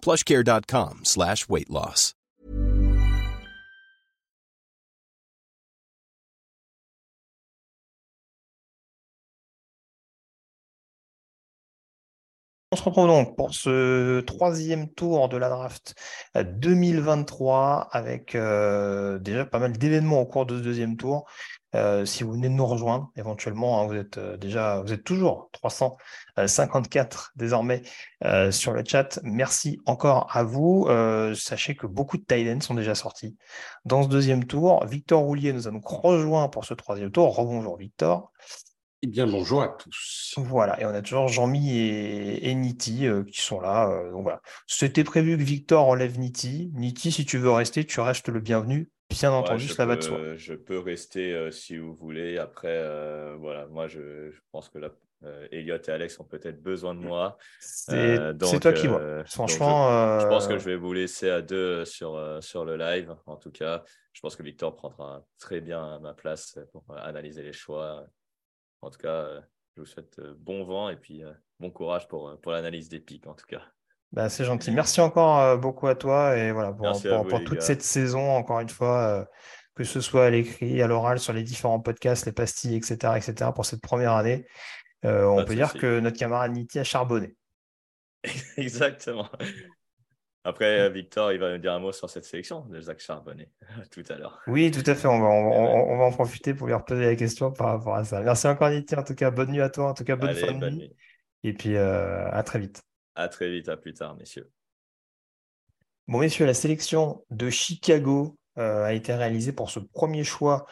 plushcare.com slash. On se retrouve donc pour ce troisième tour de la draft 2023 avec euh, déjà pas mal d'événements au cours de ce deuxième tour. Euh, si vous venez de nous rejoindre, éventuellement, hein, vous êtes euh, déjà, vous êtes toujours 354 désormais euh, sur le chat. Merci encore à vous. Sachez que beaucoup de Titans sont déjà sortis dans ce deuxième tour. Victor Roulier nous a donc rejoint pour ce troisième tour. Rebonjour Victor. Eh bien, bonjour à tous. Voilà, et on a toujours Jean-Mi et, et Niti euh, qui sont là. euh, donc voilà. C'était prévu que Victor enlève Niti. Niti, si tu veux rester, tu restes le bienvenu. Bien entendu, Ouais, je cela va de peux- soi. Je peux rester euh, si vous voulez. Après, euh, voilà, moi, je, je pense que là, euh, Elliot et Alex ont peut-être besoin de moi. C'est toi qui vois. Franchement, je, je pense que je vais vous laisser à deux sur, sur le live. En tout cas, je pense que Victor prendra très bien ma place pour analyser les choix. En tout cas, je vous souhaite bon vent et puis bon courage pour, pour l'analyse des pics, en tout cas. Bah, c'est gentil. Merci encore euh, beaucoup à toi et voilà pour, vous, toute gars. cette saison, encore une fois, euh, que ce soit à l'écrit, à l'oral, sur les différents podcasts, les pastilles, etc., etc., pour cette première année. Euh, on peut dire que notre camarade Niti a charbonné. Exactement. Après, euh, Victor, il va nous dire un mot sur cette sélection de Zach Charbonnet tout à l'heure. Oui, tout à fait. On va, on, on- on va en profiter pour lui reposer la question par rapport à ça. Merci encore, Niti. En tout cas, bonne nuit à toi. En tout cas, bonne Allez, fin de bonne nuit. nuit. Et puis, euh, à très vite. À très vite, à plus tard, messieurs. Bon, messieurs, la sélection de Chicago euh, a été réalisée pour ce premier choix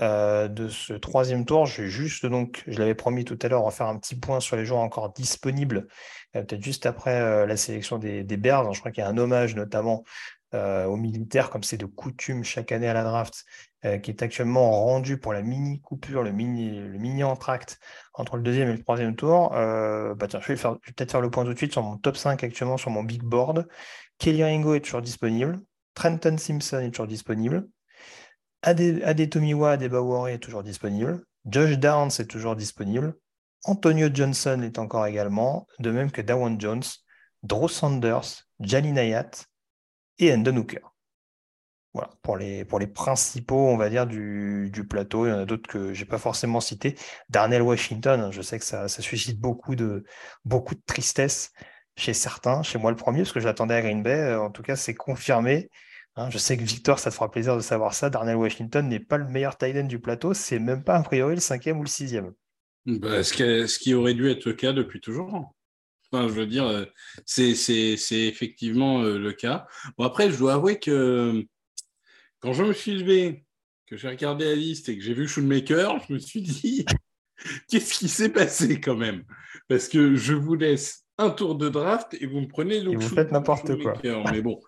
euh, de ce troisième tour. Je vais juste, donc, je l'avais promis tout à l'heure, refaire un petit point sur les joueurs encore disponibles, euh, peut-être juste après la sélection des, des Bears. Je crois qu'il y a un hommage notamment aux militaires, comme c'est de coutume chaque année à la draft, euh, qui est actuellement rendu pour la mini coupure, le mini, le mini entracte entre le deuxième et le troisième tour. Euh, bah tiens, je vais, peut-être faire le point tout de suite sur mon top 5 actuellement sur mon big board. Kelly Ringo est toujours disponible. Trenton Simpson est toujours disponible. Ade, Adetomiwa Adebawore est toujours disponible. Josh Downs est toujours disponible. Antonio Johnson est encore également, de même que Dawan Jones, Drew Sanders, Jalin Hayat et Endon Hooker. Voilà, pour les, pour les principaux, on va dire, du, du plateau. Il y en a d'autres que je n'ai pas forcément cités. Darnell Washington, hein, je sais que ça, ça suscite beaucoup de, beaucoup de tristesse chez certains, chez moi le premier, parce que j'attendais à Green Bay. Euh, En tout cas, c'est confirmé. Hein, je sais que Victor, ça te fera plaisir de savoir ça. Darnell Washington n'est pas le meilleur tight end du plateau. C'est même pas a priori le cinquième ou le sixième. Bah, ce, qui, ce qui aurait dû être le cas depuis toujours. Enfin, je veux dire, euh, c'est effectivement euh, le cas. Bon, après, je dois avouer que quand je me suis levé, que j'ai regardé la liste et que j'ai vu Shoemaker, je me suis dit, qu'est-ce qui s'est passé quand même? Parce que je vous laisse un tour de draft et vous me prenez donc Et vous faites n'importe quoi. Mais bon,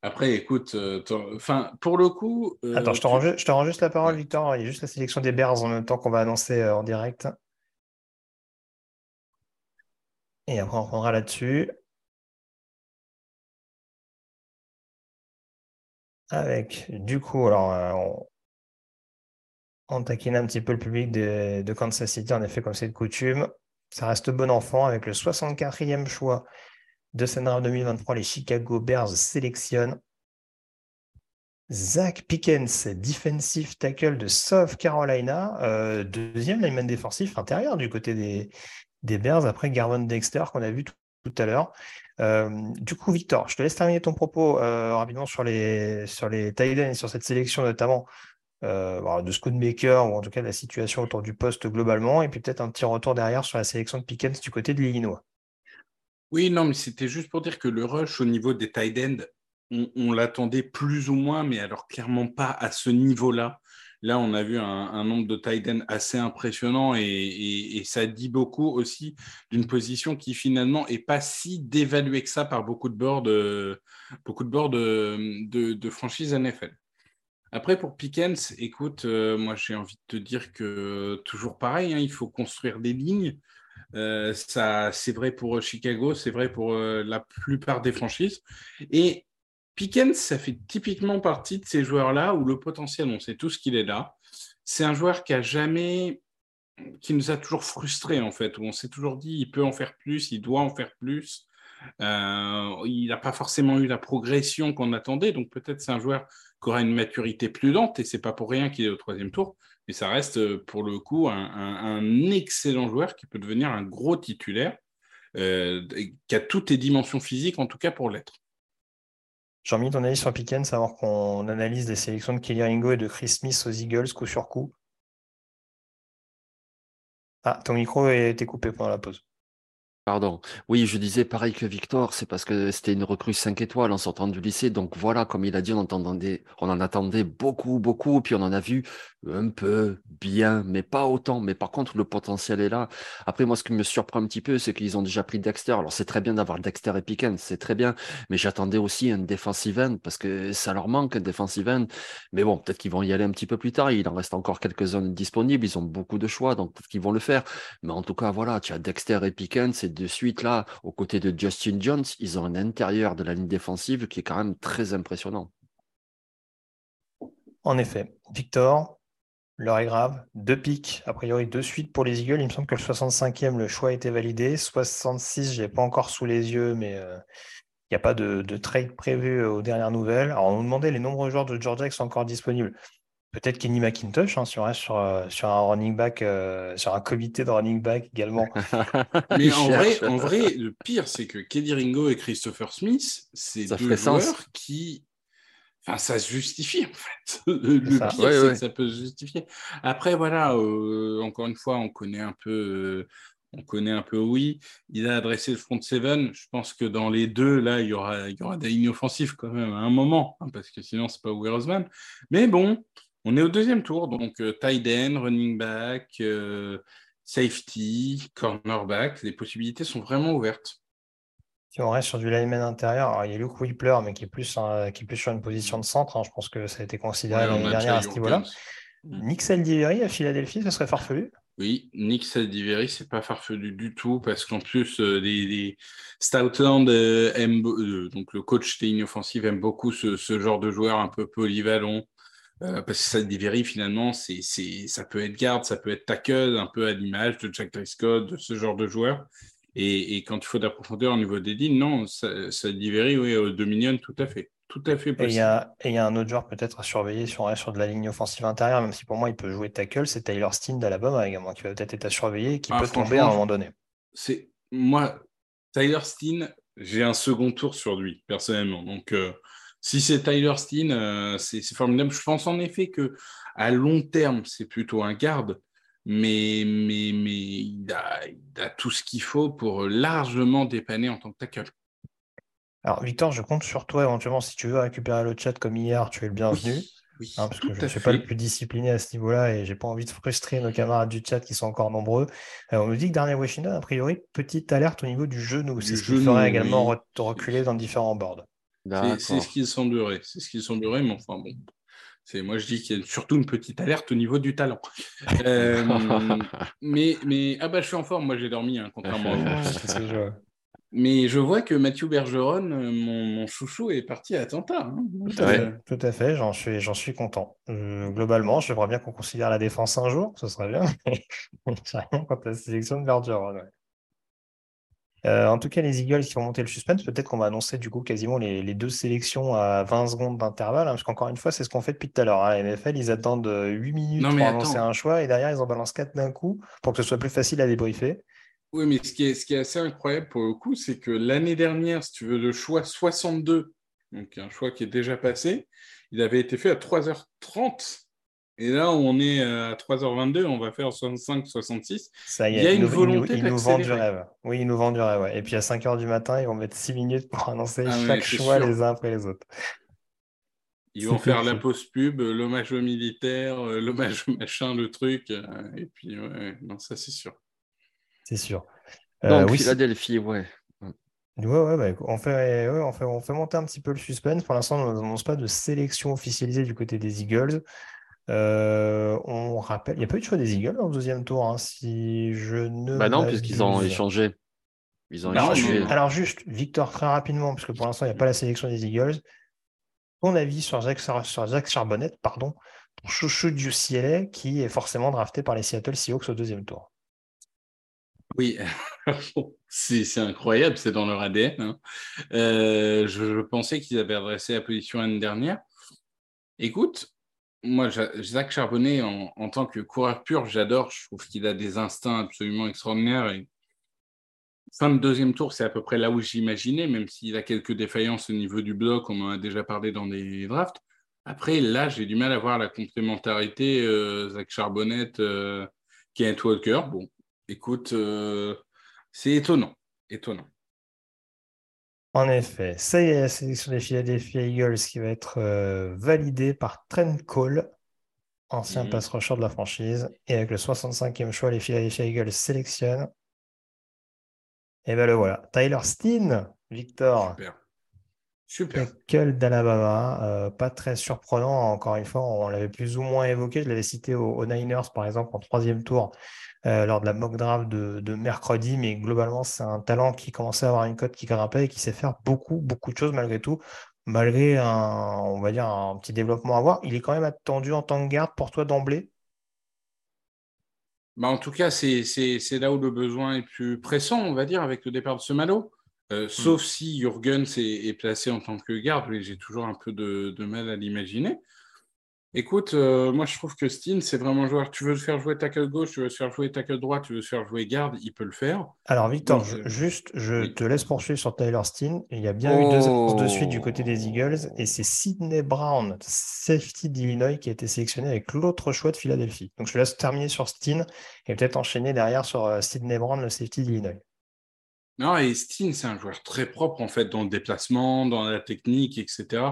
après, écoute, euh, enfin, pour le coup. euh, Attends, je te, rends, ju- je te rends juste la parole. Victor. Il y a juste la sélection des Bears en même temps qu'on va annoncer euh, en direct. Et après, on reprendra là-dessus. Avec, du coup, alors, euh, on, taquine un petit peu le public de, Kansas City, en effet, comme c'est de coutume. Ça reste bon enfant. Avec le 64e choix de cette draft 2023, les Chicago Bears sélectionnent Zach Pickens, defensive tackle de South Carolina, euh, deuxième lineman défensif intérieur du côté des, Bears après Garvin Dexter qu'on a vu tout à l'heure. Du coup, Victor, je te laisse terminer ton propos rapidement sur les, sur les et sur cette sélection notamment de Scootmaker ou en tout cas de la situation autour du poste globalement, et puis peut-être un petit retour derrière sur la sélection de Pickens du côté de l'Illinois. Oui, non, mais c'était juste pour dire que le rush au niveau des tight ends, on, l'attendait plus ou moins, mais alors clairement pas à ce niveau-là. Là, on a vu un, nombre de tight assez impressionnant et, ça dit beaucoup aussi d'une position qui finalement est pas si dévaluée que ça par beaucoup de boards, de, boards de, de, franchise NFL. Après, pour Pickens, écoute, euh, moi j'ai envie de te dire que toujours pareil, hein, il faut construire des lignes. Euh, ça, c'est vrai pour Chicago, c'est vrai pour euh, la plupart des franchises. Et Pickens, ça fait typiquement partie de ces joueurs-là où le potentiel, on sait tous qu'il est là. C'est un joueur qui a jamais, qui nous a toujours frustrés en fait, où on s'est toujours dit il peut en faire plus, il doit en faire plus. il n'a pas forcément eu la progression qu'on attendait, donc peut-être c'est un joueur qui aura une maturité plus lente, et c'est pas pour rien qu'il est au troisième tour, mais ça reste euh, pour le coup un, excellent joueur qui peut devenir un gros titulaire, euh, qui a toutes les dimensions physiques, en tout cas pour l'être. Jean-Mi, ton avis sur Pickens, savoir qu'on analyse les sélections de Kelly Ringo et de Chris Smith aux Eagles coup sur coup. Ah, ton micro a été coupé pendant la pause. Pardon. Oui, je disais pareil que Victor, c'est parce que c'était une recrue 5 étoiles en sortant du lycée. Donc voilà, comme il a dit, on, on en attendait beaucoup, beaucoup. Puis on en a vu un peu bien, mais pas autant. Mais par contre, le potentiel est là. Après, moi, ce qui me surprend un petit peu, c'est qu'ils ont déjà pris Dexter. Alors c'est très bien d'avoir Dexter et Pickens, c'est très bien. Mais j'attendais aussi un defensive end parce que ça leur manque un defensive end. Mais bon, peut-être qu'ils vont y aller un petit peu plus tard. Il en reste encore quelques zones disponibles. Ils ont beaucoup de choix, donc peut-être qu'ils vont le faire. Mais en tout cas, voilà, tu as Dexter et Pickens de suite, là, aux côtés de Justin Jones, ils ont un intérieur de la ligne défensive qui est quand même très impressionnant. En effet. Victor, l'heure est grave. Deux pics, a priori deux suites pour les Eagles. Il me semble que le 65e, le choix a été validé. 66, je n'ai pas encore sous les yeux, mais euh, il n'y a pas de, trade prévu euh, aux dernières nouvelles. Alors, on nous demandait les nombreux joueurs de Georgia qui sont encore disponibles. Peut-être Kenny McIntosh, hein, si on reste sur, euh, sur un running back, euh, sur un comité de running back également. Mais en vrai, en vrai, le pire, c'est que Kelly Ringo et Christopher Smith, c'est deux joueurs qui. Enfin, ça se justifie en fait. Le pire, c'est que ça peut se justifier. Après, voilà, euh, encore une fois, on connaît un peu. on connaît un peu oui. Il a adressé le front seven. Je pense que dans les deux, là, il y aura, il y aura des lignes offensives quand même à un moment, hein, parce que sinon, c'est pas Roseman. Mais bon, on est au deuxième tour, donc euh, tight end, running back, euh, safety, cornerback. Les possibilités sont vraiment ouvertes. Si on reste sur du lineman intérieur, il y a Luke Whippler, mais qui est plus, qui est plus sur une position de centre. Hein. Je pense que ça a été considéré l'année dernière à ce niveau-là. Mm. Nick Saldiveri à Philadelphie, ça serait farfelu? Oui, Nick Saldiveri, c'est pas farfelu du tout parce qu'en plus, euh, les, Stoutland aiment, donc le coach des lignes offensives aime beaucoup ce, ce, genre de joueur un peu polyvalent, euh, parce que ça dévérie finalement, c'est, ça peut être garde, ça peut être tackle, un peu à l'image de Jack Driscoll, de ce genre de joueur. Et, quand il faut de la profondeur au niveau des lignes, non, ça, ça oui, au Dominion, tout à fait. Tout à fait Et il y, a, un autre joueur peut-être à surveiller sur, sur de la ligne offensive intérieure, même si pour moi il peut jouer tackle, c'est Tyler Steen d'Alabama également, qui va peut-être être à surveiller et qui ah, peut tomber à un moment donné. C'est Moi, Tyler Steen, j'ai un second tour sur lui, personnellement. Donc, euh, si c'est Tyler Steen, euh, c'est formidable. Je pense en effet que à long terme, c'est plutôt un garde, mais, mais, mais il, a, tout ce qu'il faut pour largement dépanner en tant que tackle. Alors, Victor, je compte sur toi éventuellement. Si tu veux récupérer le chat comme hier, tu es le bienvenu. Hein, parce que je ne suis pas le plus discipliné à ce niveau-là et j'ai pas envie de frustrer nos camarades du chat qui sont encore nombreux. Euh, on nous dit que dernier Washington, a priori, petite alerte au niveau du genou. C'est ce qui ferait également reculer dans différents boards. C'est ce qu'il semblerait. C'est ce semblerait, mais enfin bon. Moi, je dis qu'il y a surtout une petite alerte au niveau du talent. Euh, mais, mais, ah bah, je suis en forme. Moi, j'ai dormi, hein, contrairement à vous. Mais je vois que Mathieu Bergeron, euh, mon, chouchou, est parti à Atlanta. Hein. Tout, à fait, j'en suis, suis content. Euh, globalement, j'aimerais bien qu'on considère la défense un jour, ce serait bien. rien quant à la sélection de Bergeron. Euh, en tout cas, les Eagles qui vont monter le suspense, peut-être qu'on va annoncer du coup quasiment les, deux sélections à 20 secondes d'intervalle, hein, parce qu'encore une fois, c'est ce qu'on fait depuis tout à l'heure. Hein. La NFL, ils attendent 8 minutes pour annoncer un choix et derrière, ils en balancent 4 d'un coup pour que ce soit plus facile à débriefer. Oui, mais ce qui, est, ce qui est assez incroyable pour le coup, c'est que l'année dernière, si tu veux, le choix 62, donc un choix qui est déjà passé, il avait été fait à 3h30. Et là, on est à 3h22, on va faire 65-66. Ça y est, il y a une nous, volonté ils nous, ils nous vendent du rêve. Oui, ils nous vendent du rêve. ouais. Et puis à 5h du matin, ils vont mettre 6 minutes pour annoncer Ah chaque choix sûr. les uns après les autres. Ils vont faire la pause pub, euh, l'hommage aux militaires, euh, l'hommage au machin, le truc. euh, et puis, ouais, non, ça c'est sûr. C'est sûr. Euh, Donc, oui, Philadelphie, ouais. Ouais, ouais, bah, écoute, on fait, ouais, on fait, on fait monter un petit peu le suspense. Pour l'instant, on n'annonce pas de sélection officialisée du côté des Eagles. Euh, on rappelle, il n'y a pas eu de choix des Eagles le deuxième tour, hein, si je ne Bah non, puisqu'ils ont échangé. Ils ont Alors, échangé. alors juste, Victor, très rapidement, parce que pour l'instant, il n'y a pas la sélection des Eagles. Ton avis sur Zach, sur Zach Charbonnet, pardon, ton chouchou du UCLA, qui est forcément drafté par les Seattle Seahawks au deuxième tour? Oui, c'est c'est incroyable, c'est dans leur ADN. hein. Euh, je, je pensais qu'ils avaient adressé la position l'année dernière. Écoute, moi, j'a- Zach Charbonnet, en, tant que coureur pur, j'adore. Je trouve qu'il a des instincts absolument extraordinaires. Fin de deuxième tour, c'est à peu près là où j'imaginais, même s'il a quelques défaillances au niveau du bloc, on en a déjà parlé dans des drafts. Après, là, j'ai du mal à voir la complémentarité euh, Zach Charbonnet, euh, Kenneth Walker. Bon, écoute, euh, c'est étonnant. Étonnant. En effet, ça y est, la sélection des Philadelphia Eagles qui va être euh, validée par Trent Cole, ancien Mhm. pass rusher de la franchise. Et avec le 65e choix, les Philadelphia Eagles sélectionnent. Et ben le voilà. Tyler Steen, Victor, Super. Super. d'Alabama. euh, pas très surprenant, encore une fois, on l'avait plus ou moins évoqué. Je l'avais cité aux, aux Niners, par exemple, en troisième tour, euh, lors de la mock draft de, de mercredi. Mais globalement, c'est un talent qui commençait à avoir une cote qui grimpait et qui sait faire beaucoup, beaucoup de choses malgré tout. Malgré un, on va dire, un petit développement à voir. Il est quand même attendu en tant que garde pour toi d'emblée? Bah, en tout cas, c'est c'est- c'est là où le besoin est plus pressant, on va dire, avec le départ de Semalo. Euh, sauf si Jurgens est, est placé en tant que garde, mais j'ai toujours un peu de, de mal à l'imaginer. Écoute, euh, moi je trouve que Steen, c'est vraiment un joueur. Tu veux le faire jouer tackle gauche, tu veux le faire jouer tackle droit, tu veux le faire jouer garde, il peut le faire. Alors, Victor, Donc, je- euh, juste, je oui. te laisse poursuivre sur Tyler Steen. Il y a bien eu deux annonces de suite du côté des. Eagles et c'est Sidney Brown, safety d'Illinois, qui a été sélectionné avec l'autre choix de Philadelphie. Donc, je te laisse terminer sur Steen et peut-être enchaîner derrière sur euh, Sidney Brown, le safety d'Illinois. Non, et Steen, c'est un joueur très propre en fait dans le déplacement, dans la technique, etc.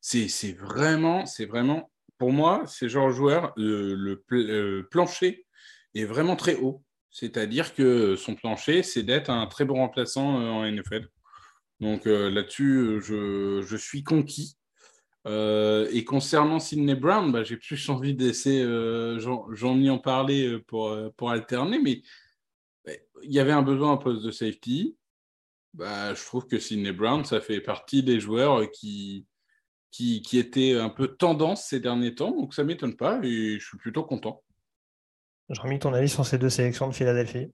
C'est vraiment, c'est vraiment, pour moi, c'est genre de joueur, le, euh, plancher est vraiment très haut. C'est-à-dire que son plancher, c'est d'être un très bon remplaçant euh, en NFL. Donc euh, là-dessus, je, suis conquis. Et concernant Sidney Brown, bah, j'ai plus envie d'essayer, euh, j'en ai en parler pour, pour alterner, mais ouais, il y avait un besoin en poste de safety. Bah, je trouve que Sidney Brown, ça fait partie des joueurs qui, qui, étaient un peu tendance ces derniers temps, donc ça ne m'étonne pas et je suis plutôt content. Je remis ton avis sur ces deux sélections de Philadelphie?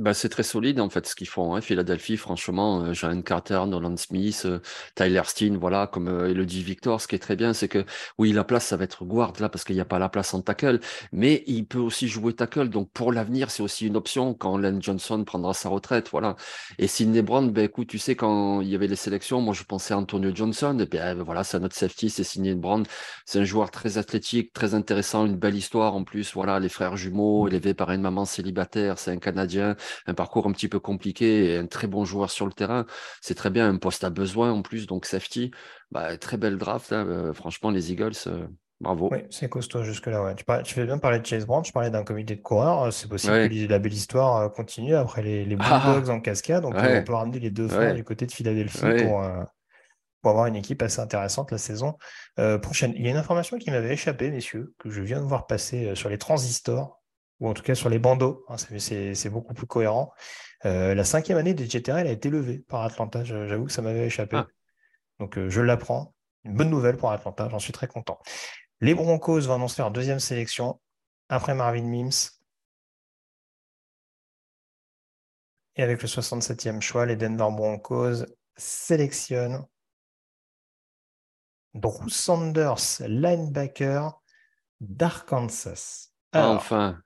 Bah, c'est très solide en fait ce qu'ils font. Hein. Philadelphie, franchement, euh, Carter, Nolan Smith, euh, Tyler Steen, voilà, comme euh, le Victor, ce qui est très bien, c'est que oui, la place, ça va être guard là parce qu'il n'y a pas la place en tackle, mais il peut aussi jouer tackle. Donc pour l'avenir, c'est aussi une option quand Len Johnson prendra sa retraite. Voilà. Et Sidney Brown, ben écoute, tu sais, quand il y avait les sélections, moi je pensais à Antonio Johnson, et bien voilà, c'est notre safety, c'est Sidney Brown. C'est un joueur très athlétique, très intéressant, une belle histoire en plus. Voilà, les frères jumeaux, élevé par une maman célibataire, c'est un Canadien un parcours un petit peu compliqué et un très bon joueur sur le terrain. C'est très bien, un poste à besoin en plus, donc safety. Bah, très belle draft, hein, euh, franchement, les Eagles, euh, bravo. Oui, c'est costaud jusque-là. Ouais. Tu, tu fais bien parler de Chase Brown, tu parlais d'un comité de coureurs. euh, C'est possible Ouais. que la belle histoire continue après les, les Ah. Bulldogs en cascade. Donc, Ouais. on peut ramener les deux frères du côté de Philadelphie pour, euh, pour avoir une équipe assez intéressante la saison euh, prochaine. Il y a une information qui m'avait échappé, messieurs, que je viens de voir passer sur les transistors, ou en tout cas sur les bandeaux. hein, c'est- beaucoup plus cohérent. Euh, la cinquième année des GTRL a été levée par Atlanta. J'avoue que ça m'avait échappé. Ah. Donc, euh, je l'apprends. Une bonne nouvelle pour Atlanta. J'en suis très content. Les Broncos vont annoncer leur deuxième sélection après Marvin Mims. Et avec le 67e choix, les Denver Broncos sélectionnent Drew Sanders, linebacker d'Arkansas. Enfin,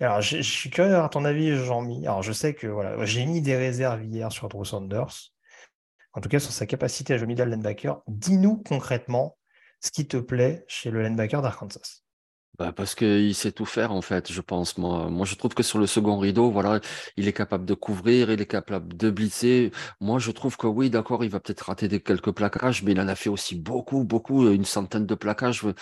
Alors, je, suis curieux d'avoir ton avis, Jean-Mi. Alors, je sais que voilà, j'ai mis des réserves hier sur Drew Sanders, en tout cas sur sa capacité à jouer middle linebacker. Dis-nous concrètement ce qui te plaît chez le linebacker d'Arkansas. Bah, parce qu'il sait tout faire, en fait, je pense. Moi, moi, je trouve que sur le second rideau, voilà, il est capable de couvrir, il est capable de blitzer. Moi, je trouve que oui, d'accord, il va peut-être rater des, quelques plaquages, mais il en a fait aussi beaucoup, beaucoup, une centaine de plaquages. Moi,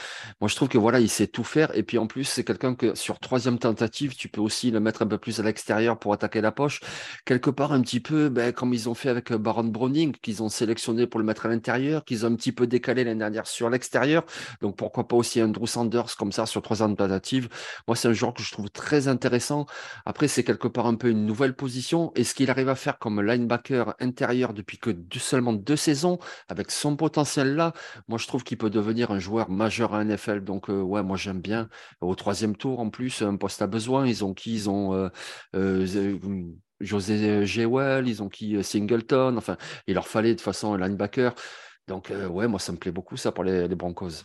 je trouve que voilà, il sait tout faire. Et puis, en plus, c'est quelqu'un que sur troisième tentative, tu peux aussi le mettre un peu plus à l'extérieur pour attaquer la poche. Quelque part, un petit peu, ben, comme ils ont fait avec euh, Baron Browning, qu'ils ont sélectionné pour le mettre à l'intérieur, qu'ils ont un petit peu décalé l'année dernière sur l'extérieur. Donc, pourquoi pas aussi un Drew Sanders comme ça sur Moi, c'est un joueur que je trouve très intéressant. Après, c'est quelque part un peu une nouvelle position. Et ce qu'il arrive à faire comme linebacker intérieur depuis que seulement deux saisons, avec son potentiel là, moi, je trouve qu'il peut devenir un joueur majeur à NFL. Donc, euh, ouais, moi, j'aime bien. Au troisième tour, en plus, un poste à besoin. Ils ont qui? Ils ont euh, euh, José Jewell, ils ont qui? Singleton. Enfin, il leur fallait de façon un linebacker. Donc, ouais, moi, ça me plaît beaucoup ça pour les, les Broncos.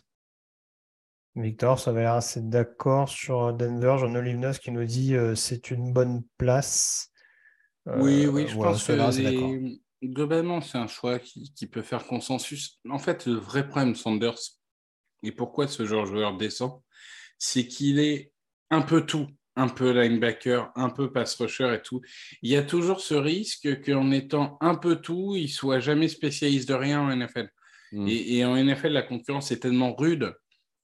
Victor, ça va l'air assez d'accord sur Denver. Jean Olivnos qui nous dit euh, c'est une bonne place. oui, oui, je pense que globalement, c'est un choix qui, peut faire consensus. En fait, le vrai problème de Sanders, et pourquoi ce genre de joueur descend, c'est qu'il est un peu tout, un peu linebacker, un peu pass rusher et tout. Il y a toujours ce risque qu'en étant un peu tout, il soit jamais spécialiste de rien en NFL. Hmm. et en NFL, la concurrence est tellement rude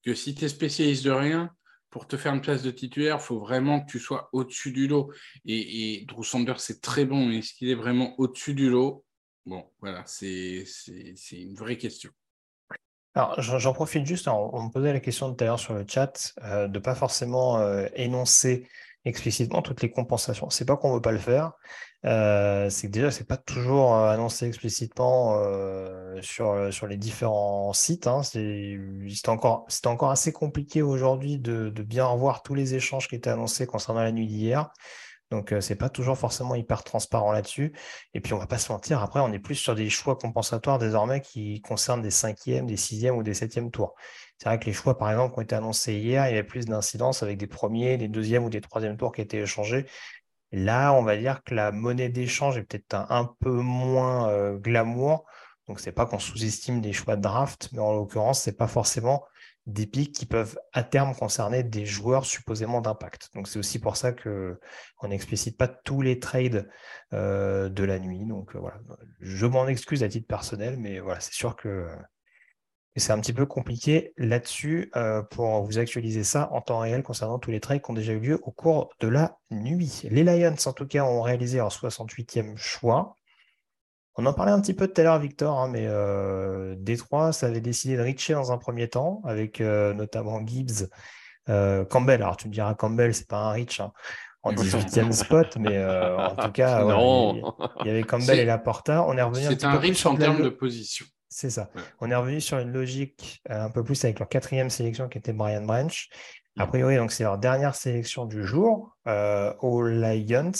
que si tu es spécialiste de rien, pour te faire une place de titulaire, il faut vraiment que tu sois au-dessus du lot. Et, Drew Sanders, c'est très bon, mais est-ce qu'il est vraiment au-dessus du lot? Bon, voilà, c'est une vraie question. Alors, j'en profite juste, on, me posait la question tout à l'heure sur le chat, euh, de ne pas forcément euh, énoncer explicitement toutes les compensations. C'est pas qu'on veut pas le faire, euh, c'est que déjà c'est pas toujours euh, annoncé explicitement euh, sur, les différents sites. Hein. C'est encore, assez compliqué aujourd'hui de, bien revoir tous les échanges qui étaient annoncés concernant la nuit d'hier. Donc c'est pas toujours forcément hyper transparent là-dessus. Et puis on va pas se mentir, après on est plus sur des choix compensatoires désormais qui concernent des cinquièmes, des sixièmes ou des septièmes tours. C'est vrai que les choix, par exemple, qui ont été annoncés hier, il y avait plus d'incidence avec des premiers, des deuxièmes ou des troisièmes tours qui étaient échangés. Là, on va dire que la monnaie d'échange est peut-être un, peu moins euh, glamour. Donc, c'est pas qu'on sous-estime des choix de draft, mais en l'occurrence, c'est pas forcément des pics qui peuvent à terme concerner des joueurs supposément d'impact. Donc, c'est aussi pour ça qu'on n'explicite pas tous les trades euh, de la nuit. Donc, euh, voilà. Je m'en excuse à titre personnel, mais voilà, c'est sûr que c'est un petit peu compliqué là-dessus euh, pour vous actualiser ça en temps réel concernant tous les trades qui ont déjà eu lieu au cours de la nuit. Les Lions, en tout cas, ont réalisé leur 68e choix. On en parlait un petit peu tout à l'heure, Victor, hein, mais euh, Détroit, ça avait décidé de reacher dans un premier temps, avec euh, notamment Gibbs, Campbell. Alors, tu me diras, Campbell, c'est pas un reach hein, en 18e spot, mais en tout cas, il, y avait Campbell et Laporta. On est revenu un C'est un reach en termes de position. C'est ça. On est revenu sur une logique euh, un peu plus avec leur quatrième sélection qui était Brian Branch. A priori, donc c'est leur dernière sélection du jour euh, aux Lions.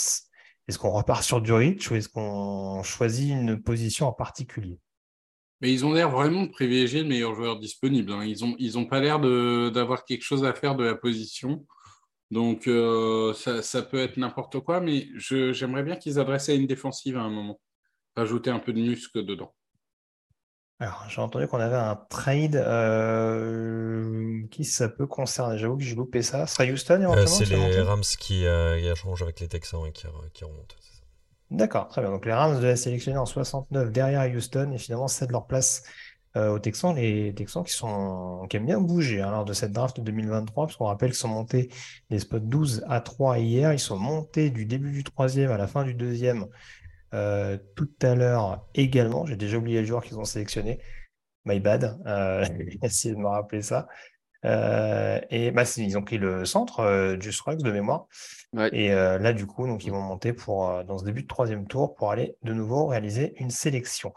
Est-ce qu'on repart sur du reach ou est-ce qu'on choisit une position en particulier? Mais ils ont l'air vraiment de privilégier le meilleur joueur disponible. Hein. Ils n'ont ils ont pas l'air d'avoir quelque chose à faire de la position. Donc euh, ça, ça, peut être n'importe quoi, mais j'aimerais bien qu'ils adressent à une défensive à un moment. Rajouter un peu de muscle dedans. Alors, j'ai entendu qu'on avait un trade euh, qui ça peut concerner. J'avoue que j'ai loupé ça. Ce sera Houston euh, C'est les Rams qui, euh, échangent avec les Texans et qui, remontent. D'accord, très bien. Donc les Rams devaient sélectionner en 69 derrière Houston et finalement cèdent leur place aux Texans. Les Texans qui, sont, qui aiment bien bouger hein, lors de cette draft 2023, parce qu'on rappelle qu'ils sont montés des spots 12 à 3 hier. Ils sont montés du début du troisième à la fin du deuxième euh, tout à l'heure également. J'ai déjà oublié le joueur qu'ils ont sélectionné. My bad. Euh, essayer de me rappeler ça. Euh, et bah, ils ont pris le centre euh, du Strux de mémoire. Et là, du coup, donc, ils vont monter pour, dans ce début de troisième tour pour aller de nouveau réaliser une sélection.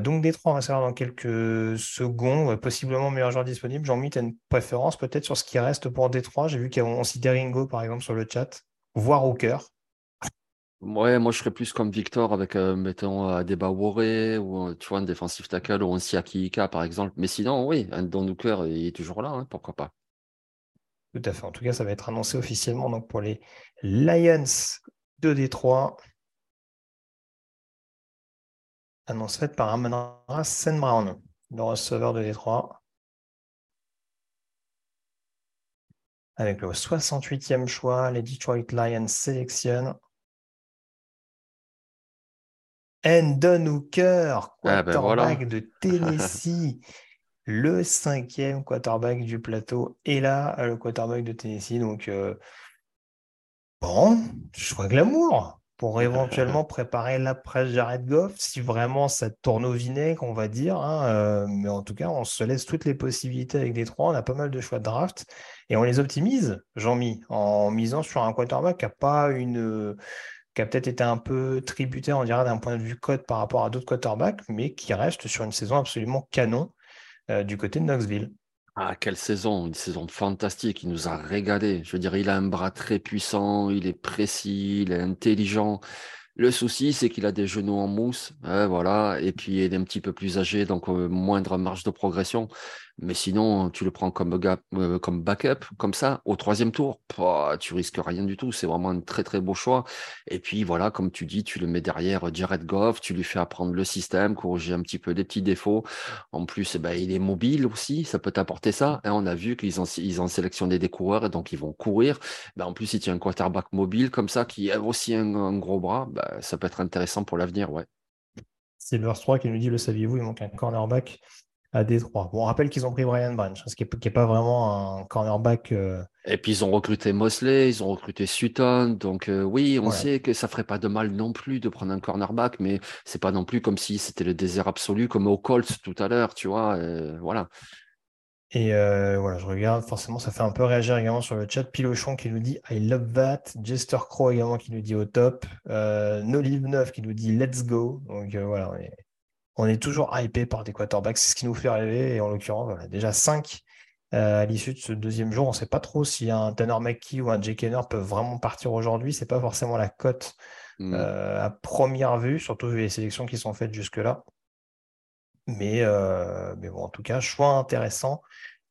donc, Détroit, on va savoir dans quelques secondes, possiblement meilleur joueur disponible. Jean-Mi, tu as une préférence peut-être sur ce qui reste pour Détroit J'ai vu qu'on citait Ringo, par exemple, sur le chat, voire Hooker. Ouais, moi je serais plus comme Victor avec, euh, mettons, Adeba ou euh, un défensif tackle ou un Siaki Ika par exemple. Mais sinon, oui, un Don Hooker, il est toujours là, hein, pourquoi pas. Tout à fait. En tout cas, ça va être annoncé officiellement donc, pour les Lions de Détroit. Annonce faite par Amon-Ra Sen Brown, le receveur de Détroit. Avec le 68e choix, les Detroit Lions sélectionnent Endon Hooker, Ah ben voilà. quarterback de Tennessee, le cinquième quarterback du plateau, et là, le quarterback de Tennessee. Donc, euh, bon, choix glamour pour éventuellement préparer l'après Jared Goff, si vraiment ça tourne au vinaigre, on va dire. hein, euh, mais en tout cas, on se laisse toutes les possibilités avec les trois. On a pas mal de choix de draft et on les optimise, Jean-Mi, en misant sur un quarterback qui n'a pas une qui peut-être été un peu tributaire, on dirait, d'un point de vue code par rapport à d'autres quarterbacks, mais qui reste sur une saison absolument canon euh, du côté de Knoxville. Ah, quelle saison, une saison fantastique, il nous a régalé. Je veux dire, il a un bras très puissant, il est précis, il est intelligent. Le souci, c'est qu'il a des genoux en mousse, hein, voilà, et puis il est un petit peu plus âgé, donc euh, moindre marge de progression. Mais sinon, tu le prends comme, euh, comme backup, comme ça, au troisième tour, tu risques rien du tout. C'est vraiment un très très beau choix. Et puis voilà, comme tu dis, tu le mets derrière Jared Goff, tu lui fais apprendre le système, corriger un petit peu les petits défauts. En plus, eh ben, il est mobile aussi, ça peut t'apporter ça. hein. on a vu qu'ils ont, sélectionné des coureurs, et donc ils vont courir. Ben, en plus, si tu as un quarterback mobile comme ça, qui a aussi un, gros bras, ben, ça peut être intéressant pour l'avenir, ouais. Silvers 3 qui nous dit, le saviez-vous, il manque un cornerback à Détroit. Bon, on rappelle qu'ils ont pris Brian Branch, ce qui n'est pas vraiment un cornerback. euh, Et puis ils ont recruté Mosley, ils ont recruté Sutton, donc euh, oui, on sait que ça ferait pas de mal non plus de prendre un cornerback, mais c'est pas non plus comme si c'était le désert absolu, comme au Colts tout à l'heure, tu vois. euh, voilà. Et voilà, je regarde, forcément, ça fait un peu réagir également sur le chat. Pilochon qui nous dit I love that. Jester Crow également qui nous dit au top. Nolive 9 qui nous dit let's go. Donc voilà, on est, on est toujours hypé par des quarterbacks. C'est ce qui nous fait rêver. Et en l'occurrence, voilà, déjà 5 à l'issue de ce deuxième jour. On ne sait pas trop si un Tanner McKee ou un Jake Henner peuvent vraiment partir aujourd'hui. C'est pas forcément la cote Mm. euh, à première vue, surtout vu les sélections qui sont faites jusque-là. Mais, euh, mais bon, en tout cas, choix intéressant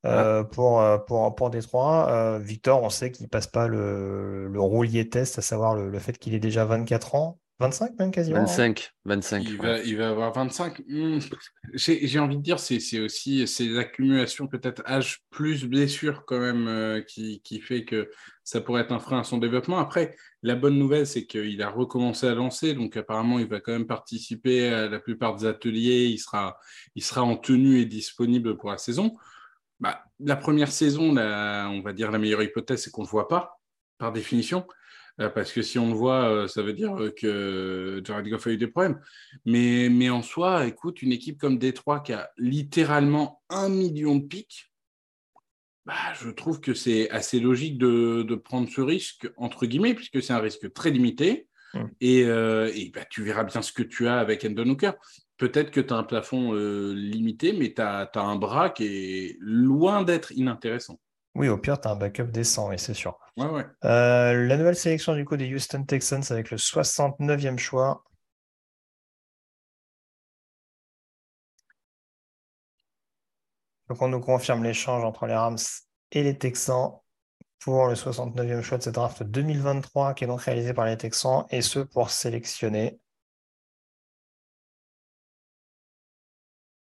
euh, pour, euh, pour, pour Détroit. Euh, Victor, on sait qu'il passe pas le, le roulier test, à savoir le, le fait qu'il ait déjà 24 ans, 25 même quasiment. hein. 25, 25. Il ouais. va, il va avoir 25. Hmm, J'ai envie de dire, c'est c'est aussi ces accumulations, peut-être âge plus blessure quand même, euh, qui, qui fait que ça pourrait être un frein à son développement. Après, la bonne nouvelle, c'est qu'il a recommencé à lancer, donc apparemment, il va quand même participer à la plupart des ateliers, il sera, il sera en tenue et disponible pour la saison. Bah, la première saison, la- on va dire la meilleure hypothèse, c'est qu'on ne le voit pas, par définition. Euh, parce que si on le voit, euh, ça veut dire euh, que Jared Goff a eu des problèmes. Mais, mais en soi, écoute, une équipe comme Détroit qui a littéralement un million de pics, bah, je trouve que c'est assez logique de, de prendre ce risque, entre guillemets, puisque c'est un risque très limité. Mm. Et, euh, et bah, tu verras bien ce que tu as avec Endon Hooker. Peut-être que tu as un plafond euh, limité, mais tu as, un bras qui est loin d'être inintéressant. Oui, au pire, tu as un backup décent, oui, c'est sûr. Ouais, ouais. Euh, la nouvelle sélection du coup des Houston Texans avec le 69e choix. Donc on nous confirme l'échange entre les Rams et les Texans pour le 69e choix de cette draft 2023 qui est donc réalisé par les Texans et ce pour sélectionner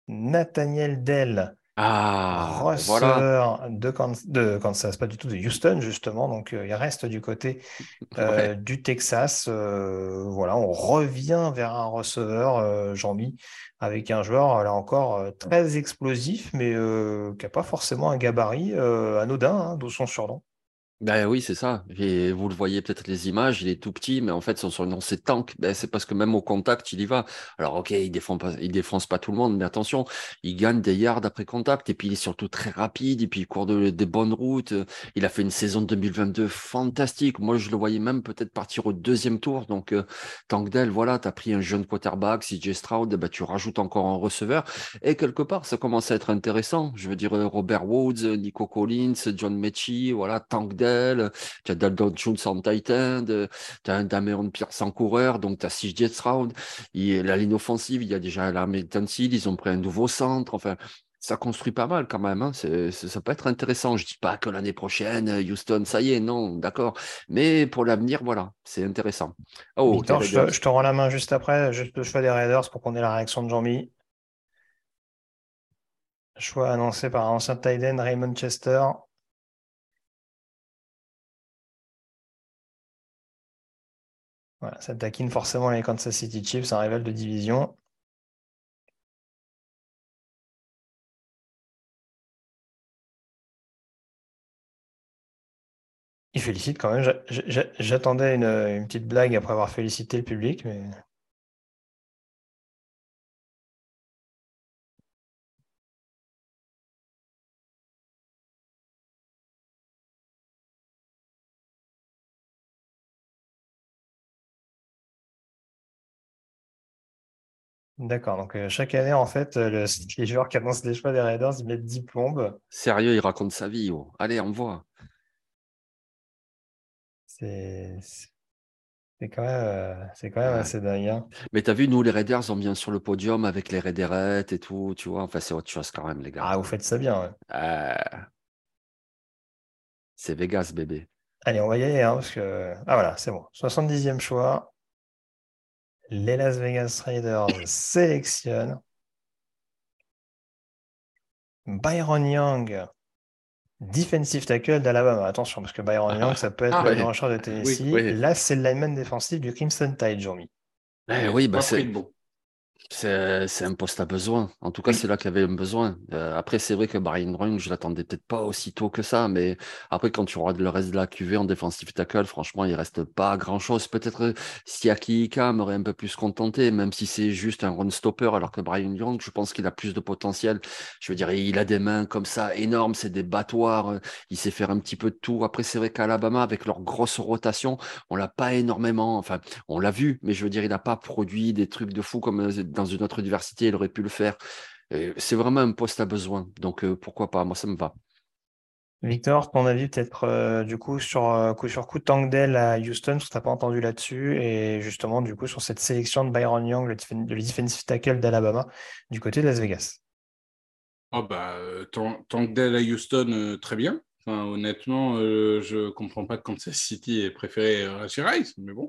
Nathaniel Dell, Ah, voilà. receveur de, Kan- de Kansas, pas du tout de Houston justement, donc euh, il reste du côté euh, Ouais. du Texas. euh, voilà, on revient vers un receveur, Jean-Mi, avec un joueur là encore très explosif, mais qui n'a pas forcément un gabarit anodin, hein, d'où son surnom. Ben oui, c'est ça. Vous le voyez peut-être les images, il est tout petit, mais en fait, son surnom, c'est Tank. Ben, c'est parce que même au contact, il y va. Alors, ok, il défend pas, défonce pas tout le monde, mais attention, il gagne des yards après contact, et puis il est surtout très rapide, et puis il court de- des bonnes routes. Il a fait une saison 2022 fantastique. Moi, je le voyais même peut-être partir au deuxième tour. Donc, euh, Tank Dell, voilà, tu as pris un jeune quarterback, CJ Stroud, ben, tu rajoutes encore un receveur. Et quelque part, ça commence à être intéressant. Je veux dire, euh, Robert Woods, Nico Collins, John Mechie, voilà, Tank Dell, tu as Dalton Schultz en Titan, tu as un Dameron Pierce en coureur, donc tu as CJ Stroud. Et la ligne offensive, il y a déjà l'armée Seal, ils ont pris un nouveau centre. Enfin, ça construit pas mal quand même. Hein. ça peut être intéressant. Je dis pas que l'année prochaine, Houston, ça y est, non, d'accord. Mais pour l'avenir, voilà, c'est intéressant. Oh, je, te, rends la main juste après, juste le choix des Raiders pour qu'on ait la réaction de Jean-Mi. Choix annoncé par ancien Tyden Raymond Chester. Voilà, ça taquine forcément les Kansas City Chiefs, un rival de division. Il félicite quand même. J'attendais une, petite blague après avoir félicité le public. D'accord, donc euh, chaque année, en fait, euh, le, les joueurs qui annoncent les choix des Raiders, ils mettent 10 plombes. Sérieux, il raconte sa vie. Oh. Allez, on voit. C'est quand même, euh, c'est quand même assez dingue. Hein. Mais t'as vu, nous, les Raiders, on vient sur le podium avec les Raiderettes et tout, tu vois. Enfin, c'est autre chose quand même, les gars. Ah, vous faites ça bien. Euh, c'est Vegas, bébé. Allez, on va y aller, hein, parce que. Ah, voilà, c'est bon. 70e choix. Les Las Vegas Raiders sélectionnent Byron Young, Defensive tackle d'Alabama. Attention, parce que Byron ah, Young, ça peut être ah, le ouais. de Tennessee. Là, c'est le lineman défensif du Crimson Tide, Jean-Mi. Eh oui, bah c'est bon. C'est un poste à besoin. En tout cas, c'est là qu'il y avait un besoin. Euh, après, c'est vrai que Brian Rung, je l'attendais peut-être pas aussitôt que ça, mais après, quand tu regardes le reste de la QV en défensive tackle, franchement, il reste pas grand-chose. Peut-être euh, Siaki Ika m'aurait un peu plus contenté, même si c'est juste un run stopper, alors que Brian Young, je pense qu'il a plus de potentiel. Je veux dire, il a des mains comme ça énormes, c'est des battoirs, euh, il sait faire un petit peu de tout. Après, c'est vrai qu'Alabama, avec leur grosse rotation, on l'a pas énormément, enfin, on l'a vu, mais je veux dire, il n'a pas produit des trucs de fou comme dans une autre diversité, il aurait pu le faire. C'est vraiment un poste à besoin. Donc euh, pourquoi pas Moi, ça me va. Victor, ton avis peut-être euh, du coup sur euh, coup sur coup Tangdell à Houston, parce que tu n'as pas entendu là-dessus, et justement du coup sur cette sélection de Byron Young, le, defensive tackle d'Alabama, du côté de Las Vegas. Oh bah, Tangdell à Houston, très bien honnêtement, euh, je ne comprends pas que Kansas City ait préféré Rashi Rice, mais bon.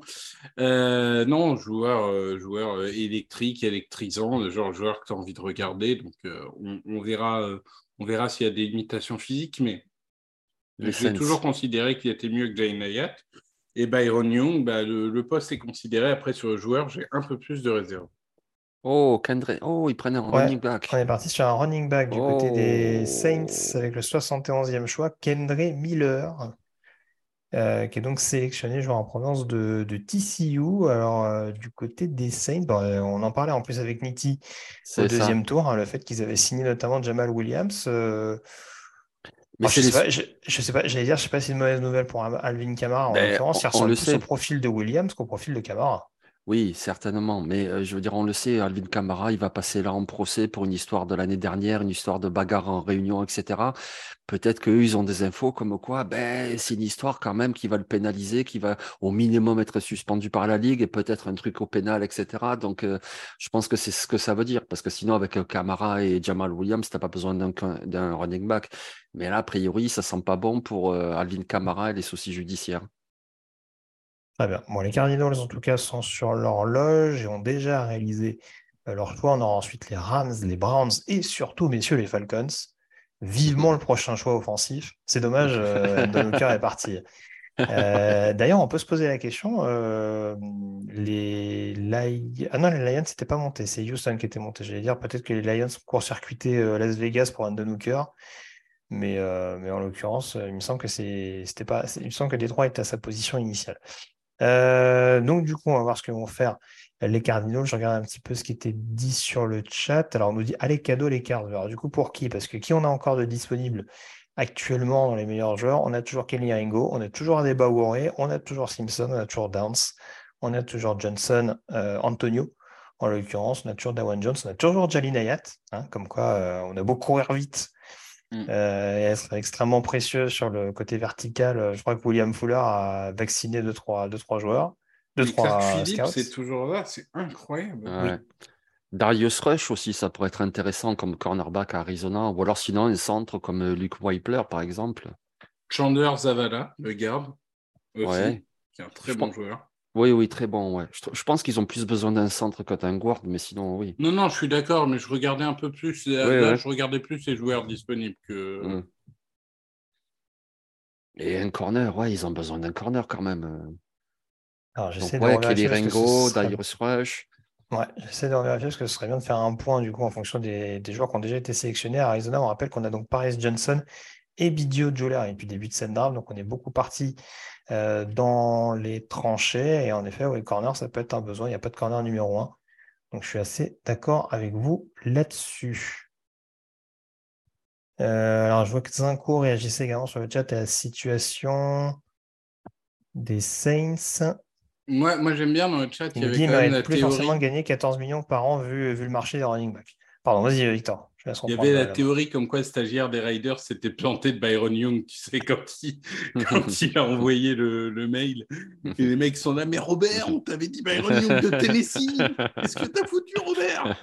Euh, non, joueur, euh, joueur électrique, électrisant, le genre joueur que tu as envie de regarder. Donc, on, verra, on verra s'il y a des limitations physiques, mais j'ai toujours considéré qu'il était mieux que Jane Nayat. Et Byron Young, bah, le, le, poste est considéré. Après, sur le joueur, j'ai un peu plus de réserve. Oh, Kendra. Oh, il prenait un running back. On est parti sur un running back du côté des Saints oh. avec le 71e choix, Kendra Miller, euh, qui est donc sélectionné joueur en provenance de, TCU. Alors, euh, du côté des Saints, euh, on en parlait en plus avec Nitti au deuxième tour, hein, le fait qu'ils avaient signé notamment Jamal Williams. Mais je, sais pas, je, sais pas, j'allais dire, je sais pas si c'est une mauvaise nouvelle pour Alvin Kamara. En ben, l'occurrence, il ressemble plus au profil de Williams qu'au profil de Kamara. Oui, certainement. Mais je veux dire, on le sait, Alvin Kamara, il va passer là en procès pour une histoire de l'année dernière, une histoire de bagarre en réunion, etc. Peut-être qu'eux, ils ont des infos comme quoi, ben, c'est une histoire quand même qui va le pénaliser, qui va au minimum être suspendu par la Ligue et peut-être un truc au pénal, etc. Donc, je pense que c'est ce que ça veut dire. Parce que sinon, avec Kamara et Jamal Williams, t'as pas besoin d'un running back. Mais là, a priori, ça sent pas bon pour Alvin Kamara et les soucis judiciaires. Très bien. Bon, les Cardinals, en tout cas, sont sur leur loge et ont déjà réalisé euh, leur choix. On aura ensuite les Rams, les Browns et surtout, messieurs, les Falcons. Vivement le prochain choix offensif. C'est dommage, euh, cœur est parti. Euh, d'ailleurs, on peut se poser la question. Euh, les Lions. Ah non, les Lions, c'était pas monté. C'est Houston qui était monté. J'allais dire peut-être que les Lions ont court-circuité Las Vegas pour un Hooker. Mais, mais en l'occurrence, il me semble que c'était pas. Il me semble que Détroit était à sa position initiale. Euh, donc, du coup, on va voir ce que vont faire les Cardinals. Je regarde un petit peu ce qui était dit sur le chat. Alors, on nous dit allez, cadeau les cartes. Alors, du coup, pour qui? Parce que qui on a encore de disponible actuellement dans les meilleurs joueurs? On a toujours Kelly Ringo, on a toujours Adeba Warre, on a toujours Simpson, on a toujours Dance, on a toujours Johnson, euh, Antonio. En l'occurrence, on a toujours Dawan Jones, on a toujours Jalin Ayat. Hein, comme quoi, euh, on a beau courir vite Mm. Euh, et elle serait extrêmement précieuse sur le côté vertical. Je crois que William Fuller a vacciné 2-3 deux, trois, joueurs. Deux, trois Philippe, c'est toujours là, c'est incroyable. Darius Rush aussi, ça pourrait être intéressant comme cornerback à Arizona, ou alors sinon un centre comme euh, Luke Weipler, par exemple. Chandler Zavala, le garde, aussi, Ouais. qui est un très Je bon pense- joueur. Oui, oui, très bon. Ouais. Je, pense qu'ils ont plus besoin d'un centre que d'un guard, mais sinon, oui. Non, non, je suis d'accord, mais je regardais un peu plus. Là, Ouais, là, ouais. je regardais plus les joueurs disponibles que. Mm. Et un corner, ouais, ils ont besoin d'un corner quand même. euh. Alors, Donc, j'essaie de ouais, revérifier Kelly parce que ce Ringo, serait- Darius Rush. Ouais, j'essaie de revérifier parce que ce serait bien de faire un point du coup en fonction des, des joueurs qui ont déjà été sélectionnés à Arizona. On rappelle qu'on a donc Paris Johnson et Bidio Joler depuis le début de cette draft, donc on est beaucoup parti euh, dans les tranchées. Et en effet, oui, corner, ça peut être un besoin. Il n'y a pas de corner numéro un. Donc je suis assez d'accord avec vous là-dessus. Euh, alors je vois que Zinco réagissait également sur le chat à la situation des Saints. Moi, moi j'aime bien dans le chat, il Il avait dit quand même mérite la plus forcément théorie. de gagner 14 millions par an vu, vu le marché des running backs. Pardon, vas-y Victor. Il y avait la théorie comme quoi le stagiaire des Riders s'était planté de Byron Young, tu sais, quand il, quand il a envoyé le, le mail. Et les mecs sont là, mais Robert, on t'avait dit Byron Young de Tennessee. Qu'est-ce que t'as foutu, Robert?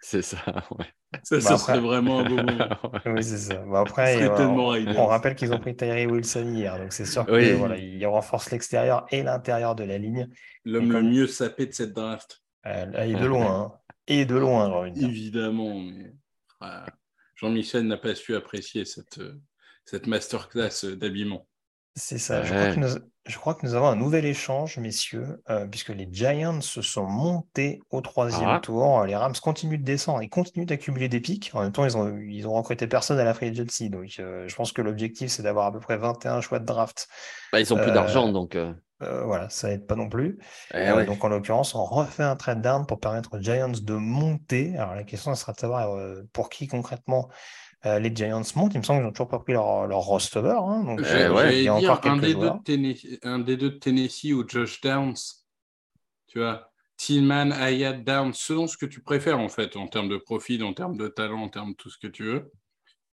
C'est ça, ouais. Ça, Bah ça après- serait vraiment un beau moment. Oui, c'est ça. Bon, Ça après, serait euh, tellement on, rappelle qu'ils ont pris Tyree Wilson hier, donc c'est sûr que Oui. voilà, ils renforcent l'extérieur et l'intérieur de la ligne. L'homme le mieux sapé de cette draft. Euh, là, et de loin, hein. Et de loin. Évidemment, mais ah, Jean-Michel n'a pas su apprécier cette, cette masterclass d'habillement. C'est ça. Je crois Ouais. que nous, je crois que nous avons un nouvel échange, messieurs, euh, puisque les Giants se sont montés au troisième Ah. tour. Les Rams continuent de descendre et continuent d'accumuler des pics. En même temps, ils ont, ils ont recruté personne à la free agency. Donc, euh, je pense que l'objectif, c'est d'avoir à peu près 21 choix de draft. Bah, ils ont plus Euh, d'argent, donc. Euh, voilà, ça aide pas non plus. eh Euh, donc, en l'occurrence, on refait un trade down pour permettre aux Giants de monter. Alors, la question, ça sera de savoir euh, pour qui concrètement les Giants montent. Il me semble qu'ils n'ont toujours pas pris leur, leur roster. Hein, donc, J'ai- ouais, il y J'allais a dire encore un quelques des, deux joueurs. de Tennessee, un des deux de Tennessee ou Josh Downs. Tu vois, Tillman, Hayat, Downs, selon ce que tu préfères en fait, en termes de profil, en termes de talent, en termes de tout ce que tu veux.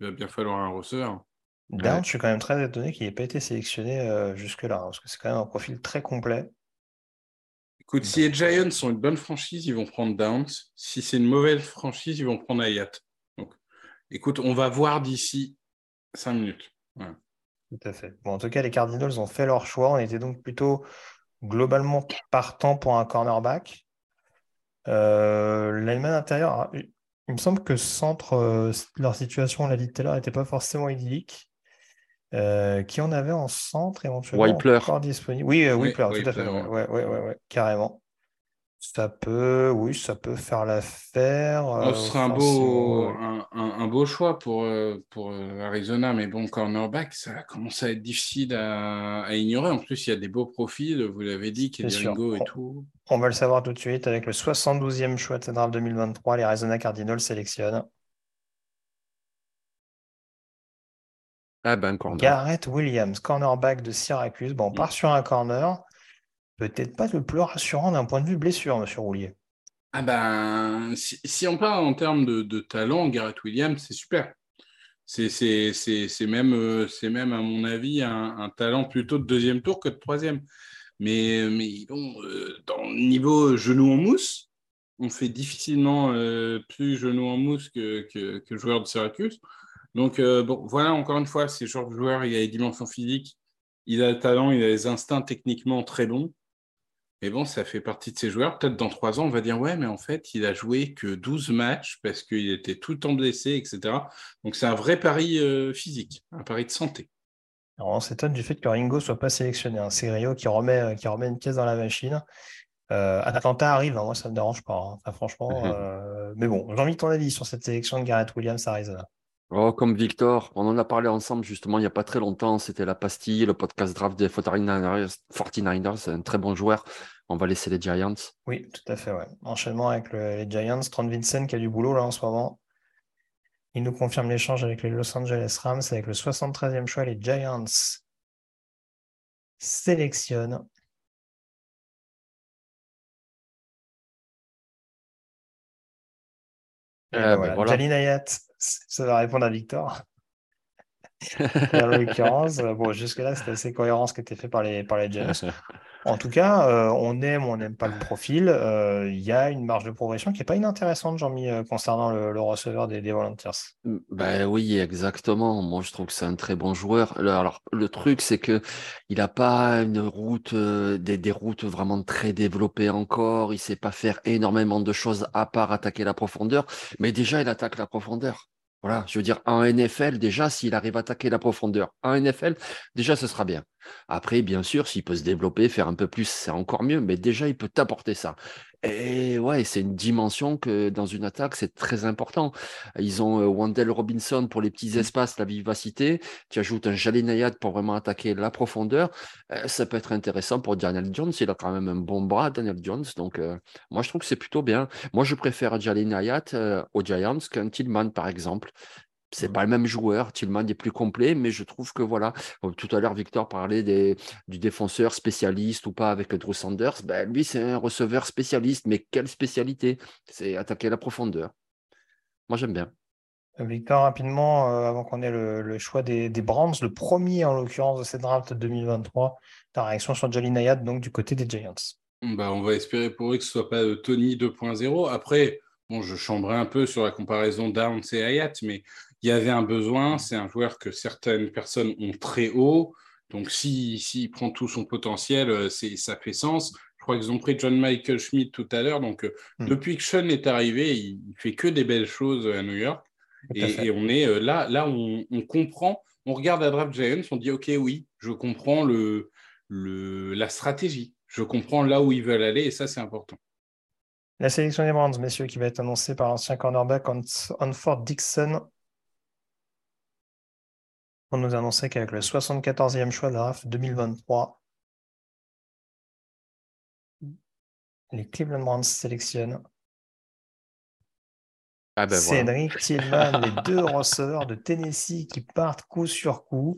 Il va bien falloir un receveur. Down, Ouais. je suis quand même très étonné qu'il n'ait pas été sélectionné euh, jusque-là, hein, parce que c'est quand même un profil très complet. Écoute, si les Giants sont une bonne franchise, ils vont prendre Downs. Si c'est une mauvaise franchise, ils vont prendre Hayat. Donc, écoute, on va voir d'ici cinq minutes. Voilà. Tout à fait. Bon, en tout cas, les Cardinals ont fait leur choix. On était donc plutôt globalement partant pour un cornerback. Euh, L'alignment intérieur, alors, il il me semble que centre, euh, leur situation, on l'a dit tout à l'heure, n'était pas forcément idyllique. Euh, qui en avait en centre éventuellement Weipler. encore disponible? Oui, euh, Oui, Weipler, tout à fait. Ouais, ouais, ouais, ouais, ouais, carrément. Ça peut, oui, ça peut faire l'affaire. Oh, euh, ce serait un beau, un, un- un beau choix pour, euh, pour euh, Arizona, mais bon, cornerback, ça commence à être difficile à, à ignorer. En plus, il y a des beaux profils, vous l'avez dit. Ringo et On- tout. On va le savoir tout de suite avec le 72e choix de cette draft 2023. Les Arizona Cardinals sélectionnent Ah ben, corner. Garrett Williams, cornerback de Syracuse. Bon, on Mm. part sur un corner. Peut-être pas le plus rassurant d'un point de vue blessure, monsieur Roulier. Ah ben, si, si on parle en termes de, de talent, Garrett Williams, c'est super. C'est c'est- c'est- c'est même, euh, c'est même, à mon avis, un, un talent plutôt de deuxième tour que de troisième. Mais, mais bon, euh, dans le niveau genou en mousse, on fait difficilement euh, plus genou en mousse que, que, que joueur de Syracuse. Donc, euh, bon, voilà, encore une fois, c'est le genre de joueur, il a les dimensions physiques, il a le talent, il a les instincts techniquement très bons. Mais bon, ça fait partie de ces joueurs. Peut-être dans trois ans, on va dire, ouais, mais en fait, il a joué que 12 matchs parce qu'il était tout le temps blessé, etc. Donc, c'est un vrai pari euh, physique, un pari de santé. Alors, on s'étonne du fait que Ringo soit pas sélectionné. hein. C'est Rio qui remet, qui remet une pièce dans la machine. Euh, Atlanta arrive, hein, moi ça me dérange pas. hein. Enfin, franchement, Mhm. euh, mais bon, j'ai envie de ton avis sur cette sélection de Garrett Williams à Arizona. Oh, comme Victor, on en a parlé ensemble justement il n'y a pas très longtemps. C'était la pastille, le podcast draft des 49ers. 49ers, c'est un très bon joueur. On va laisser les Giants. Oui, tout à fait, ouais. Enchaînement avec le- les Giants, Trent Vincent qui a du boulot là en ce moment. Il nous confirme l'échange avec les Los Angeles Rams avec le 73e choix. Les Giants sélectionnent Eh ben ben voilà. Ça va répondre à Victor. En l'occurrence, euh, bon, jusque-là, c'était assez cohérent ce qui était fait par les, par les. En tout cas, euh, on aime ou on n'aime pas le profil. Euh, Il y a une marge de progression qui n'est pas inintéressante, Jean-Mi, euh, concernant le, le receveur des, des Volunteers. Ben oui, exactement. Moi, je trouve que c'est un très bon joueur. Le- Alors, le truc, c'est que il n'a pas une route, des, des routes vraiment très développées encore. Il sait pas faire énormément de choses à part attaquer la profondeur. Mais déjà, il attaque la profondeur. Voilà, je veux dire, en NFL, déjà, s'il arrive à attaquer la profondeur, en NFL, déjà, ce sera bien. Après, bien sûr, s'il peut se développer, faire un peu plus, c'est encore mieux, mais déjà, il peut t'apporter ça. Et ouais, c'est une dimension que dans une attaque, c'est très important. Ils ont euh, Wendell Robinson pour les petits espaces, la vivacité. Tu ajoutes un Nayad pour vraiment attaquer la profondeur. Euh, ça peut être intéressant pour Daniel Jones. Il a quand même un bon bras, Daniel Jones. Donc, euh, moi, je trouve que c'est plutôt bien. Moi, je préfère Jalin Nayad euh, aux Giants qu'un Tillman, par exemple. C'est pas le même joueur. Tillman est plus complet, mais je trouve que voilà. Euh, Tout à l'heure, Victor parlait des, du défenseur spécialiste ou pas avec Drew Sanders. Ben, lui, c'est un receveur spécialiste, mais quelle spécialité? C'est attaquer la profondeur. Moi, j'aime bien. Victor, rapidement, euh, avant qu'on ait le, le choix des, des Browns, le premier en l'occurrence de cette draft 2023, ta réaction sur Jalin Nayad, donc du côté des Giants? Bah, on va espérer pour eux que ce soit pas euh, Tony 2.0. Après, bon, je chambrerai un peu sur la comparaison Downs et Hayat, mais il y avait un besoin. C'est un joueur que certaines personnes ont très haut. Donc, s'il si, s'il prend tout son potentiel, euh, c'est, ça fait sens. Je crois qu'ils ont pris John Michael Schmidt tout à l'heure. Donc, euh, Mm. depuis que Sean est arrivé, il, fait que des belles choses à New York. Et, et on est euh, là, là on, on comprend, on regarde la draft Giants, on dit ok, oui, je comprends le, le, la stratégie, je comprends là où ils veulent aller et ça c'est important. La sélection des Browns, messieurs, qui va être annoncée par l'ancien cornerback An- Hanford Dixon. On nous annonçait qu'avec le 74e choix de la draft 2023, les Cleveland Browns sélectionnent Ah ben voilà. Cédric Tillman, les deux receveurs de Tennessee qui partent coup sur coup.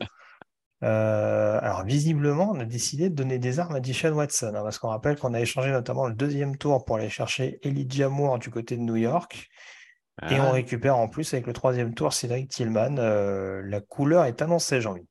Euh, alors, visiblement, on a décidé de donner des armes à Deshaun Watson, hein, parce qu'on rappelle qu'on a échangé notamment le deuxième tour pour aller chercher Elijah Moore du côté de New York. Et on Ah. récupère en plus avec le troisième tour Cédric Tillman. Euh, la couleur est annoncée, envie.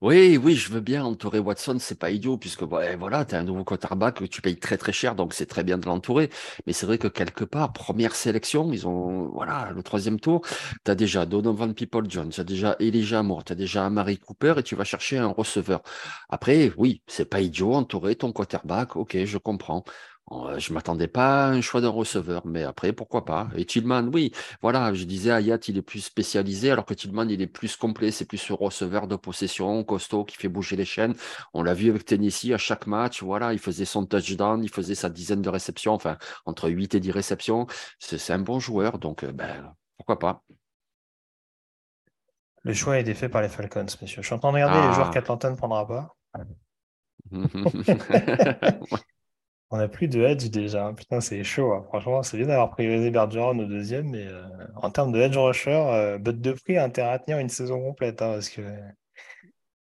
Oui, oui, je veux bien entourer Watson, c'est pas idiot, puisque ouais, voilà, tu as un nouveau quarterback que tu payes très très cher, donc c'est très bien de l'entourer. Mais c'est vrai que quelque part, première sélection, ils ont, voilà, le troisième tour, tu as déjà Donovan People-Jones, tu as déjà Elijah Moore, tu as déjà Amari Cooper et tu vas chercher un receveur. Après, oui, c'est pas idiot, entourer ton quarterback, ok, je comprends. Euh, Je m'attendais pas à un choix d'un receveur, mais après, pourquoi pas? Et Tillman, oui, voilà, je disais, Hayat, il est plus spécialisé, alors que Tillman, il est plus complet, c'est plus ce receveur de possession, costaud, qui fait bouger les chaînes. On l'a vu avec Tennessee à chaque match, voilà, il faisait son touchdown, il faisait sa dizaine de réceptions, enfin, entre 8 et 10 réceptions. C'est un bon joueur, donc, euh, ben, pourquoi pas? Le choix a été fait par les Falcons, messieurs. Je suis en train de regarder les Ah. joueurs qu'Atlanta ne prendra pas. On n'a plus de edge déjà. hein. Putain, c'est chaud. hein. Franchement, c'est bien d'avoir priorisé Bergeron au deuxième, mais euh, en termes de edge rusher, euh, Bud Dupree a intérêt à tenir une saison complète, hein, parce que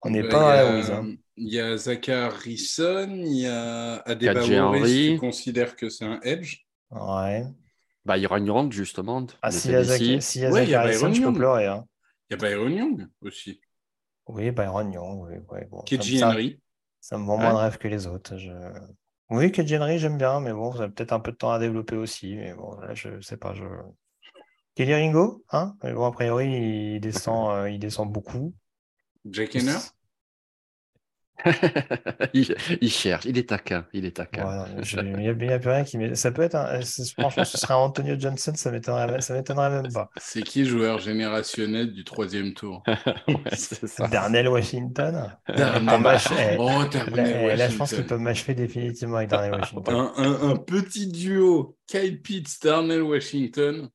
on n'est pas y la hein. Il y a Zachar Harrison, il y a Adebayo, tu considères que c'est un edge. Ouais. Byron Young, justement, Ah, de s'il y a Zach, Tennessee. s'il y a Ouais, Zach il y a Harrison, je peux pleurer. hein. Il y a Byron Young aussi. Oui, Byron Young. Oui, ouais, bon, ça- Henry. ça me vend Ouais. moins de rêve que les autres. Je... Oui, Henry, j'aime bien, mais bon, ça a peut-être un peu de temps à développer aussi. Mais bon, là, je sais pas. Je... Kelly Ringo, hein? Mais bon, a priori, il descend, euh, il descend beaucoup. Jack Henner. Il, il cherche, il est taquin, il est taquin. Il n'y a, il y a plus rien qui m'é- Ça peut être un... c'est- Franchement, ce serait Antonio Johnson, ça m'étonnerait, ça m'étonnerait même pas. C'est qui joueur générationnel du troisième tour? Ouais, c'est ça. Darnell Washington. Darnell- Pour m'ach- eh, Oh, là, Darnell eh, là, je pense qu'ils peuvent m'achever définitivement avec Darnell Washington. Un, un- un petit duo, Kyle Pitts, Darnell Washington.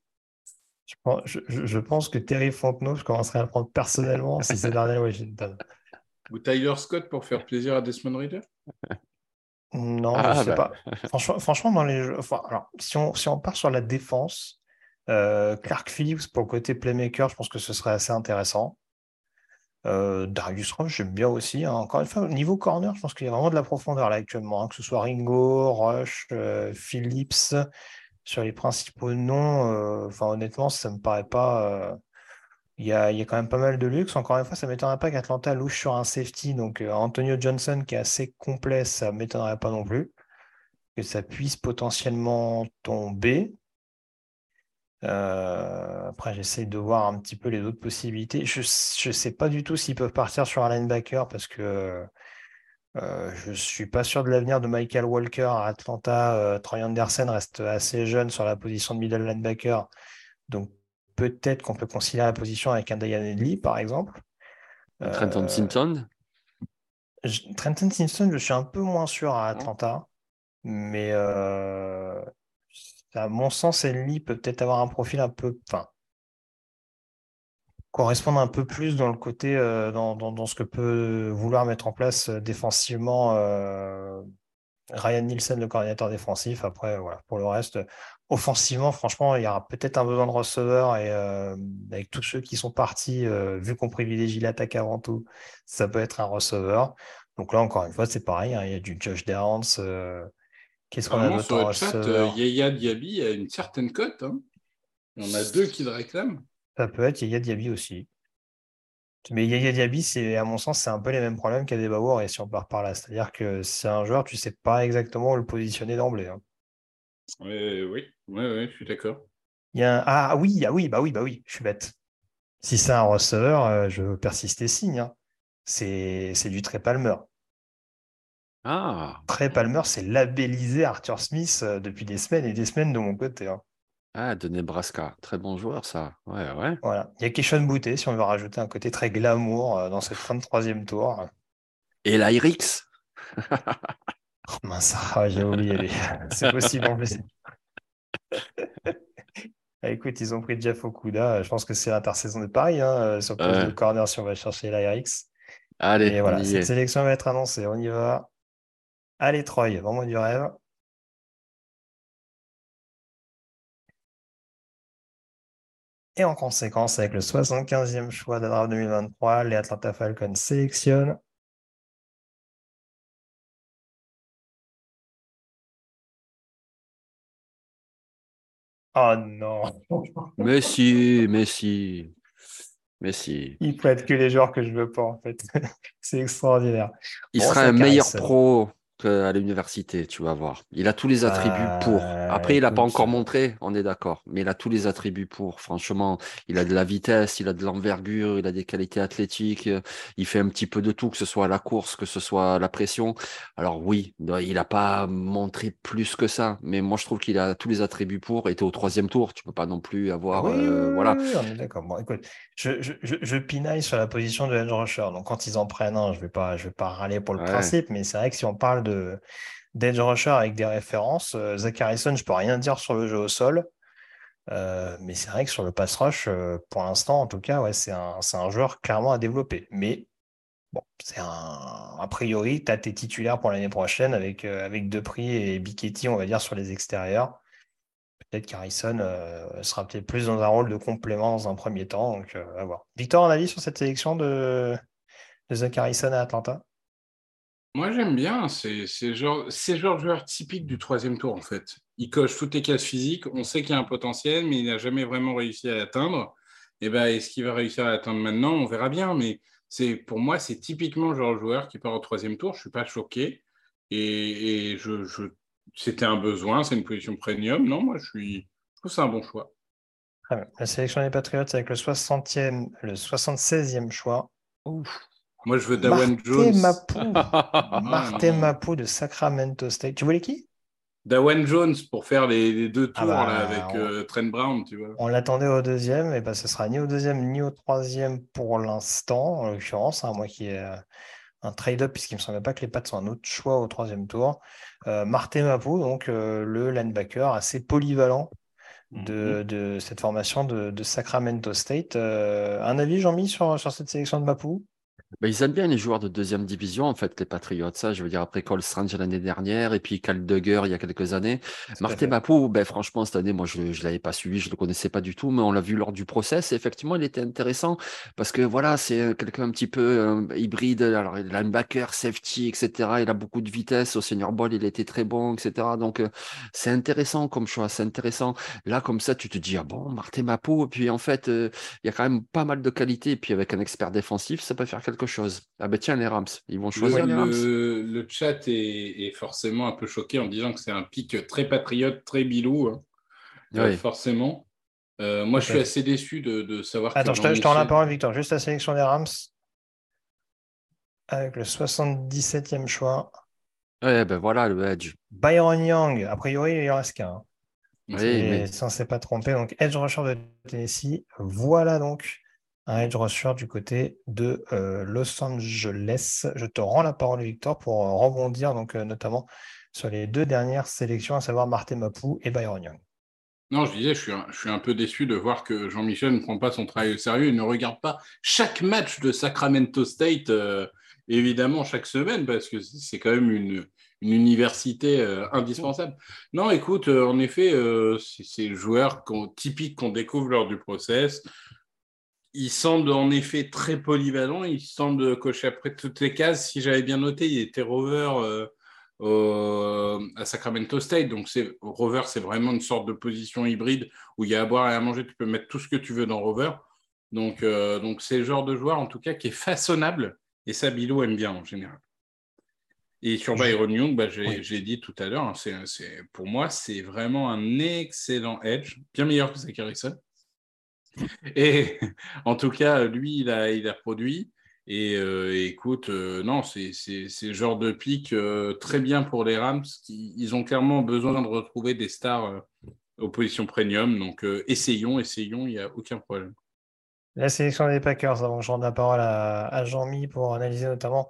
Je pense, je pense que Terry Fontenot, je commencerai à le prendre personnellement si c'est Darnell Washington. Ou Tyler Scott pour faire plaisir à Desmond Reader? Non, Ah, je sais bah. pas. Franchement, franchement, dans les jeux, enfin, alors, si on, si on part sur la défense, euh, Clark Phillips pour le côté playmaker, je pense que ce serait assez intéressant. Euh, Darius Rush, j'aime bien aussi. hein. Encore une fois, au niveau corner, je pense qu'il y a vraiment de la profondeur là actuellement, hein, que ce soit Ringo, Rush, euh, Phillips, sur les principaux noms. euh, Enfin, honnêtement, ça me paraît pas. Il y a, quand même pas mal de luxe. Encore une fois, ça ne m'étonnerait pas qu'Atlanta louche sur un safety. Donc, euh, Antonio Johnson, qui est assez complet, ça ne m'étonnerait pas non plus. Que ça puisse potentiellement tomber. Euh, après, j'essaie de voir un petit peu les autres possibilités. Je ne sais pas du tout s'ils peuvent partir sur un linebacker parce que euh, je ne suis pas sûr de l'avenir de Michael Walker à Atlanta. Troy Anderson reste assez jeune sur la position de middle linebacker. Donc peut-être qu'on peut concilier la position avec un Diane Lee, par exemple. Trenton Simpson? Trenton Simpson, je suis un peu moins sûr à Atlanta. Mais à mon sens, Ellie peut peut-être avoir un profil un peu. Enfin, correspondre un peu plus dans le côté, euh, dans, ce que peut vouloir mettre en place euh, défensivement euh, Ryan Nielsen, le coordinateur défensif. Après, voilà, pour le reste, offensivement, franchement, il y aura peut-être un besoin de receveur et avec tous ceux qui sont partis, vu qu'on privilégie l'attaque avant tout, ça peut être un receveur. Donc là, encore une fois, c'est pareil, hein, il y a du Josh Downs. Qu'est-ce qu'on a d'autre sur le chat, Yaya Diaby a une certaine cote. Hein. On a deux qui le réclament. Ça peut être Yaya Diaby aussi. Mais Yaya Diaby, c'est, à mon sens, c'est un peu les mêmes problèmes qu'Adebayor et si on part par là. C'est-à-dire que c'est un joueur, tu ne sais pas exactement où le positionner d'emblée. Hein. Oui, oui, je suis d'accord. Il y a Ah oui, ah oui, bah oui, bah oui, je suis bête. Si c'est un receveur, euh, je veux persister signe. Hein. C'est, du Trey Palmer. Ah. Trey Palmer, c'est labellisé Arthur Smith euh, depuis des semaines et des semaines de mon côté. Hein. Ah, de Nebraska. Très bon joueur, ça. Ouais, ouais. Voilà. Il y a Keshon Bouté, si on veut rajouter un côté très glamour euh, dans cette fin de troisième tour. Et l'Irix oh, mince, ah, j'ai oublié. C'est possible en plus. Ah, écoute, ils ont pris Jeff Okuda. Je pense que c'est l'intersaison de Paris hein, euh, sur le poste de corner si on va chercher l'Irix. Allez, Et voilà, cette sélection va être annoncée. On y va. Allez, Troy, vends-moi du rêve. Et en conséquence, avec le 75e choix de draft 2023, les Atlanta Falcons sélectionnent Oh non. Messi, Messi, Messi. Il prête que les joueurs que je veux pas en fait. C'est extraordinaire. Il sera un meilleur pro à l'université, tu vas voir. Il a tous les attributs pour. Euh, Après, il n'a pas encore montré, on est d'accord, mais il a tous les attributs pour. Franchement, il a de la vitesse, il a de l'envergure, il a des qualités athlétiques, il fait un petit peu de tout, que ce soit la course, que ce soit la pression. Alors oui, il n'a pas montré plus que ça, mais moi je trouve qu'il a tous les attributs pour. était au troisième tour, tu peux pas non plus avoir. Oui, euh, voilà. on est d'accord. Bon, écoute, je, je, je, pinaille sur la position de edge rusher. Donc quand ils en prennent un, je vais pas, je vais pas râler pour le principe, mais c'est vrai que si on parle de d'edge rusher avec des références. Euh, Zach Harrison, je peux rien dire sur le jeu au sol. Euh, mais c'est vrai que sur le pass rush, euh, pour l'instant, en tout cas, ouais, c'est un, un, joueur clairement à développer. Mais bon, c'est un. A priori, tu as tes titulaires pour l'année prochaine avec, avec Depri et Biketti, on va dire, sur les extérieurs. Peut-être qu'Harrison sera peut-être plus dans un rôle de complément dans un premier temps. Donc, à voir. Victor, un avis sur cette sélection de, de Zach Harrison à Atlanta? Moi, j'aime bien. C'est genre, genre joueur typique du troisième tour, en fait. Il coche toutes les cases physiques. On sait qu'il y a un potentiel, mais il n'a jamais vraiment réussi à l'atteindre. Et eh ben, est-ce qu'il va réussir à l'atteindre maintenant? On verra bien. Mais c'est pour moi, c'est typiquement le genre de joueur qui part au troisième tour. Je ne suis pas choqué. Et, je, c'était un besoin. C'est une position premium. Non, moi, je, suis, je trouve c'est un bon choix. La sélection des Patriots avec le 60e, le 76e choix. Ouf. Moi, je veux Dawan Jones. Martin Mapou de Sacramento State. Tu voulais qui? Dawan Jones pour faire les, deux ah tours bah, avec euh, Trent Brown, tu vois. On l'attendait au deuxième, et ben ce sera ni au deuxième ni au troisième pour l'instant, en l'occurrence. Hein, moi qui ai euh, un trade-up, puisqu'il ne me semble pas que les pattes sont un autre choix au troisième tour. Euh, Martin Mapou, donc le linebacker assez polyvalent de, mhm. cette formation de, Sacramento State. un avis, Jean-Mi, sur, sur cette sélection de Mapou Bah, ils aiment bien les joueurs de deuxième division, en fait, les Patriots. Ça, je veux dire, après Cole Strange l'année dernière et puis Cal Duggar il y a quelques années. Martin Mapou, ben, franchement, cette année, moi, je ne l'avais pas suivi, je ne le connaissais pas du tout, mais on l'a vu lors du process. Et effectivement, il était intéressant parce que voilà, c'est quelqu'un un petit peu euh, hybride. Alors, linebacker, safety, etc. Il a beaucoup de vitesse. Au senior ball, il était très bon, etc. Donc, euh, c'est intéressant comme choix. C'est intéressant. Là, comme ça, tu te dis, ah bon, Martin Mapou. Et puis, en fait, euh, il y a quand même pas mal de qualité. Et puis, avec un expert défensif, ça peut faire quelque chose. Ah ben tiens, les Rams, ils vont choisir le, les Rams. Le, chat est, forcément un peu choqué en disant que c'est un pic très patriote, très bilou. Hein. Euh, forcément. Euh, moi, je suis assez déçu de, savoir Attends, je, te, rends la parole, Victor. Juste la sélection des Rams avec le 77e choix. Ouais, ben voilà, le Edge. Byron Young, a priori, il y en reste qu'un. Oui, mais... Ça ne s'est pas trompé. Donc, Edge Rusher de Tennessee. Voilà donc un edge rusher du côté de euh, Los Angeles. Je te rends la parole, Victor, pour euh, rebondir donc, euh, notamment sur les deux dernières sélections, à savoir Martin Mapou et Byron Young. Non, je disais, je suis, un, peu déçu de voir que Jean-Michel ne prend pas son travail au sérieux et ne regarde pas chaque match de Sacramento State, évidemment, chaque semaine, parce que c'est quand même une, une université indispensable. Non, écoute, en effet, c'est le joueur typique qu'on découvre lors du process il semble en effet très polyvalent. Il semble cocher après toutes les cases. Si j'avais bien noté, il était rover euh, à Sacramento State. Donc, rover, c'est vraiment une sorte de position hybride où il y a à boire et à manger. Tu peux mettre tout ce que tu veux dans rover. Donc, euh, donc c'est le genre de joueur, en tout cas, qui est façonnable. Et ça, Bilou aime bien en général. Et sur Byron Young, bah, j'ai dit tout à l'heure, hein, c'est pour moi, c'est vraiment un excellent edge, bien meilleur que Zach Harrison. Et en tout cas, lui, il a, il produit. Et euh, écoute, euh, non, c'est le genre de pic euh, très bien pour les Rams. Ils ont clairement besoin de retrouver des stars aux positions premium. Donc, essayons, essayons, il n'y a aucun problème. La sélection des Packers, avant que je rende la parole à, Jean-Mi pour analyser notamment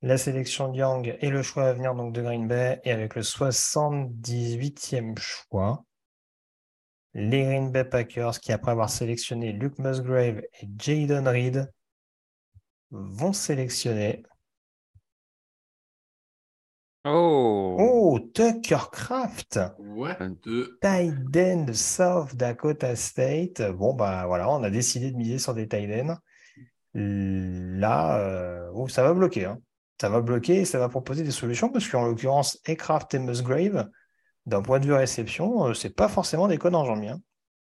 la sélection de Young et le choix à venir donc, de Green Bay. Et avec le 78e choix, les Green Bay Packers, qui après avoir sélectionné Luke Musgrave et Jaden Reed, vont sélectionner. Oh, oh Tucker Craft Ouais, de Tight South Dakota State. Bon, bah voilà, on a décidé de miser sur des tight Là, euh, oh, ça va bloquer. Hein. Ça va bloquer et ça va proposer des solutions parce qu'en l'occurrence, Craft et Musgrave, d'un point de vue réception, euh, c'est pas forcément en jambes. Hein.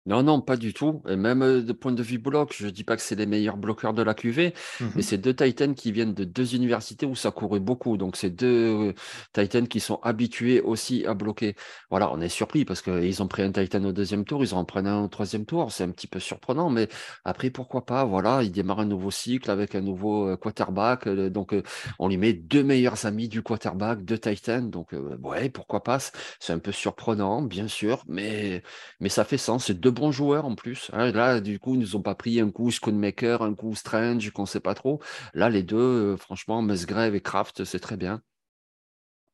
Non, non, pas du tout. Et même euh, de point de vue bloc, je ne dis pas que c'est les meilleurs bloqueurs de la QV, mais mhm. c'est deux Titans qui viennent de deux universités où ça courait beaucoup. Donc, c'est deux euh, Titans qui sont habitués aussi à bloquer. Voilà, on est surpris parce qu'ils ont pris un Titan au deuxième tour, ils en prennent un au troisième tour. C'est un petit peu surprenant, mais après, pourquoi pas? Voilà, ils démarrent un nouveau cycle avec un nouveau euh, quarterback. Donc, on lui met deux meilleurs amis du quarterback, deux Titans. Donc, ouais, pourquoi pas? C'est un peu surprenant, bien sûr, mais, mais ça fait sens. C'est deux bons joueurs en plus. Hein. Là, du coup, ils nous ont pas pris un coup Schoonmaker, un coup Strange, qu'on sait pas trop. Là, les deux, euh, franchement, Musgrave et Kraft, c'est très bien.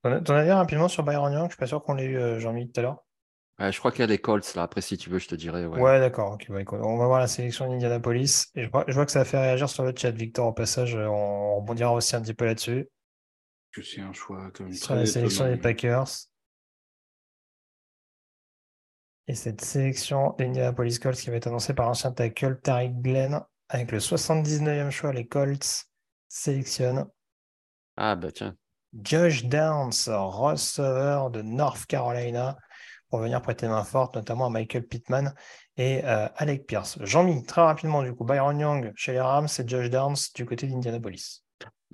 T'en as dit rapidement sur Byron Young, je suis pas sûr qu'on l'ait eu, euh, Jean-Mi, tout à l'heure. je crois qu'il y a des Colts là. Après, si tu veux, je te dirai. Ouais, d'accord. Bah, on va voir la sélection d'Indianapolis. Et je vois, je vois, que ça a fait réagir sur le chat, Victor. Au passage, euh, on rebondira aussi un petit peu là-dessus. Que c'est un choix comme Sur la sélection des Packers. Et cette sélection d'Indianapolis Colts qui va être annoncée par l'ancien tackle Tariq Glenn avec le 79e choix, les Colts sélectionnent. Ah bah tiens. Josh Downs, receveur de North Carolina, pour venir prêter main forte, notamment à Michael Pittman et euh, Alec Pierce. Jean-Mi, très rapidement, du coup, Byron Young chez les Rams et Josh Downs du côté d'Indianapolis.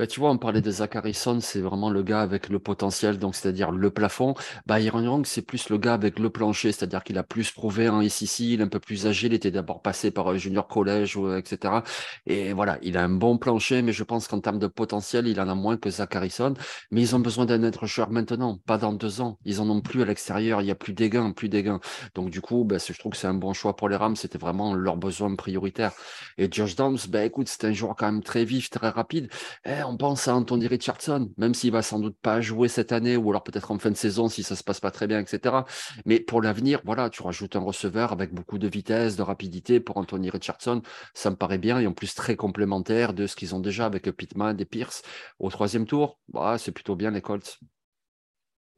Bah, tu vois, on parlait de Zach Harrison, c'est vraiment le gars avec le potentiel, donc c'est-à-dire le plafond. Bah, Young, c'est plus le gars avec le plancher, c'est-à-dire qu'il a plus prouvé en SEC, il est un peu plus âgé, il était d'abord passé par junior collège, etc. Et voilà, il a un bon plancher, mais je pense qu'en termes de potentiel, il en a moins que Zach Harrison. Mais ils ont besoin d'un être joueur maintenant, pas dans deux ans. Ils en ont plus à l'extérieur, il n'y a plus des gains, plus des gains. Donc du coup, bah, je trouve que c'est un bon choix pour les Rams, c'était vraiment leur besoin prioritaire. Et Josh Downs, bah, écoute, c'est un joueur quand même très vif, très rapide. Eh, pense à Anthony Richardson, même s'il va sans doute pas jouer cette année, ou alors peut-être en fin de saison si ça se passe pas très bien, etc. Mais pour l'avenir, voilà, tu rajoutes un receveur avec beaucoup de vitesse, de rapidité pour Anthony Richardson, ça me paraît bien, et en plus très complémentaire de ce qu'ils ont déjà avec Pittman et Pierce au troisième tour. Bah, c'est plutôt bien les Colts.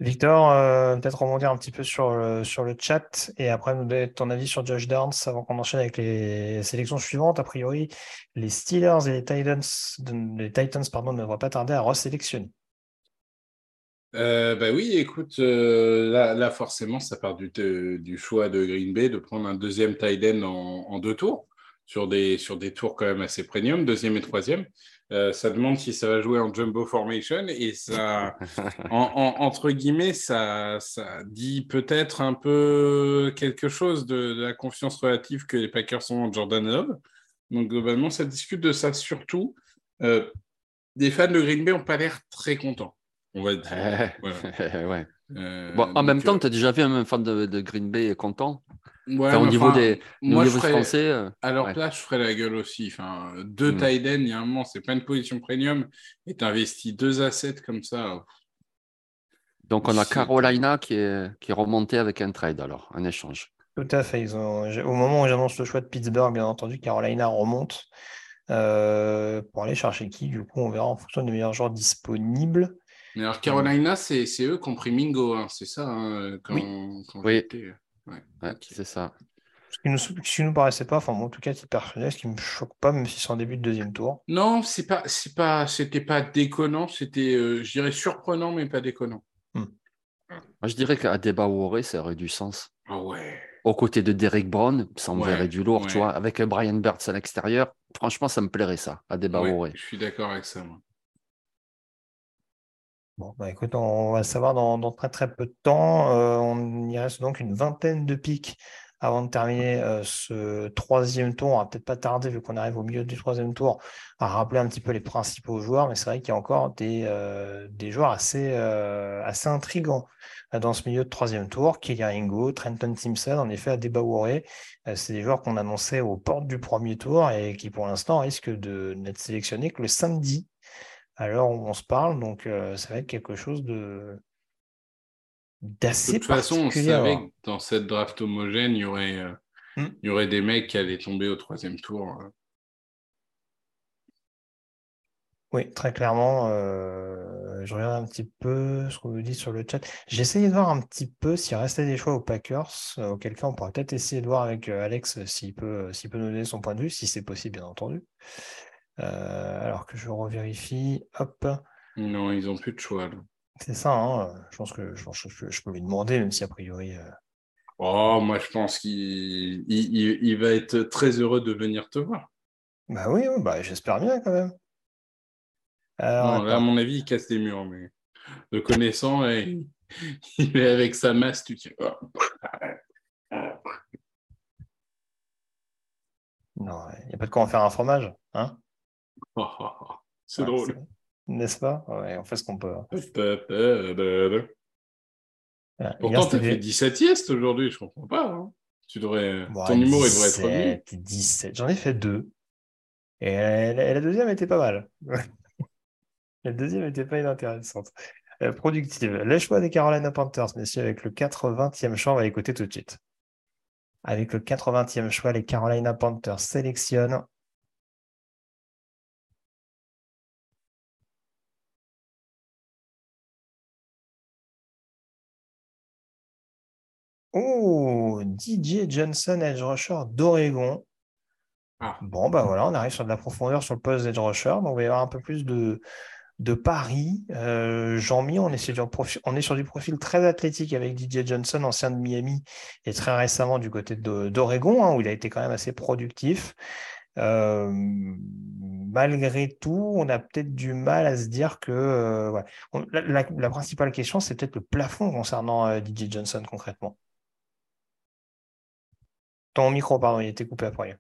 Victor, euh, peut-être rebondir un petit peu sur le, sur le chat et après nous donner ton avis sur Josh Downs avant qu'on enchaîne avec les sélections suivantes. A priori, les Steelers et les Titans, les Titans pardon, ne devraient pas tarder à resélectionner. Euh, bah oui, écoute, euh, là, forcément, ça part du, du, choix de Green Bay de prendre un deuxième tight end en, en, deux tours, sur des, sur des tours quand même assez premium, deuxième et troisième. Euh, ça demande si ça va jouer en jumbo formation et ça, entre guillemets, ça, ça dit peut-être un peu quelque chose de, la confiance relative que les Packers ont en Jordan Love. Donc globalement, ça discute de ça surtout. Euh, des fans de Green Bay n'ont pas l'air très contents, on va dire. ouais. Euh, bon, en même temps, tu as déjà vu un fan de, de Green Bay content? Au niveau des moi, français. Euh, alors là, je ferais la gueule aussi. Enfin, deux mmh. il y a un moment, c'est pas une position premium. Et tu investis deux assets comme ça. Donc on a Carolina qui est, qui est remonté avec un trade, alors, un échange. Tout à fait. Ils ont... Au moment où j'annonce le choix de Pittsburgh, bien entendu, Carolina remonte euh, pour aller chercher qui. Du coup, on verra en fonction des meilleurs joueurs disponibles. Mais alors, Carolina, c'est eux qui ont pris Mingo, hein, c'est ça, hein, quand, oui. Quand oui. Ouais, c'est ça. Ce qui, nous, ce nous paraissait pas, enfin, moi, en tout cas, titre personnel, ce qui me choque pas, même si c'est en début de deuxième tour. Non, c'est pas, c'est pas, c'était pas déconnant, c'était, euh, je dirais, surprenant, mais pas déconnant. Hmm. Moi, je dirais qu'à débat Waré, ça aurait du sens. Ah ouais. Aux côtés de Derek Brown, ça me verrait du lourd, tu vois, avec Brian Burts à l'extérieur. Franchement, ça me plairait ça, à débat Je suis d'accord avec ça, moi. Bon, bah écoute, on va le savoir dans, très très peu de temps. Euh, on y reste donc une vingtaine de pics avant de terminer euh, ce troisième tour. On va peut-être pas tarder, vu qu'on arrive au milieu du troisième tour, à rappeler un petit peu les principaux joueurs. Mais c'est vrai qu'il y a encore des, euh, des joueurs assez, assez intrigants dans ce milieu de troisième tour. Kylian Ingo, Trenton Simpson, en effet, à débaourer. c'est des joueurs qu'on annonçait aux portes du premier tour et qui, pour l'instant, risquent de n'être sélectionnés que le samedi alors on se parle. Donc, euh, ça va être quelque chose de d'assez De toute façon, on savait que dans cette draft homogène, il y aurait, euh, hmm. il y aurait des mecs qui allaient tomber au troisième tour. Euh. Oui, très clairement. je regarde un petit peu ce qu'on vous dit sur le chat. J'ai essayé de voir un petit peu s'il restait des choix aux Packers, auquel cas on pourrait peut-être essayer de voir avec Alex s'il peut, s'il peut nous donner son point de vue, si c'est possible, bien entendu. Euh, alors que je revérifie. Hop. Non, ils n'ont plus de choix. C'est ça, hein. je pense que je, peux lui demander, même si a priori. Euh, oh, moi je pense qu'il il, va être très heureux de venir te voir. Bah oui, bah, j'espère bien quand même. à mon avis, il casse des murs, mais le connaissant, il est avec sa masse, tu dis. Non, il n'y a pas de quoi en faire un fromage, hein c'est drôle. N'est-ce pas? On fait ce qu'on peut. Hein. Pourtant, tu as fait 17 siestes aujourd'hui, je comprends pas. Hein. Tu devrais... Ton humour, il devrait être 17. J'en ai fait deux. Et la, deuxième était pas mal. la deuxième était pas inintéressante. Euh, productive. Les choix des Carolina Panthers, messieurs, avec le 80e choix, on va écouter tout de suite. Avec le 80e choix, les Carolina Panthers sélectionnent DJ Johnson, edge rusher d'Oregon. Ah. Bon, bah voilà, on arrive sur de la profondeur sur le poste d'edge rusher. Donc, on va y avoir un peu plus de, de paris. Euh, Jean-Mi, on, est sur du profil, on est sur du profil très athlétique avec DJ Johnson, ancien de Miami, et très récemment du côté d'Oregon, hein, où il a été quand même assez productif. Euh, malgré tout, on a peut-être du mal à se dire que euh, la, la, principale question, c'est peut-être le plafond concernant DJ Johnson concrètement. Ton micro, pardon, il était coupé après.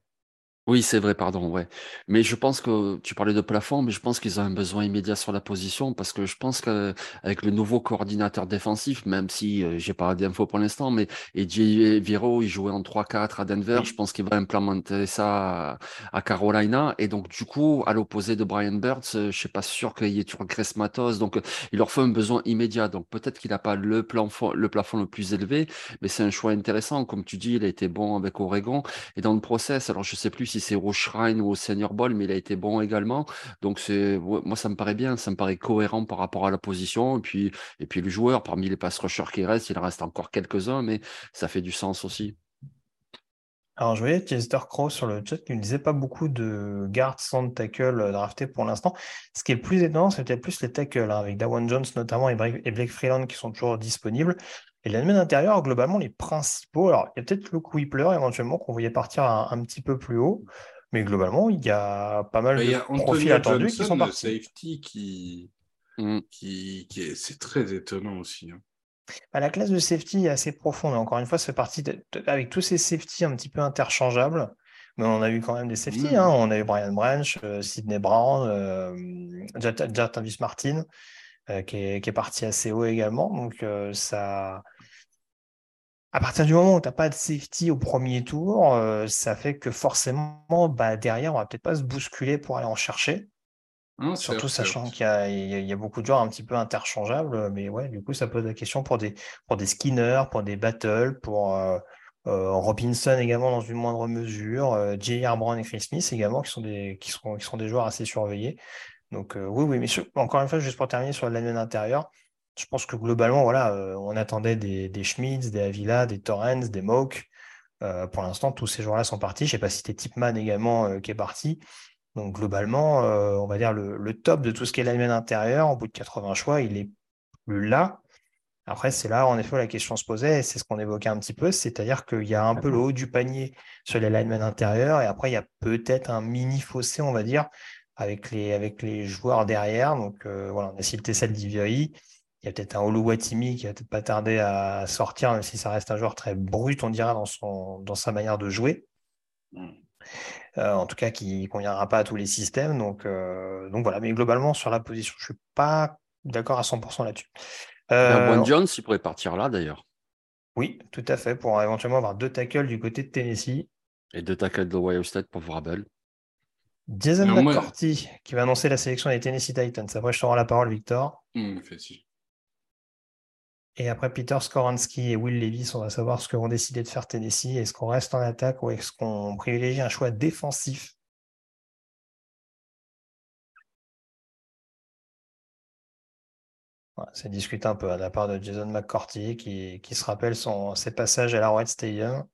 Oui, c'est vrai, pardon, ouais. Mais je pense que tu parlais de plafond, mais je pense qu'ils ont un besoin immédiat sur la position parce que je pense qu'avec le nouveau coordinateur défensif, même si euh, j'ai pas d'infos pour l'instant, mais Eddie Viro, il jouait en 3-4 à Denver, je pense qu'il va implémenter ça à, Carolina. Et donc, du coup, à l'opposé de Brian Burns, euh, je suis pas sûr qu'il y ait toujours Grace Matos. Donc, il leur faut un besoin immédiat. Donc, peut-être qu'il n'a pas le, plafond, le plafond le plus élevé, mais c'est un choix intéressant. Comme tu dis, il a été bon avec Oregon. Et dans le process, alors je sais plus si c'est au Shrine ou au Senior Ball, mais il a été bon également. Donc, c'est, moi, ça me paraît bien, ça me paraît cohérent par rapport à la position. Et puis, et puis le joueur, parmi les pass rushers qui restent, il reste encore quelques-uns, mais ça fait du sens aussi. Alors, je voyais Chester Crow sur le chat qui ne disait pas beaucoup de guards sans tackle euh, draftés pour l'instant. Ce qui est plus étonnant, peut-être plus les tackles, hein, avec Dawan Jones notamment et Blake Freeland qui sont toujours disponibles. Et l'admin intérieur, globalement, les principaux, alors il y a peut-être Luke Whippler éventuellement qu'on voyait partir un, petit peu plus haut, mais globalement, il y a pas mal bah, de profils attendus qui sont partis. safety qui, mm. qui, qui c'est très étonnant aussi. Hein. Bah, la classe de safety est assez profonde. Encore une fois, c'est parti avec tous ces safety un petit peu interchangeables. Mais on a eu quand même des safety. Mm. Hein. On a eu Brian Branch, euh, Sidney Brown, euh, Jarvis Martin. Euh, qui, est, parti assez haut également. Donc, euh, ça. À partir du moment où tu n'as pas de safety au premier tour, euh, ça fait que forcément, bah, derrière, on va peut-être pas se bousculer pour aller en chercher. Surtout sachant qu'il y, a beaucoup de joueurs un petit peu interchangeables. Mais ouais, du coup, ça pose la question pour des, pour des skinners, pour des battles, pour Robinson également dans une moindre mesure, J.R. Brown et Chris Smith également, qui sont des, qui sont, qui sont des joueurs assez surveillés. Donc euh, oui, oui, mais encore une fois, juste pour terminer sur l'année intérieur, je pense que globalement, voilà, euh, on attendait des, des Schmitz, des Avila, des Torrens, des Moak. Euh, pour l'instant, tous ces joueurs-là sont partis. Je ne sais pas si c'était Tipman également qui est parti. Donc globalement, on va dire le, top de tout ce qui est l'année intérieur, au bout de 80 choix, il est plus là. Après, c'est là, en effet, la question se posait, et c'est ce qu'on évoquait un petit peu, c'est-à-dire qu'il y a un peu le haut du panier sur les linemen intérieurs, et après, il y a peut-être un mini fossé, on va dire, avec les, avec les joueurs derrière. Donc euh, voilà, on a cité celle d'Ivieri. Il y a peut-être un Oluwatimi qui va peut-être pas tarder à sortir, même si ça reste un joueur très brut, on dira, dans, son, dans sa manière de jouer. Mm. Euh, en tout cas, qui ne conviendra pas à tous les systèmes. Donc, euh, donc voilà, mais globalement, sur la position, je ne suis pas d'accord à 100% là-dessus. Euh, Jones, il pourrait partir là d'ailleurs. Oui, tout à fait, pour éventuellement avoir deux tackles du côté de Tennessee. Et deux tackles de Ohio State pour Vrabel. Jason McCourty qui va annoncer la sélection des Tennessee Titans. Après, je te rends la parole, Victor. Mmh, et après, Peter Skoransky et Will Levis, on va savoir ce que vont décider de faire Tennessee. Est-ce qu'on reste en attaque ou est-ce qu'on privilégie un choix défensif? C'est discuté un peu à la part de Jason McCourty qui, qui se rappelle son, ses passages à la Red Stadium.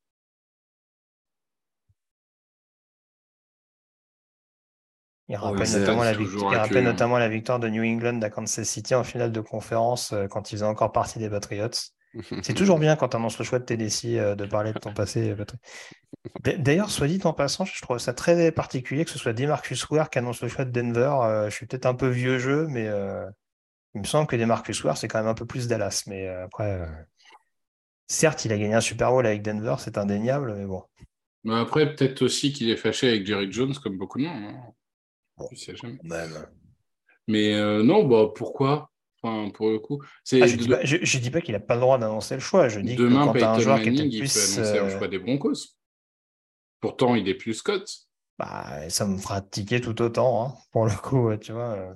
Il rappelle, notamment, la victoire de New England à Kansas City en finale de conférence euh, quand ils faisaient encore partie des Patriots. C'est toujours bien quand tu annonces le choix de Tennessee euh, de parler de ton passé. Euh, d'ailleurs, soit dit en passant, je trouve ça très particulier que ce soit Demarcus Ware qui annonce le choix de Denver. je suis peut-être un peu vieux jeu, mais il me semble que Demarcus Ware, c'est quand même un peu plus Dallas. Mais après, certes, il a gagné un Super Bowl avec Denver, c'est indéniable, mais bon. Mais après, peut-être aussi qu'il est fâché avec Jerry Jones, comme beaucoup de monde. Hein. Mais euh, non, bah pourquoi? Enfin, pour le coup, c'est. Ah, je, dis pas, dis pas qu'il n'a pas le droit d'annoncer le choix. Je dis demain, que quand un joueur qui était plus, il peut annoncer un euh, choix des Broncos. Pourtant, il est plus Scott. Bah, ça me fera tiquer tout autant, hein, pour le coup, tu vois.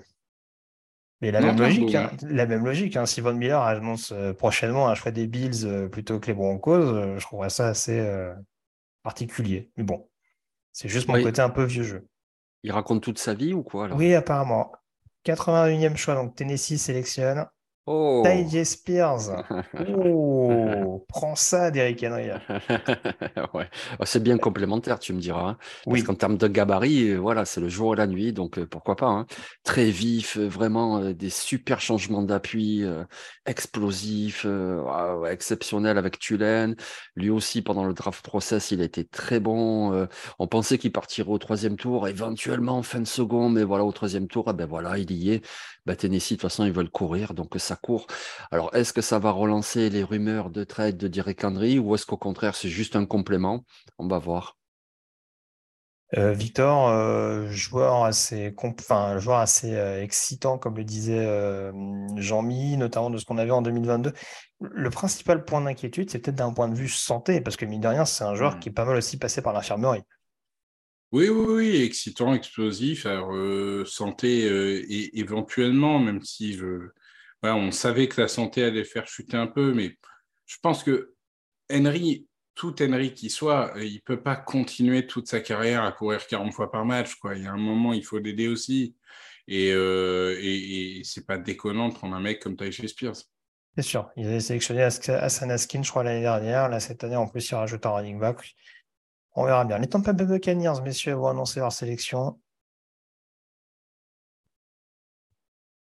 Mais la, même logique, hein, la même logique, si Von Miller annonce euh, prochainement un choix des Bills plutôt que les Broncos, je trouverais ça assez particulier. Mais bon, c'est juste mon côté un peu vieux jeu. Il raconte toute sa vie ou quoi Oui, apparemment. 81e choix, donc Tennessee sélectionne Oh. Spears. Oh, prends ça, Derrick Henry. ouais. Oh, c'est bien complémentaire, tu me diras. Hein. Parce oui. qu'en termes de gabarit, euh, voilà, c'est le jour et la nuit, donc euh, pourquoi pas. Hein. Très vif, euh, vraiment des super changements d'appui, explosifs, exceptionnels avec Tulane. Lui aussi, pendant le draft process, il a été très bon. on pensait qu'il partirait au troisième tour, éventuellement en fin de seconde, mais voilà, au troisième tour, eh ben voilà, il y est. Bah, Tennessee, de toute façon, ils veulent courir, donc ça court. Alors, est-ce que ça va relancer les rumeurs de trade de Derek Henry ou est-ce qu'au contraire, c'est juste un complément? On va voir. Euh, Victor, euh, joueur assez, enfin, joueur assez euh, excitant, comme le disait Jean-Mi, notamment de ce qu'on avait en 2022. Le principal point d'inquiétude, c'est peut-être d'un point de vue santé, parce que mine de rien, c'est un joueur hmm. qui est pas mal aussi passé par l'infirmerie. Oui, oui, oui, excitant, explosif. Alors, santé, et éventuellement, même si je... on savait que la santé allait faire chuter un peu, mais je pense que Henry tout Henry qui soit, euh, il ne peut pas continuer toute sa carrière à courir 40 fois par match. Il y a un moment, il faut l'aider aussi. Et, euh, et, c'est pas déconnant de prendre un mec comme Ty Spears. C'est sûr. Il avait sélectionné Hassan Askin, je crois, l'année dernière. Là, cette année, en plus, il rajoute un running back. On verra bien. Les Tampa Bay Buccaneers, messieurs, vont annoncer leur sélection.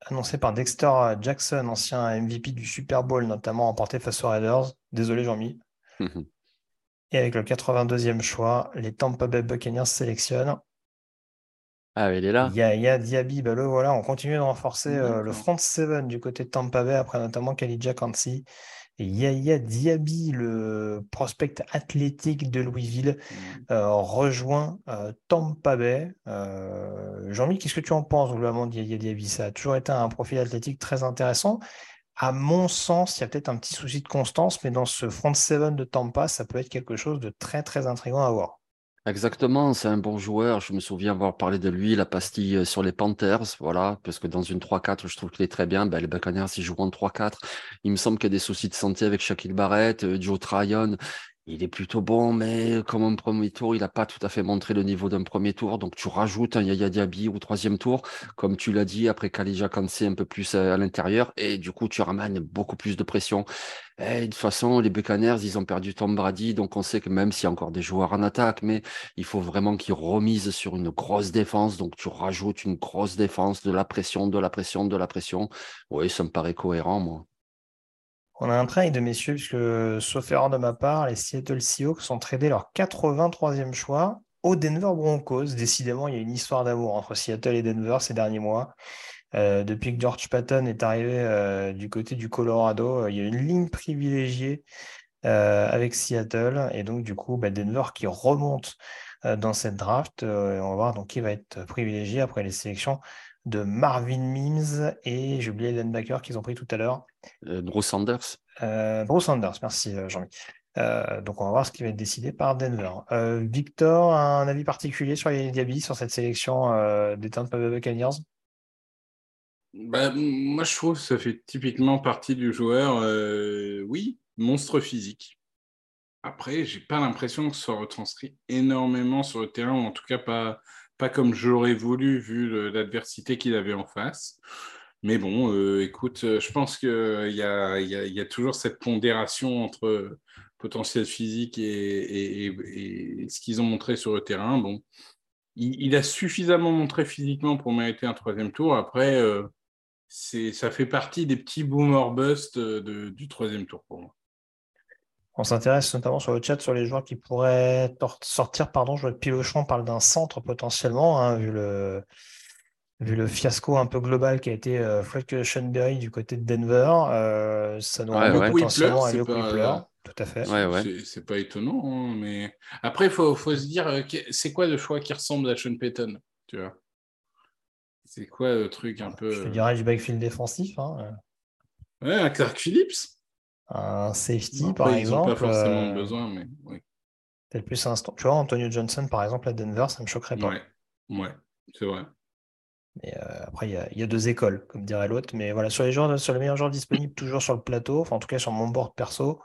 Annoncé par Dexter Jackson, ancien MVP du Super Bowl, notamment emporté face aux Raiders. Désolé, Jean-Mi. Et avec le 82e choix, les Tampa Bay Buccaneers sélectionnent. Ah, il est là. Yaya Diaby, bah le voilà, on continue de renforcer euh, le front 7 du côté de Tampa Bay, après notamment Khalidja Kansi. Yaya Diaby, le prospect athlétique de Louisville, mm. euh, rejoint euh, Tampa Bay. Jean-Mi, qu'est-ce que tu en penses globalement de Yaya Diaby? Ça a toujours été un profil athlétique très intéressant à mon sens, il y a peut-être un petit souci de constance, mais dans ce front seven de Tampa, ça peut être quelque chose de très très intriguant à voir. Exactement, c'est un bon joueur. Je me souviens avoir parlé de lui, la pastille euh, sur les Panthers, voilà, parce que dans une 3-4, je trouve qu'il est très bien. Ben, les Buccaneers, ils jouent en 3-4. Il me semble qu'il y a des soucis de santé avec Shaquille Barrett, euh, Joe Tryon il est plutôt bon, mais comme un premier tour, il n'a pas tout à fait montré le niveau d'un premier tour. Donc tu rajoutes un Yaya Diaby au troisième tour, comme tu l'as dit, après Kalija Kansé un peu plus à l'intérieur, et du coup tu ramènes beaucoup plus de pression. Et de toute façon, les Buccaneers, ils ont perdu Tom Brady, donc on sait que même s'il y a encore des joueurs en attaque, mais il faut vraiment qu'ils remisent sur une grosse défense. Donc tu rajoutes une grosse défense, de la pression, de la pression, de la pression. Oui, ça me paraît cohérent, moi. On a un trade, messieurs, puisque, sauf erreur de ma part, les Seattle Seahawks ont tradé leur 83e choix au Denver Broncos. Décidément, il y a une histoire d'amour entre Seattle et Denver ces derniers mois. Euh, depuis que George Patton est arrivé euh, du côté du Colorado, euh, il y a une ligne privilégiée avec Seattle. Et donc, du coup, bah, Denver qui remonte dans cette draft. on va voir qui va être privilégié après les sélections de Marvin Mims et j'ai oublié le linebacker qu'ils ont pris tout à l'heure. Euh, Bruce Sanders. Euh, Bruce Sanders, merci euh, Jean-Mi. donc on va voir ce qui va être décidé par Denver. Victor, un avis particulier sur les Diaby, sur cette sélection des Tampa Bay Buccaneers? Bah, Moi je trouve que ça fait typiquement partie du joueur, oui, monstre physique. Après, j'ai pas l'impression que ce soit retranscrit énormément sur le terrain, ou en tout cas pas, pas comme j'aurais voulu vu l'adversité qu'il avait en face. Mais bon, euh, écoute, euh, je pense qu'il y a, y, a, toujours cette pondération entre potentiel physique et, ce qu'ils ont montré sur le terrain. Bon, il, a suffisamment montré physiquement pour mériter un troisième tour. Après, euh, ça fait partie des petits boomer bust du troisième tour pour moi. On s'intéresse notamment sur le chat sur les joueurs qui pourraient sortir. Pardon, je vois que Pilochon parle d'un centre potentiellement, hein, vu, le, vu le fiasco un peu global qui a été euh, Frank Schoenberry du côté de Denver. Euh, ça doit ouais, potentiellement aller au Tout à fait. C'est pas étonnant, hein, mais après, il faut, faut, se dire, euh, c'est quoi le choix qui ressemble à Sean Payton tu vois? C'est quoi le truc un peu. Je te dirais du backfield défensif. Hein. Ouais, un Clark Phillips un safety, par exemple. Pas forcément euh, besoin, mais oui. Peut-être plus instant. Tu vois, Antonio Johnson, par exemple, à Denver, ça ne me choquerait pas. Ouais, ouais c'est vrai. Mais euh, après, il y, a deux écoles, comme dirait l'autre. Mais voilà, sur les joueurs, sur les meilleurs joueurs disponibles, toujours sur le plateau, enfin en tout cas sur mon board perso,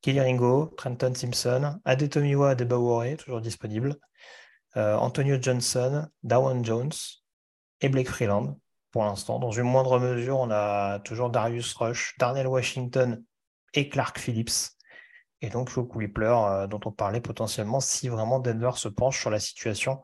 Kelly Ringo, Trenton Simpson, Adetomiwa Adebawore, toujours disponible, euh, Antonio Johnson, Dawan Jones et Blake Freeland pour l'instant. Dans une moindre mesure, on a toujours Darius Rush, Darnell Washington et Clark Phillips. Et donc Joe Coulipler, euh, dont on parlait potentiellement si vraiment Denver se penche sur la situation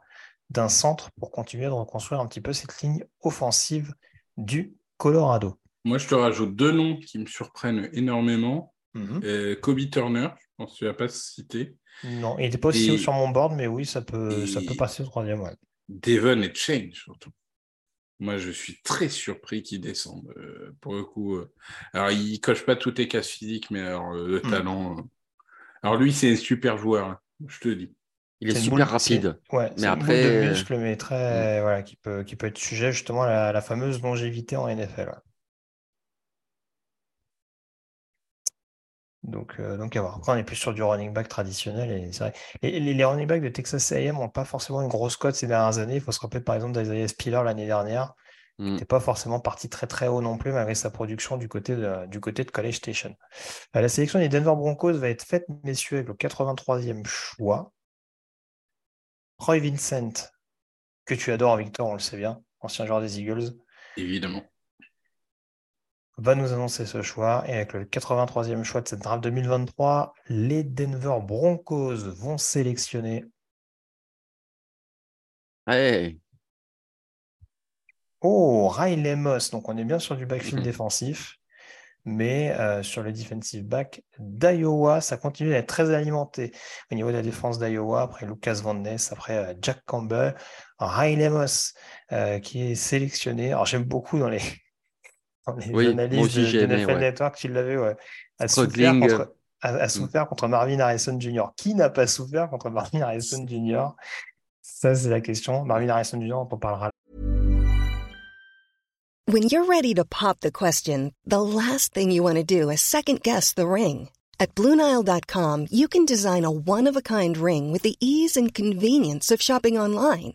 d'un centre pour continuer de reconstruire un petit peu cette ligne offensive du Colorado. Moi, je te rajoute deux noms qui me surprennent énormément. Mhm. Euh, Kobe Turner, je pense que tu n'as pas cité. Non, il n'était pas aussi sur mon board, mais oui, ça peut, ça peut passer au troisième. Ouais. Devon et Change, surtout. Moi, je suis très surpris qu'il descende. Euh, pour le coup, euh. alors il coche pas toutes les cases physiques, mais alors euh, le hmm. talent. Alors lui, c'est un super joueur, hein, je te dis. Il est, super rapide. Ouais, Mais après, de muscle, mais très, voilà, qui peut, qui peut être sujet justement à la, la fameuse longévité en NFL. ouais. Donc, euh, donc à voir. Après, on est plus sur du running back traditionnel. Et c'est vrai, les, les, les running backs de Texas A&M n'ont pas forcément une grosse cote ces dernières années. Il faut se rappeler par exemple d'Isaiah Spiller l'année dernière, qui hmm, n'était pas forcément parti très très haut non plus, malgré sa production du côté de, du côté de College Station. Euh, la sélection des Denver Broncos va être faite, messieurs, avec le 83e choix. Roy Vincent, que tu adores, Victor, on le sait bien, ancien joueur des Eagles, Évidemment. Va nous annoncer ce choix. Et avec le 83e choix de cette draft 2023, les Denver Broncos vont sélectionner ouais, Oh, Riley Moss. Donc, on est bien sur du backfield défensif, mais euh, sur le defensive back d'Iowa, ça continue d'être très alimenté au niveau de la défense d'Iowa. Après Lucas Van Ness, après euh, Jack Campbell, Riley Moss euh, qui est sélectionné. Alors, j'aime beaucoup dans les, dans les Oui, analyses aussi, de, j'ai de aimé, NFL ouais. Network, tu l'avais, ouais, a souffert Struggling, contre, a, a souffert contre Marvin Harrison Jr. Qui n'a pas souffert contre Marvin Harrison Jr. Ça, c'est la question. Marvin Harrison Jr., on en parlera When you're ready to pop the question, the last thing you want to do is second guess the ring. At Bluenile.com, you can design a one of a kind ring with the ease and convenience of shopping online.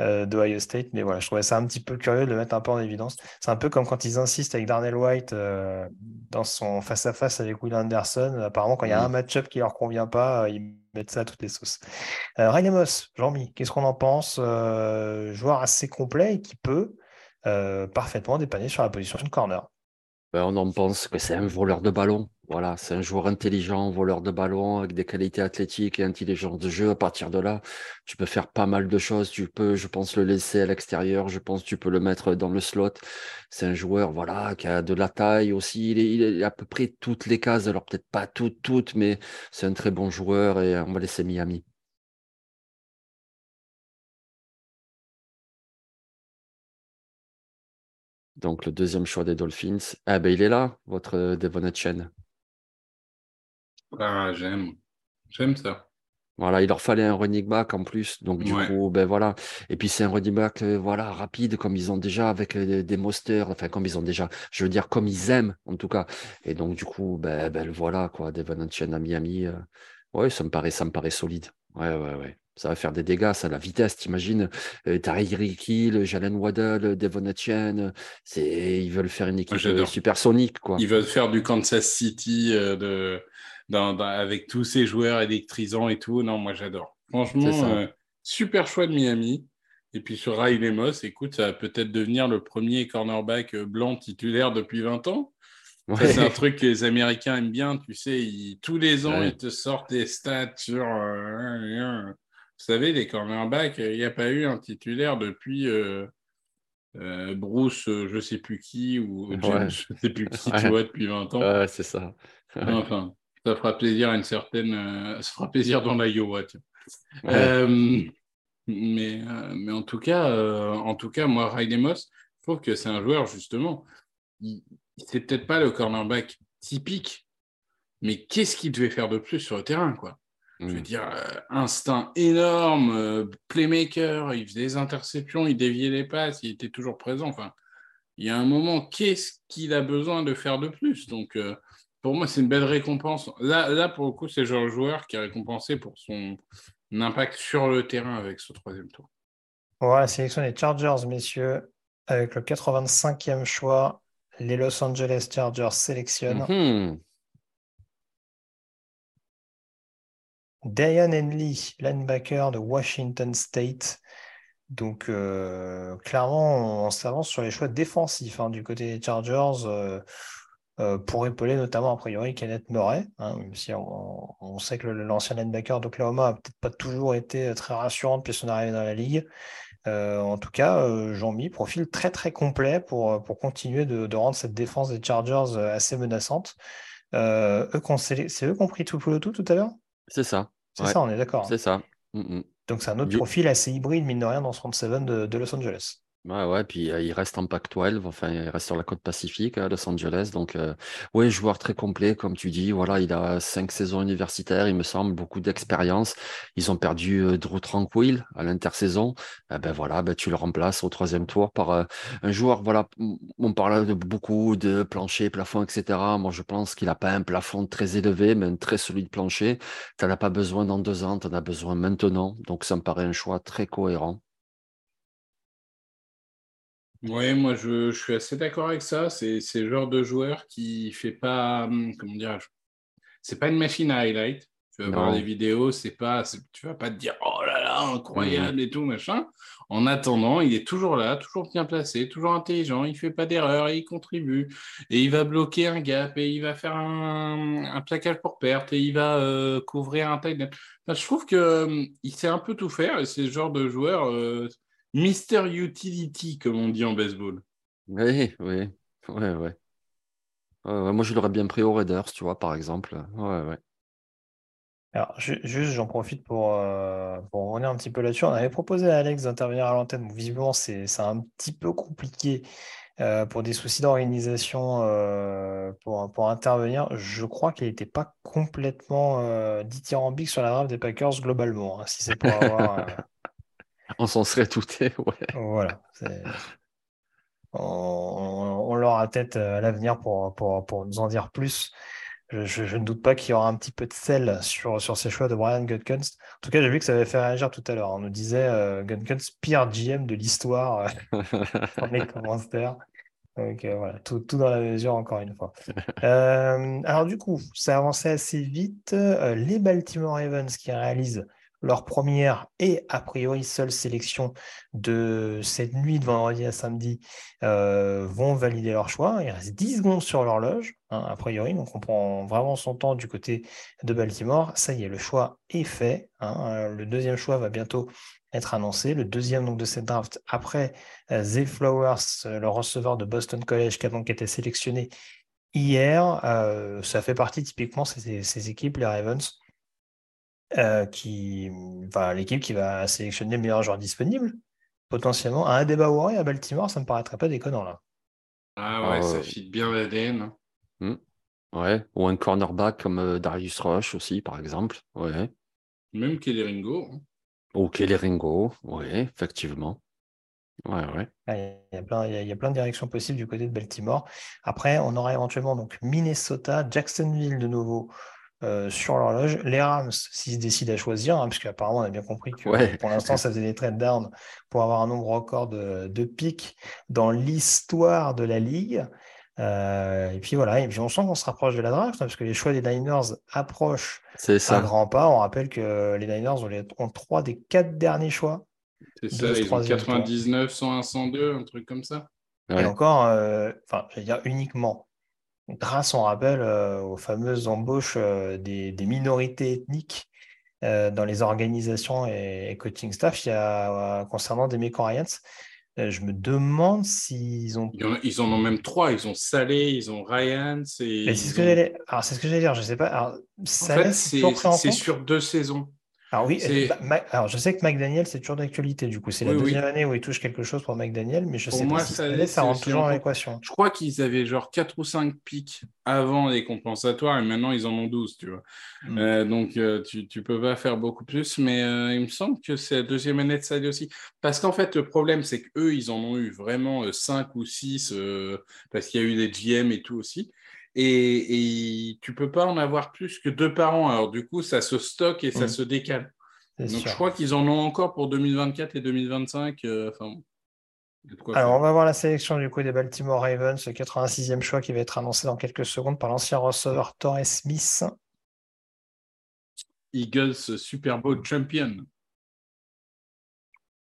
euh, de Ohio State. Mais voilà, je trouvais ça un petit peu curieux de le mettre un peu en évidence. C'est un peu comme quand ils insistent avec Darnell White euh, dans son face-à-face avec Will Anderson. Apparemment, quand il y a Mm. un match-up qui leur convient pas, euh, ils mettent ça à toutes les sauces. Euh, Riley Moss, Jean-Mi, qu'est-ce qu'on en pense Joueur assez complet et qui peut parfaitement dépanner sur la position de corner. Ben, on en pense que c'est un voleur de ballon. Voilà, c'est un joueur intelligent, voleur de ballon, avec des qualités athlétiques et intelligence de jeu. À partir de là, tu peux faire pas mal de choses. Tu peux, je pense, le laisser à l'extérieur. Je pense tu peux le mettre dans le slot. C'est un joueur, voilà, qui a de la taille aussi. Il est, à peu près toutes les cases. Alors peut-être pas toutes, toutes, mais c'est un très bon joueur et on va laisser Miami. Donc le deuxième choix des Dolphins. Ah ben il est là, votre euh, Devon Etchen. Ah, j'aime. J'aime ça. Voilà, il leur fallait un running back en plus. Donc, du Ouais. coup, ben voilà. Et puis, c'est un running back, euh, voilà, rapide, comme ils ont déjà avec euh, des, monsters. Enfin, comme ils ont déjà. Je veux dire, comme ils aiment, en tout cas. Et donc, du coup, ben, ben voilà, quoi. Devon Etchen à Miami. euh, Ouais, ça me paraît, ça me paraît solide. Ouais, ouais, ouais. Ça va faire des dégâts, ça, la vitesse, t'imagines. Euh, t'as Tyreek Hill, Jalen Waddell, Devon C'est, ils veulent faire une équipe supersonique, quoi. Il veut faire du Kansas City de, dans- dans- avec tous ces joueurs électrisants et tout. Non, moi j'adore. Franchement, euh, super choix de Miami. Et puis sur Riley Moss, écoute, ça va peut-être devenir le premier cornerback euh, blanc titulaire depuis 20 ans. Ça, c'est un truc que les Américains aiment bien. Tu sais, ils- tous les ans, Ouais. ils te sortent des stats sur. euh, vous savez, les cornerbacks, il n'y a pas eu un titulaire depuis euh, euh, Bruce, euh, je sais plus qui, ou James, Ouais. je sais plus qui, tu vois, depuis 20 ans. Ouais, c'est ça. Enfin, ça fera plaisir à une certaine. euh, ça fera plaisir dans tiens. Ouais. Euh, mais, euh, mais en tout cas, en tout cas, moi, Riley Moss, je trouve que c'est un joueur justement. C'est peut-être pas le cornerback typique, mais qu'est-ce qu'il devait faire de plus sur le terrain, quoi? Je veux Mm. dire, instinct énorme, playmaker, il faisait des interceptions, il déviait les passes, il était toujours présent. Enfin, il y a un moment, qu'est-ce qu'il a besoin de faire de plus? Donc, euh, pour moi, c'est une belle récompense. Là, là pour le coup, c'est le genre de joueur qui est récompensé pour son impact sur le terrain avec ce troisième tour. Voilà, la sélection des Chargers, messieurs, avec le 85e choix, les Los Angeles Chargers sélectionnent Mhm. Diane Henley, linebacker de Washington State. Donc, euh, clairement, on s'avance sur les choix défensifs hein, du côté des Chargers euh, pour épauler notamment, a priori, Kenneth Murray. hein, même si on, on sait que l'ancien linebacker d'Oklahoma n'a peut-être pas toujours été euh, très rassurant depuis son arrivée dans la ligue. Euh, en tout cas, euh, Jean-Mi, profil très très complet pour, euh, pour continuer de, de rendre cette défense des Chargers euh, assez menaçante. Euh, c'est eux qui ont pris tout pour le tout tout à l'heure? C'est ça. C'est Ouais, ça, on est d'accord. hein. C'est ça. Mhm. Donc c'est un autre profil assez hybride, mine de rien, dans ce de, de Los Angeles. Ouais, ouais, puis euh, il reste en Pac-12, enfin, il reste sur la côte Pacifique à Los Angeles. Donc, euh, ouais, joueur très complet, comme tu dis. Voilà, il a cinq saisons universitaires, il me semble, beaucoup d'expérience. Ils ont perdu Drew Tranquil à l'intersaison. Eh ben voilà, ben, tu le remplaces au troisième tour par un joueur. Voilà, on parle de beaucoup de plancher, plafond, etc. Moi, je pense qu'il n'a pas un plafond très élevé, mais un très solide plancher. Tu n'en as pas besoin dans deux ans, tu en as besoin maintenant. Donc, ça me paraît un choix très cohérent. Oui, moi je, je suis assez d'accord avec ça. C'est c'est le genre de joueur qui fait pas, hum, comment dirais-je, c'est pas une machine à highlight. Tu vas voir les vidéos, c'est pas, c'est- tu vas pas te dire oh là là, incroyable et tout, machin. En attendant, il est toujours là, toujours bien placé, toujours intelligent, il fait pas d'erreur et il contribue. Et il va bloquer un gap et il va faire un, un plaquage pour perte et il va euh, couvrir un tight end. Enfin, je trouve que hum, il sait un peu tout faire et c'est le genre de joueur euh, Mister Utility, comme on dit en baseball. Oui, oui, ouais, ouais. Moi, je l'aurais bien pris aux Raiders, tu vois, par exemple. Ouais, ouais. Alors, ju- juste, j'en profite pour, euh, pour revenir un petit peu là-dessus. On avait proposé à Alex d'intervenir à l'antenne. Bon, visiblement, c'est c'est un petit peu compliqué euh, pour des soucis d'organisation euh, pour, pour intervenir. Je crois qu'il n'était pas complètement euh, dithyrambique sur la draft des Packers globalement. hein, si c'est pour avoir. On s'en serait douté, ouais. Voilà. On, on- l'aura peut-être euh, à l'avenir pour, pour, pour nous en dire plus. Je, je- je ne doute pas qu'il y aura un petit peu de sel sur, sur ces choix de Brian Gutekunst. En tout cas, j'ai vu que ça avait fait réagir tout à l'heure. On nous disait euh, pire GM de l'histoire dans les commentaires. Donc euh, voilà, tout, tout dans la mesure, encore une fois. Euh, alors du coup, ça a avancé assez vite. Euh, les Baltimore Ravens qui réalisent leur première et a priori seule sélection de cette nuit de vendredi à samedi euh, vont valider leur choix. Il reste 10 secondes sur l'horloge, hein, a priori, donc on prend vraiment son temps du côté de Baltimore. Ça y est, le choix est fait. hein. Le deuxième choix va bientôt être annoncé. Le deuxième donc, de cette draft après euh, Flowers, euh, le receveur de Boston College, qui a donc été sélectionné hier. Euh, ça fait partie typiquement ces, ces équipes, les Ravens, euh, qui, enfin, l'équipe qui va sélectionner le meilleur joueur disponible, potentiellement. Un Adebayor à Baltimore, ça me paraîtrait pas déconnant là. Ah ouais, Ah, ça fit bien l'ADN. Hmm. Ouais, ou un cornerback comme euh, Darius Rush aussi, par exemple. Ouais. Même Kelleringo. hein. Ou Kelly Ringo. Ouais, effectivement. Ouais, ouais. Ah, Il y a plein, il y a- il y a plein de directions possibles du côté de Baltimore. Après, on aura éventuellement donc Minnesota, Jacksonville de nouveau euh, sur l'horloge. Les Rams, s'ils se décident à choisir, hein, parce qu'apparemment, on a bien compris que Ouais. pour l'instant, ça faisait des trade down pour avoir un nombre record de, de pics dans l'histoire de la ligue. Euh, et puis voilà, et puis on sent qu'on se rapproche de la draft, hein, parce que les choix des Niners approchent C'est à ça. grands pas. On rappelle que les Niners ont, les- ont trois des quatre derniers choix. C'est ça, ils ont troisième tour. 99, 101, 102, un truc comme ça. Et encore, euh, enfin, je vais dire uniquement, grâce, on rappelle, euh, aux fameuses embauches euh, des, des minorités ethniques euh, dans les organisations et, coaching staff, il y a, concernant des Ryans, euh, je me demande s'ils ont. Ils en, ils en ont même trois. Ils ont Salé, ils ont Ryan. C'est ce que ont-. Alors, c'est ce que j'allais dire, je sais pas. Alors, En Saleh, fait, c'est sur deux saisons. Alors oui, alors je sais que McDaniel, c'est toujours d'actualité, du coup. C'est la oui. deuxième année où il touche quelque chose pour McDaniel, mais je Pour sais moi, pas si ça c'est rentre toujours en l'équation. Je crois qu'ils avaient genre 4 ou 5 pics avant les compensatoires et maintenant ils en ont 12, tu vois. Mm. Euh, donc euh, tu, tu peux pas faire beaucoup plus, mais euh, il me semble que c'est la deuxième année de Salé aussi. Parce qu'en fait, le problème, c'est qu'eux, ils en ont eu vraiment 5 ou 6 parce qu'il y a eu des GM et tout aussi. Et, et tu peux pas en avoir plus que deux par an. Alors du coup, ça se stocke et ça Mm. se décale. Donc sûr. je crois qu'ils en ont encore pour 2024 et 2025. euh, Enfin, Alors, on va voir la sélection du coup des Baltimore Ravens, le 86e choix qui va être annoncé dans quelques secondes par l'ancien receveur Torres Smith. Eagles Super Bowl champion.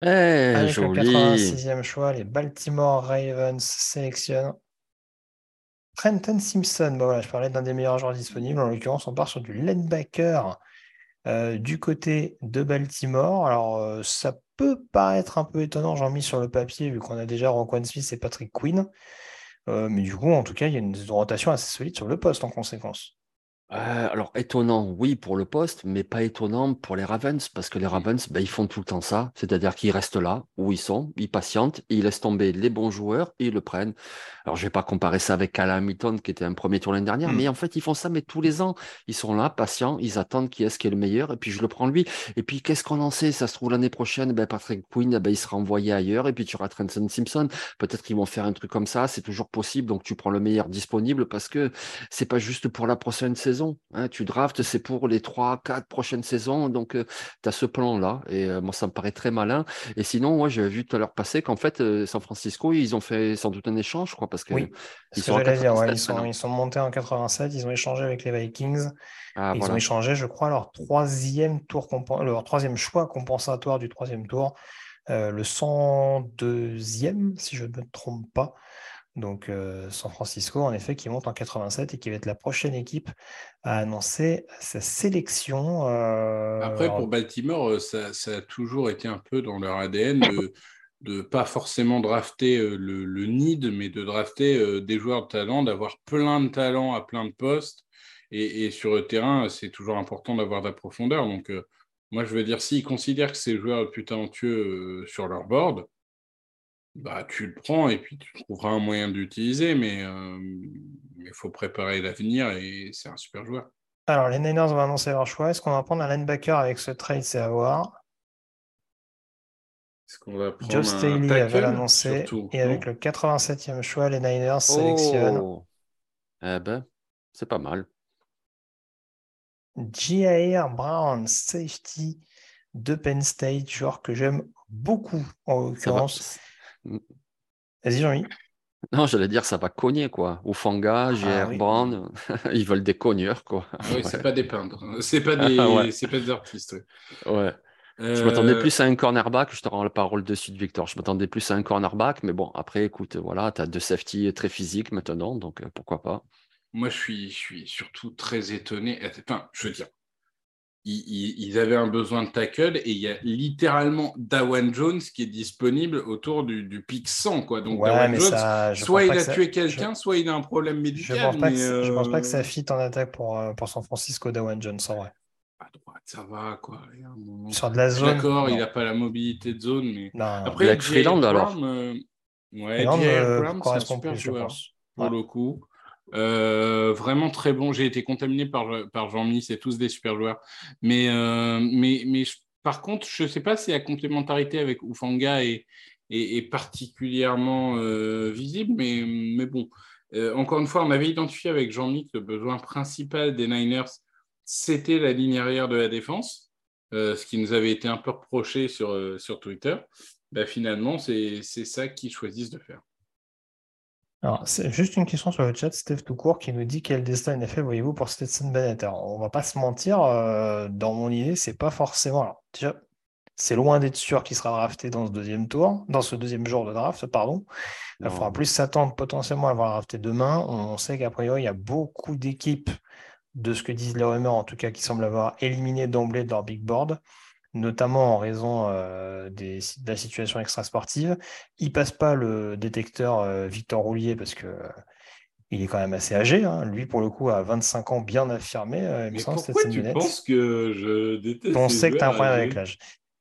Eh, Avec le joli. 86e choix, les Baltimore Ravens sélectionnent Trenton Simpson. Bah voilà, je parlais d'un des meilleurs joueurs disponibles. En l'occurrence, on part sur du linebacker euh, du côté de Baltimore. Alors, euh, ça peut paraître un peu étonnant, j'en mis sur le papier, vu qu'on a déjà Roquan Smith et Patrick Quinn. Euh, mais du coup, en tout cas, il y a une rotation assez solide sur le poste en conséquence. Euh, alors, étonnant, oui, pour le poste, mais pas étonnant pour les Ravens, parce que les Ravens, ben, ils font tout le temps ça. C'est-à-dire qu'ils restent là, où ils sont, ils patientent, ils laissent tomber les bons joueurs et ils le prennent. Alors, je vais pas comparer ça avec Cal Hamilton, qui était un premier tour l'année dernière, Mm. mais en fait, ils font ça, mais tous les ans. Ils sont là, patients, ils attendent qui est-ce qui est le meilleur, et puis je le prends lui. Et puis, qu'est-ce qu'on en sait? Ça se trouve, l'année prochaine, ben, Patrick Quinn, ben, il sera envoyé ailleurs, et puis tu auras Trenton Simpson. Peut-être qu'ils vont faire un truc comme ça, c'est toujours possible. Donc, tu prends le meilleur disponible parce que c'est pas juste pour la prochaine saison. Hein. Tu draftes, c'est pour les trois, quatre prochaines saisons. Donc, tu as ce plan-là. Et euh, moi, ça me paraît très malin. Et sinon, moi, j'ai vu tout à l'heure passer qu'en fait, euh, San Francisco, ils ont fait sans doute un échange, je crois, parce que Oui, ils que sont à j'allais dire, ouais, 87 ils sont, maintenant. ils sont montés en 87, ils ont échangé avec les Vikings. Ah, ils voilà. ont échangé, je crois, leur troisième tour leur troisième choix compensatoire du troisième tour, euh, le 102e, si je ne me trompe pas. Donc euh, San Francisco, en effet, qui monte en 87 et qui va être la prochaine équipe à annoncer sa sélection. euh, Après, alors, pour Baltimore, euh, ça, ça a toujours été un peu dans leur ADN de, de pas forcément drafter le, le need, mais de drafter des joueurs de talent, d'avoir plein de talents à plein de postes. Et, et sur le terrain, c'est toujours important d'avoir de la profondeur. Donc, euh, moi, je veux dire, s'ils considèrent que ces joueurs les plus talentueux sur leur board, bah, tu le prends et puis tu trouveras un moyen d'utiliser, mais il faut préparer l'avenir et c'est un super joueur. alors, les Niners vont annoncer leur choix. Est-ce qu'on va prendre un linebacker avec ce trade? C'est à voir. Est-ce qu'on va prendre Joe un Staley l'annoncer. surtout, Et avec le 87e choix, les Niners sélectionnent Oh! Eh ben, c'est pas mal. Jair Brown, safety de Penn State, joueur que j'aime beaucoup en l'occurrence. Vas-y, Jean-Mi. Non, j'allais dire, ça va cogner, quoi. Ufanga, J.R. Ah oui. Brown, ils veulent des cogneurs, quoi. Ah oui, c'est pas des peintres, c'est pas des, Ah ouais. c'est pas des artistes. ouais. Ouais. Je m'attendais Euh, plus à un cornerback, je te rends la parole de suite, Victor. Je m'attendais plus à un cornerback, mais bon, après, écoute, voilà, tu as deux safety très physiques maintenant, donc euh, pourquoi pas. Moi, je suis, je suis surtout très étonné. Enfin, je veux dire, ils, avaient un besoin de tackle et il y a littéralement Dawan Jones qui est disponible autour du, du pic 100, quoi. Donc, Ouais, Dawan Jones, ça, soit il a ça- tué je- quelqu'un, soit il a un problème Je médical. pense pas que, mais, ça- je pense pas que euh, ça fit en attaque pour, euh, pour San Francisco, Dawan Jones, en vrai. à droite, ça va, quoi. Sur de la zone. D'accord, il n'a pas la mobilité de zone, mais. Non, Après, Black. Freeland, alors euh, Ouais, Freeland, euh, Brown, c'est un correspond super plus, je joueur pense. pour Ouais. le coup. Euh, vraiment très bon. J'ai été contaminé par, par Jean-Mi, c'est tous des super joueurs. Mais, euh, mais, mais par contre, je ne sais pas si la complémentarité avec Ufanga est, est, particulièrement euh, visible, mais, mais bon. Encore une fois, on avait identifié avec Jean-Mi que le besoin principal des Niners, c'était la ligne arrière de la défense, ce qui nous avait été un peu reproché sur, sur Twitter. Bah, finalement, c'est ça qu'ils choisissent de faire. Alors, c'est juste une question sur le chat, Steph Toucourt, qui nous dit quel destin NFL voyez-vous pour Stetson Bennett? Alors, on va pas se mentir, euh, dans mon idée, c'est pas forcément. Alors, déjà, c'est loin d'être sûr qu'il sera drafté dans ce deuxième tour, dans ce deuxième jour de draft, pardon. Il faudra plus s'attendre potentiellement à le voir drafté demain. On sait qu'à priori, il y a beaucoup d'équipes, de ce que disent les rumeurs, en tout cas, qui semblent avoir éliminé d'emblée de leur big board, notamment en raison euh, des, de la situation extrasportive. Il passe pas le détecteur euh, Victor Roulier parce que euh, il est quand même assez âgé. hein. Lui, pour le coup, a 25 ans bien affirmé. euh, il me Mais semble, pourquoi tu penses que je déteste On sait que tu as un problème avec l'âge.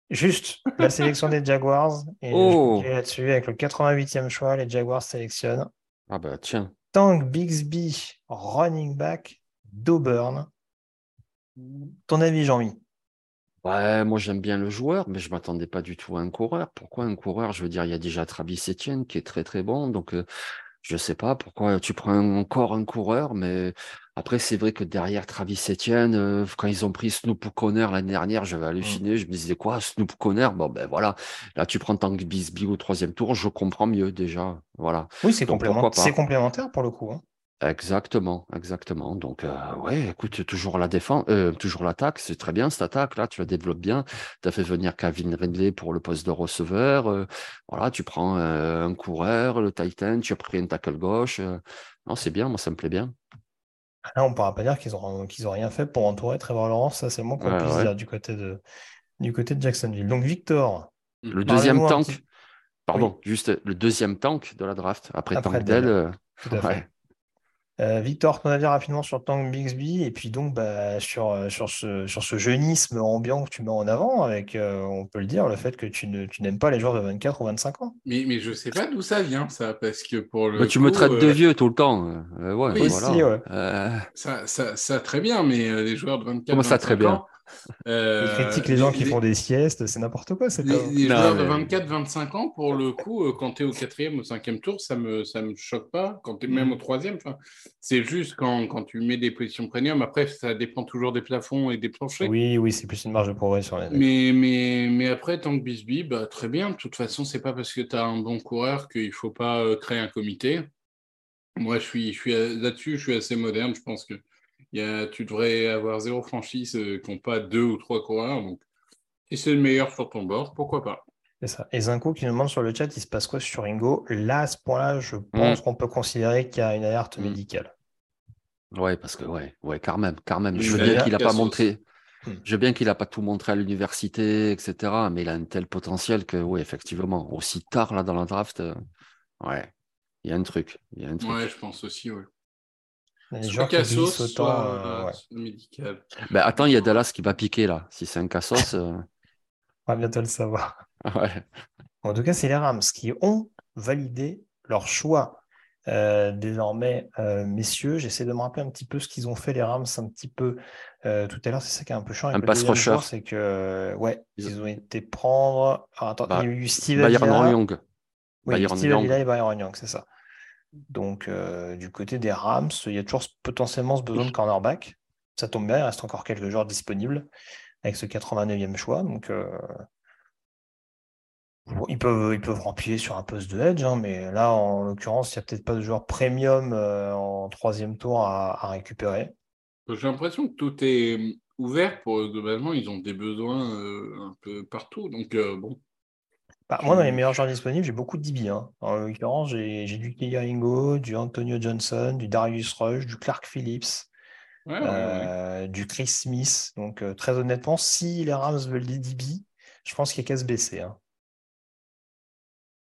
Juste la sélection des Jaguars. Et Oh. là-dessus avec le 88e choix, les Jaguars sélectionnent Ah bah tiens. Tank Bixby, running back d'Auburn. Ton avis, Jean-Mi? Ouais, moi j'aime bien le joueur, mais je m'attendais pas du tout à un coureur. Pourquoi un coureur? Je veux dire, il y a déjà Travis Etienne qui est très très bon, donc euh, Je sais pas pourquoi tu prends encore un coureur, mais après, c'est vrai que derrière Travis Etienne, euh, quand ils ont pris Snoop Conner l'année dernière, j'avais Mm. halluciné. Je me disais quoi, Snoop Conner? Bon, ben voilà. Là, tu prends Tank Bisbee au troisième tour, je comprends mieux déjà. Voilà. Oui, c'est complémentaire pour le coup. hein. Exactement, exactement. Donc, euh, ouais, écoute, toujours la défense, euh, toujours l'attaque, c'est très bien cette attaque. Là, tu la développes bien. Tu as fait venir Kevin Ridley pour le poste de receveur. euh, voilà, tu prends un coureur, le Titan, tu as pris un tackle gauche. non, c'est bien, moi, ça me plaît bien. Là, on ne pourra pas dire qu'ils ont, qu'ils ont rien fait pour entourer Trevor Lawrence. Ça, c'est le moins qu'on Ouais, puisse ouais. dire du côté de, du côté de Jacksonville. Donc, Victor. Le deuxième tank, petit- pardon, juste le deuxième tank de la draft. Après, Après Tank Dell, Dell. Tout à fait. ouais. Euh, Victor, ton avis rapidement sur Tank Bixby et puis donc bah, sur, euh, sur, ce, sur ce jeunisme ambiant que tu mets en avant avec, euh, on peut le dire, le fait que tu ne- tu n'aimes pas les joueurs de 24 ou 25 ans. Mais, mais je sais pas d'où ça vient, ça, parce que pour le. Bah, tu me traites de euh, vieux tout le temps. ouais, Oui, voilà. si, ouais. Euh, Ça, ça, ça, très bien, mais euh, les joueurs de 24 Comment ça, très 25 bien ans, euh, Il critique les gens qui font des siestes, c'est n'importe quoi. C'est Les, les Non, joueurs de mais- 24-25 ans, pour le coup, euh, quand tu es au quatrième ou cinquième tour, ça me, ça me choque pas. Quand tu es Mm. même au troisième, c'est juste quand, quand tu mets des positions premium. Après, ça dépend toujours des plafonds et des planchers. Oui, oui, c'est plus une marge de progrès sur les deux. Mais, mais, mais après, tant que Bisbee, bah, très bien. De toute façon, c'est pas parce que tu as un bon coureur qu'il faut pas euh, créer un comité. Moi, je suis, je suis à- là-dessus, je suis assez moderne. Je pense que y a, tu devrais avoir zéro franchise euh, qui n'ont pas deux ou trois coureurs. Donc, si c'est le meilleur sur ton bord, pourquoi pas? C'est ça. Et Zinko qui nous demande sur le chat, il se passe quoi sur Ringo? Là, à ce point-là, je pense qu'on peut considérer qu'il y a une alerte Mm. médicale. Ouais, parce que ouais, ouais, quand même, quand même. Oui, Je veux bien qu'il n'a pas montré, Hmm. je veux bien qu'il n'a pas tout montré à l'université, etc. Mais il a un tel potentiel que, oui, effectivement, aussi tard là dans la draft, euh, ouais, il y a un truc, il y a un truc. Ouais, je pense aussi, ouais. Soit Cassos, soit, euh, ouais. soit médical. Ben attends, il y a Dallas qui va piquer là. Si c'est un cassos, euh, On va bientôt le savoir. ouais. En tout cas, c'est les Rams qui ont validé leur choix. Euh, désormais, euh, messieurs, j'essaie de me rappeler un petit peu ce qu'ils ont fait les Rams un petit peu euh, tout à l'heure. C'est ça qui est un peu chiant avec Un pass rusher. c'est que euh, ouais, Ils ils ont été prendre. Alors, attends, Bah, il y a eu Steve Byron. Young. Oui, Byron Steve Young. Et Byron Young, c'est ça. Donc, euh, du côté des Rams, il y a toujours potentiellement ce besoin de cornerback. Ça tombe bien, il reste encore quelques joueurs disponibles avec ce 89e choix. Donc, euh, ils peuvent, ils peuvent remplir sur un poste de edge, hein, mais là, en l'occurrence, il n'y a peut-être pas de joueur premium euh, en troisième tour à, à récupérer. J'ai l'impression que tout est ouvert pour. Globalement, ils ont des besoins un peu partout. Donc, bon. Bah, moi, dans les meilleurs joueurs disponibles, j'ai beaucoup de DB. hein. En l'occurrence, j'ai du Ringo, du Antonio Johnson, du Darius Rush, du Clark Phillips. Ouais, ouais, ouais. euh, du Chris Smith. Donc, euh, très honnêtement, si les Rams veulent des DB, je pense qu'il n'y a qu'à se baisser. hein.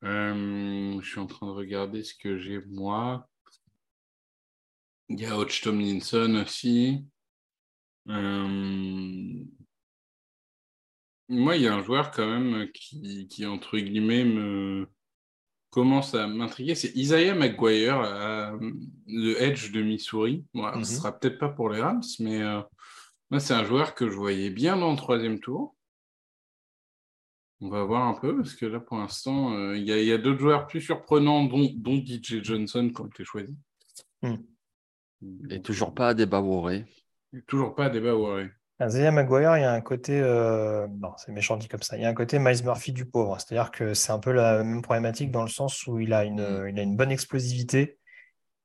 Euh, je suis en train de regarder ce que j'ai moi. Il y a Hodge Tomlinson aussi. Euh, Moi, il y a un joueur quand même qui, qui entre guillemets, me commence à m'intriguer. C'est Isaiah McGuire, euh, le Edge de Missouri. Bon, alors, Ce Mhm. sera peut-être pas pour les Rams, mais euh, moi, c'est un joueur que je voyais bien dans le troisième tour. On va voir un peu, parce que là, pour l'instant, euh, il y a, il d'autres joueurs plus surprenants, dont, dont DJ Johnson, qui ont été choisis. Hmm. Et toujours pas à débaourer. Toujours pas à débat, ouais. Isaiah McGuire, il y a un côté, euh, non, c'est méchant dit comme ça, il y a un côté Miles Murphy du pauvre. C'est-à-dire que c'est un peu la même problématique dans le sens où il a une, Mm. il a une bonne explosivité,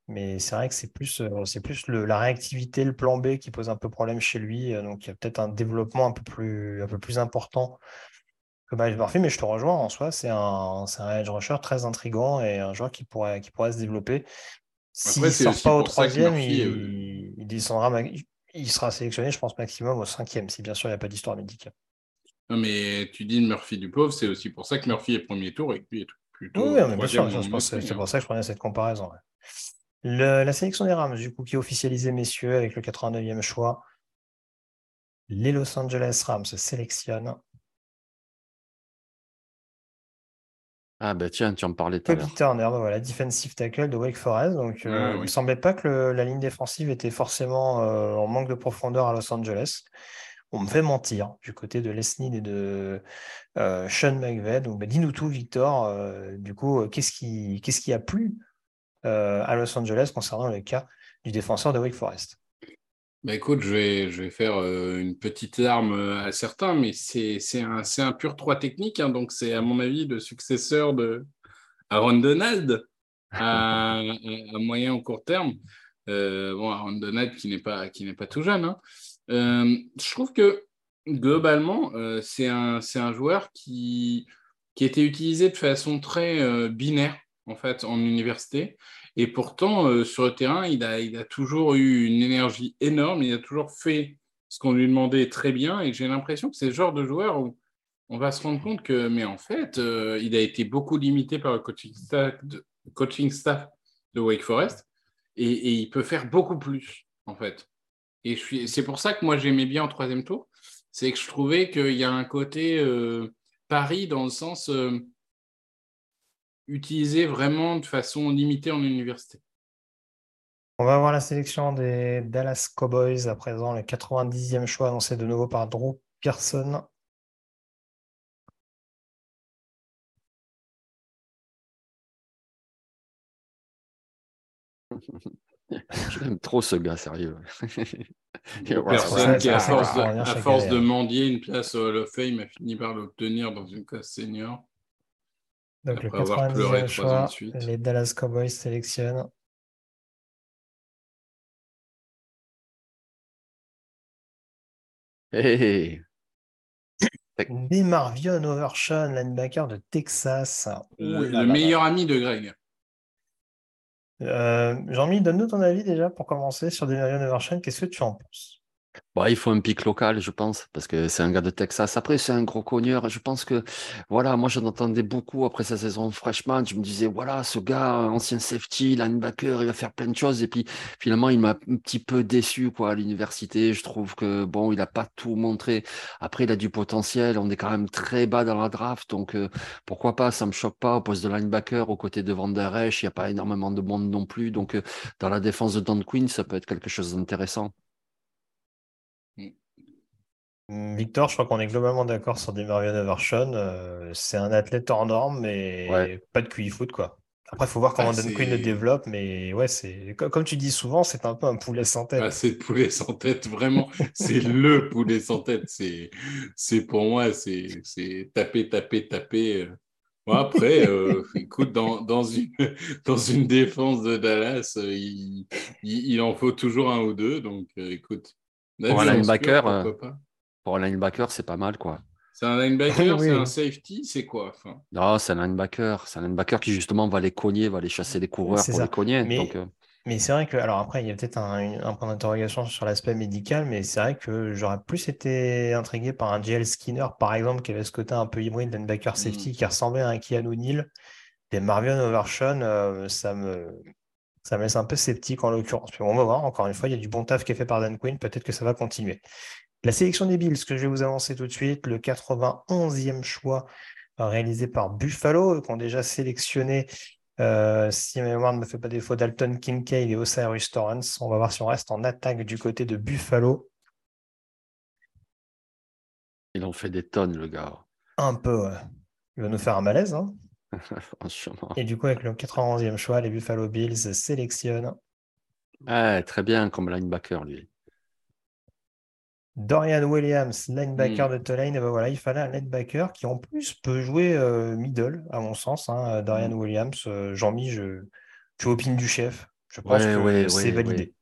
mais c'est vrai que c'est plus, euh, c'est plus le- la réactivité, le plan B qui pose un peu problème chez lui. Euh, Donc il y a peut-être un développement un peu plus, un peu plus important que Miles Murphy, mais je te rejoins en soi, c'est un, c'est un edge rusher très intriguant et un joueur qui pourrait, qui pourrait se développer. S'il ne sort pas au troisième, il, il descendra, il sera sélectionné, je pense, maximum au cinquième, si bien sûr il n'y a pas d'histoire médicale. Non, mais tu dis Murphy du pauvre, c'est aussi pour ça que Murphy est premier tour et que lui est plutôt. Oui, mais bien sûr, c'est pour ça que je prenais cette comparaison. ouais. Le- la sélection des Rams, du coup, qui est officialisée, messieurs, avec le 89e choix. Les Los Angeles Rams sélectionnent Ah ben tiens, tu en parlais tout à l'heure. Turner, bah voilà, defensive tackle de Wake Forest. Donc, euh, Ah, il me semblait pas que le- la ligne défensive était forcément euh, en manque de profondeur à Los Angeles. On me fait mentir du côté de Lesney et de euh, Sean McVay. Donc, bah, dis-nous tout, Victor. Euh, du coup, qu'est-ce qui, qu'est-ce qui a plu euh, à Los Angeles concernant le cas du défenseur de Wake Forest? Bah écoute, je vais, je vais faire euh, une petite arme euh, à certains, mais c'est un, un pur 3 technique, hein, donc c'est à mon avis le successeur de Aaron Donald à, à moyen ou court terme. bon, Aaron Donald qui n'est pas, pas tout jeune. Hein. je trouve que globalement, c'est un, un joueur qui, qui a été utilisé de façon très binaire en fait en université et pourtant, euh, sur le terrain, il a, toujours eu une énergie énorme. Il a toujours fait ce qu'on lui demandait très bien. Et j'ai l'impression que c'est le genre de joueur où on va se rendre compte que, mais en fait, euh, il a été beaucoup limité par le coaching staff de, Wake Forest. Et, il peut faire beaucoup plus, en fait. Et c'est pour ça que moi, j'aimais bien en troisième tour. C'est que je trouvais qu'il y a un côté euh, Paris dans le sens utilisé vraiment de façon limitée en université. On va voir la sélection des Dallas Cowboys à présent, le 90e choix annoncé de nouveau par Drew Pearson. J'aime trop ce gars, sérieux. Personne qui, à force, de, à force de mendier une place au Hall of Fame, a fini par l'obtenir dans une classe senior. Donc le 90e choix, les Dallas Cowboys sélectionnent. Hey. Demarvion Overshawn, linebacker de Texas. Le, meilleur ami de Greg. Euh, Jean-Mi, donne-nous ton avis déjà pour commencer sur Demarvion Overshawn. Qu'est-ce que tu en penses? Il faut un pic local, je pense, parce que c'est un gars de Texas. Après, c'est un gros cogneur. Je pense que, voilà, moi, j'en entendais beaucoup après sa saison freshman. Je me disais, voilà, ce gars, ancien safety, linebacker, il va faire plein de choses. Et puis, finalement, il m'a un petit peu déçu, quoi, à l'université. Je trouve que, bon, il n'a pas tout montré. Après, il a du potentiel. On est quand même très bas dans la draft. Donc, euh, pourquoi pas? Ça me choque pas. Au poste de linebacker, aux côtés de Van Der Esch, il n'y a pas énormément de monde non plus. Donc, euh, dans la défense de Don Quinn, ça peut être quelque chose d'intéressant. Mmh, Victor, je crois qu'on est globalement d'accord sur Demarvion Evershawn. Euh, c'est un athlète hors norme, mais pas de QI foot, quoi. Après, il faut voir comment ah, Don Quinn le développe, mais ouais, c'est comme tu dis souvent, c'est un peu un poulet sans tête. Ah, c'est le poulet sans tête, vraiment. c'est le poulet sans tête. C'est, c'est pour moi, c'est, c'est taper, taper, taper. après, euh, écoute, dans, dans, une, dans une défense de Dallas, euh, il, il, en faut toujours un ou deux. Donc, écoute. Pour un linebacker, pour un linebacker, c'est pas mal, quoi. C'est un linebacker, c'est un safety, c'est quoi Non, c'est un linebacker. C'est un linebacker qui justement va les cogner, va aller chasser les coureurs pour les cogner. Mais, euh. mais c'est vrai que, alors après, il y a peut-être un, point d'interrogation sur l'aspect médical, mais c'est vrai que j'aurais plus été intrigué par un JL Skinner, par exemple, qui avait ce côté un peu hybride linebacker hmm. safety, qui ressemblait à un Kian O'Neill. Des Marvion Overshawn, euh, ça me. Ça me laisse un peu sceptique en l'occurrence. on va voir, encore une fois, il y a du bon taf qui est fait par Dan Quinn, peut-être que ça va continuer. La sélection des Bills, que je vais vous avancer tout de suite, le 91e choix euh, réalisé par Buffalo, qui ont déjà sélectionné, euh, si ma mémoire ne me fait pas défaut, Dalton Kincaid et Osiris Torrance. On va voir si on reste en attaque du côté de Buffalo. Il en fait des tonnes, le gars. Un peu, ouais. Il va nous faire un malaise. Hein. et du coup, avec le 91e choix, les Buffalo Bills sélectionnent. très bien comme linebacker, lui. Dorian Williams, linebacker hmm. de Tulane, ben voilà, il fallait un linebacker qui en plus peut jouer euh, middle, à mon sens. Hein, Dorian hmm. Williams, euh, Jean-Mi, je, tu opines du chef. Je pense que c'est validé.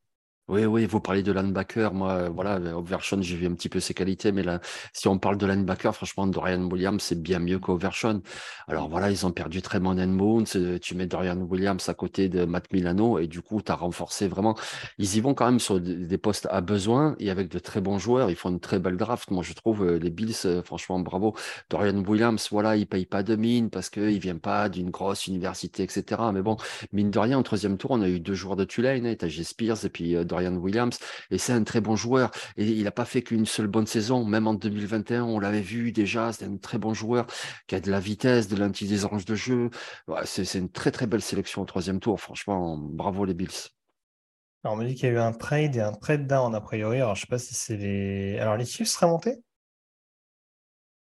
Oui, oui, vous parlez de linebacker. Moi, voilà, Overshawn, j'ai vu un petit peu ses qualités, mais là, si on parle de linebacker, franchement, Dorian Williams, c'est bien mieux qu'Overshawn. Alors voilà, ils ont perdu Tremont Moons. Euh, tu mets Dorian Williams à côté de Matt Milano, et du coup, tu as renforcé vraiment. Ils y vont quand même sur des postes à besoin et avec de très bons joueurs. Ils font une très belle draft. Moi, je trouve euh, les Bills, euh, franchement, bravo. Dorian Williams, voilà, il paye pas de mine parce qu'il vient pas d'une grosse université, etc. Mais bon, mine de rien, en troisième tour, on a eu deux joueurs de Tulane, hein, J. Spears et puis Williams, et c'est un très bon joueur. Et il n'a pas fait qu'une seule bonne saison, même en 2021, on l'avait vu déjà, c'est un très bon joueur qui a de la vitesse, de l'intelligence de jeu. c'est une très très belle sélection au troisième tour, franchement, bravo les Bills. Alors on me dit qu'il y a eu un trade et un trade down a priori. Alors je sais pas si c'est les. Alors les chiffres seraient montés?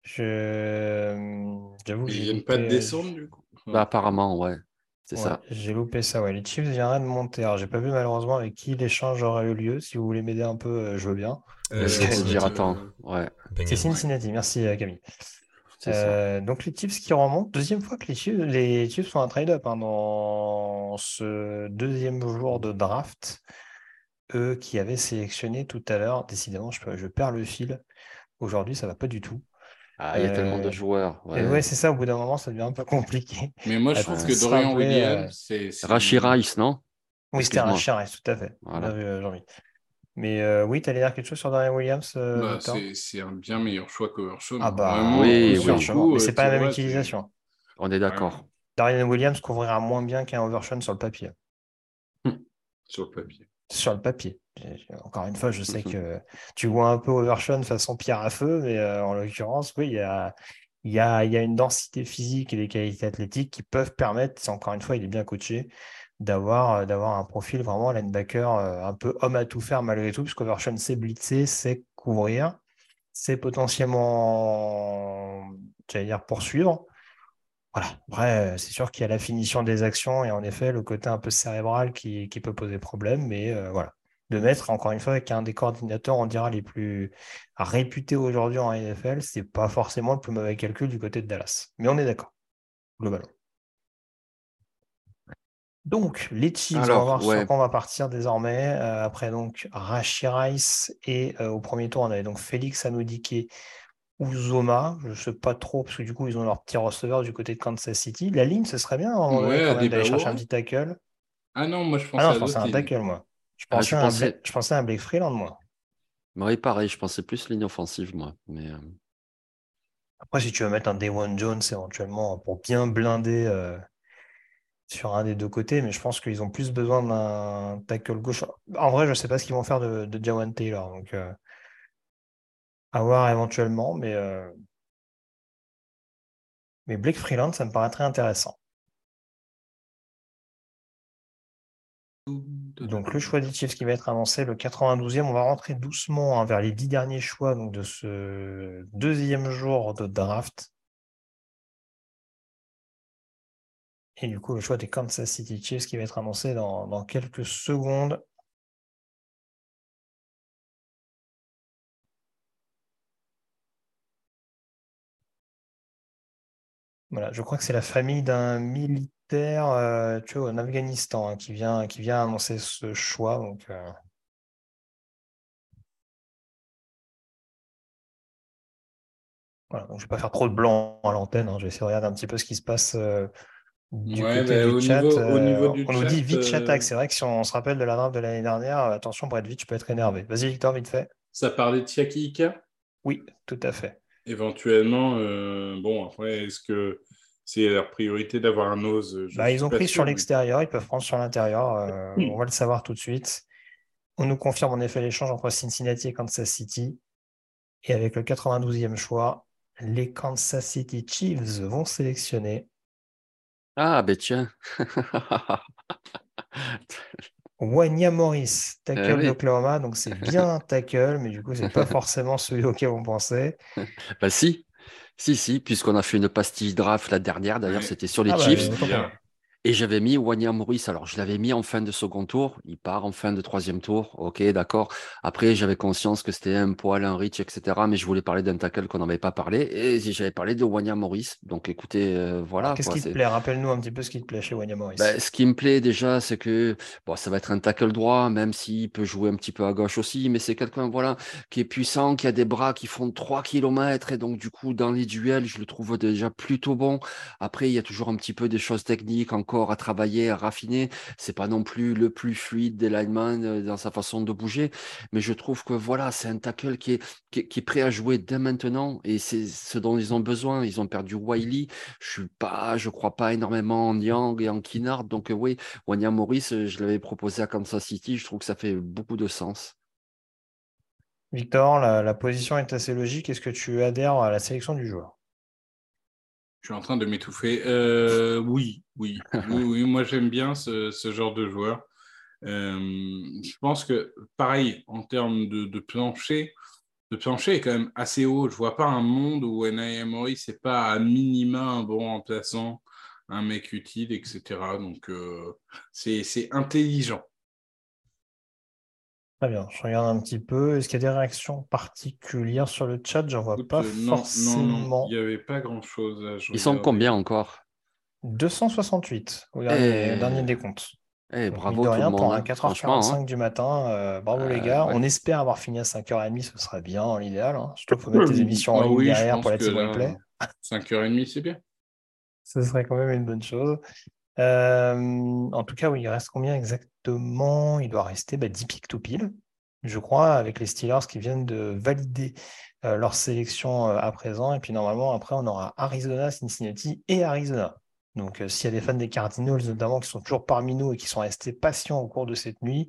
Je. J'avoue Ils viennent pas de descendre du coup? Bah, apparemment, ouais. C'est Ouais, ça. j'ai loupé ça. Ouais. Les Chiefs viendraient de monter. Alors, j'ai pas vu malheureusement avec qui l'échange aurait eu lieu. Si vous voulez m'aider un peu, euh, je veux bien. Euh, dire, attends. Ouais, C'est. Cincinnati. Merci euh, Camille. Euh, donc les Chiefs qui remontent. Deuxième fois que les Chiefs, les Chiefs font un trade-up hein, dans ce deuxième jour de draft. Eux qui avaient sélectionné tout à l'heure. Décidément, je, je perds le fil. Aujourd'hui, ça va pas du tout. Ah, il y a tellement de Euh, joueurs. Ouais. ouais, c'est ça. Au bout d'un moment, ça devient un peu compliqué. Mais moi, je trouve on que Dorian Williams, euh, c'est. Rashi Rice, non? Oui, c'était Excuse-moi. chien, tout à fait. Voilà. Vu, euh. Mais euh, oui, tu allais dire quelque chose sur Dorian Williams, euh, Bah, c'est un bien meilleur choix qu'Overshone. Ah bah Vraiment, Oui, oui. coup, Mais c'est pas la même vois, utilisation. On est d'accord. Dorian Williams couvrira moins bien qu'un Overshawn sur le papier. Sur le papier. Sur le papier. Encore une fois, je sais que tu vois un peu Overshawn façon pierre à feu, mais euh, en l'occurrence, oui, il y a, il y a, il y a une densité physique et des qualités athlétiques qui peuvent permettre, encore une fois, il est bien coaché, d'avoir euh, d'avoir un profil vraiment linebacker euh, un peu homme à tout faire malgré tout, puisque Overshawn sait blitzer, sait couvrir, sait potentiellement, j'allais dire, poursuivre. Voilà. Après, c'est sûr qu'il y a la finition des actions et en effet le côté un peu cérébral qui, qui peut poser problème, mais euh, voilà. De mettre, encore une fois, avec un des coordinateurs, on dira, les plus réputés aujourd'hui en NFL, c'est pas forcément le plus mauvais calcul du côté de Dallas. Mais on est d'accord, globalement. Donc, les Chiefs, on va voir sur quoi on va partir désormais. Euh, après, donc, Rashi Rice et euh, au premier tour, on avait donc Félix Anoudike ou Zoma. Je ne sais pas trop, parce que du coup, ils ont leur petit receveur du côté de Kansas City. La ligne, ce serait bien Ouais, d'aller chercher un petit tackle. Ah non, moi, je pensais Ah non, à je pensais à un tackle, moi. Je Ah, pensais, je à un pensais- Blake- je pensais à un Blake Freeland, moi. Oui, pareil, je pensais plus ligne offensive, moi. Mais euh, Après, si tu veux mettre un Daywan Jones éventuellement pour bien blinder euh, sur un des deux côtés, mais je pense qu'ils ont plus besoin d'un tackle gauche. En vrai, je ne sais pas ce qu'ils vont faire de, de Jawan Taylor. Donc, euh, à voir éventuellement, mais, euh, mais Blake Freeland, ça me paraît très intéressant. Donc, le choix des Chiefs qui va être annoncé, le 92e, on va rentrer doucement hein, vers les dix derniers choix de ce deuxième jour de draft. Et du coup, le choix des Kansas City Chiefs qui va être annoncé dans quelques secondes. Voilà, je crois que c'est la famille d'un militaire euh, tu vois, en Afghanistan hein, qui vient, qui vient annoncer ce choix. Donc, euh, voilà, donc je ne vais pas faire trop de blanc à l'antenne. hein, je vais essayer de regarder un petit peu ce qui se passe euh, du Ouais, côté bah, du chat. niveau- au niveau du on nous dit chat, Vitch euh, attaque. C'est vrai que si on, se rappelle de la draft de l'année dernière, attention, Brett Vitch peut être énervé. Vas-y, Victor, vite fait. Ça parlait de Tiaki Ika Oui, tout à fait. Éventuellement, euh, bon, après, est-ce que c'est leur priorité d'avoir un nose Bah, ils ont pris sûr, sur mais- l'extérieur, ils peuvent prendre sur l'intérieur. euh, on va le savoir tout de suite. On nous confirme en effet l'échange entre Cincinnati et Kansas City. Et avec le 92e choix, les Kansas City Chiefs vont sélectionner Ah, ben tiens. Wanya Morris, tackle Eh oui. d'Oklahoma. Donc c'est bien un tackle, mais du coup, c'est pas forcément celui auquel on pensait. Bah si, si, si, puisqu'on a fait une pastille draft la dernière, d'ailleurs, c'était sur les Ah bah, Chiefs. Et j'avais mis Wanya Morris. Alors, je l'avais mis en fin de second tour. Il part en fin de troisième tour. OK, d'accord. Après, j'avais conscience que c'était un poil, un reach, etc. Mais je voulais parler d'un tackle qu'on n'avait pas parlé. Et j'avais parlé de Wanya Morris. Donc, écoutez, euh, voilà. Qu'est-ce qui te plaît? Rappelle-nous un petit peu ce qui te plaît chez Wanya Morris. Ben, ce qui me plaît déjà, c'est que bon, ça va être un tackle droit, même s'il peut jouer un petit peu à gauche aussi, mais c'est quelqu'un voilà, qui est puissant, qui a des bras qui font 3 km, et donc du coup, dans les duels, je le trouve déjà plutôt bon. Après, il y a toujours un petit peu des choses techniques à travailler, à raffiner. C'est pas non plus le plus fluide des linemen euh, dans sa façon de bouger, mais je trouve que voilà, c'est un tackle qui est, qui est, prêt à jouer dès maintenant, et c'est ce dont ils ont besoin. Ils ont perdu Wiley. Je suis pas, je crois pas énormément en Young et en Kinnard. Donc, euh, oui, Wanya Morris, euh, je l'avais proposé à Kansas City. Je trouve que ça fait beaucoup de sens. Victor, la position est assez logique. Est-ce que tu adhères à la sélection du joueur? Je suis en train de m'étouffer. Euh, oui, oui, oui, oui, moi j'aime bien ce, ce genre de joueur. Euh, je pense que, pareil, en termes de, de plancher, le plancher est quand même assez haut. Je vois pas un monde où N.I.M. Morris n'est pas à minima un bon remplaçant un mec utile, etc. Donc, euh, c'est c'est intelligent. Très bien, je regarde un petit peu. Est-ce qu'il y a des réactions particulières sur le chat? J'en vois Écoute, pas euh, non, non, non, forcément. il n'y avait pas grand-chose. à- je Ils sont combien encore? 268 au dernier, dernier décompte. Donc, bravo de tout rien, le pour monde. un hein. 4h45 Franchement, hein. du matin, euh, bravo les Euh, gars. ouais. On espère avoir fini à 5h30, ce serait bien l'idéal. hein. Surtout qu'il faut mettre les émissions en Ah ligne oui, je derrière pour la team replay. 5h30, c'est bien. Ce serait quand même une bonne chose. Euh, en tout cas, il reste combien exactement? Il doit rester bah, 10 pics tout pile, je crois, avec les Steelers qui viennent de valider euh, leur sélection euh, à présent. Et puis normalement, après, on aura Arizona, Cincinnati et Arizona. Donc, s'il y a des fans des Cardinals, notamment, qui sont toujours parmi nous et qui sont restés patients au cours de cette nuit,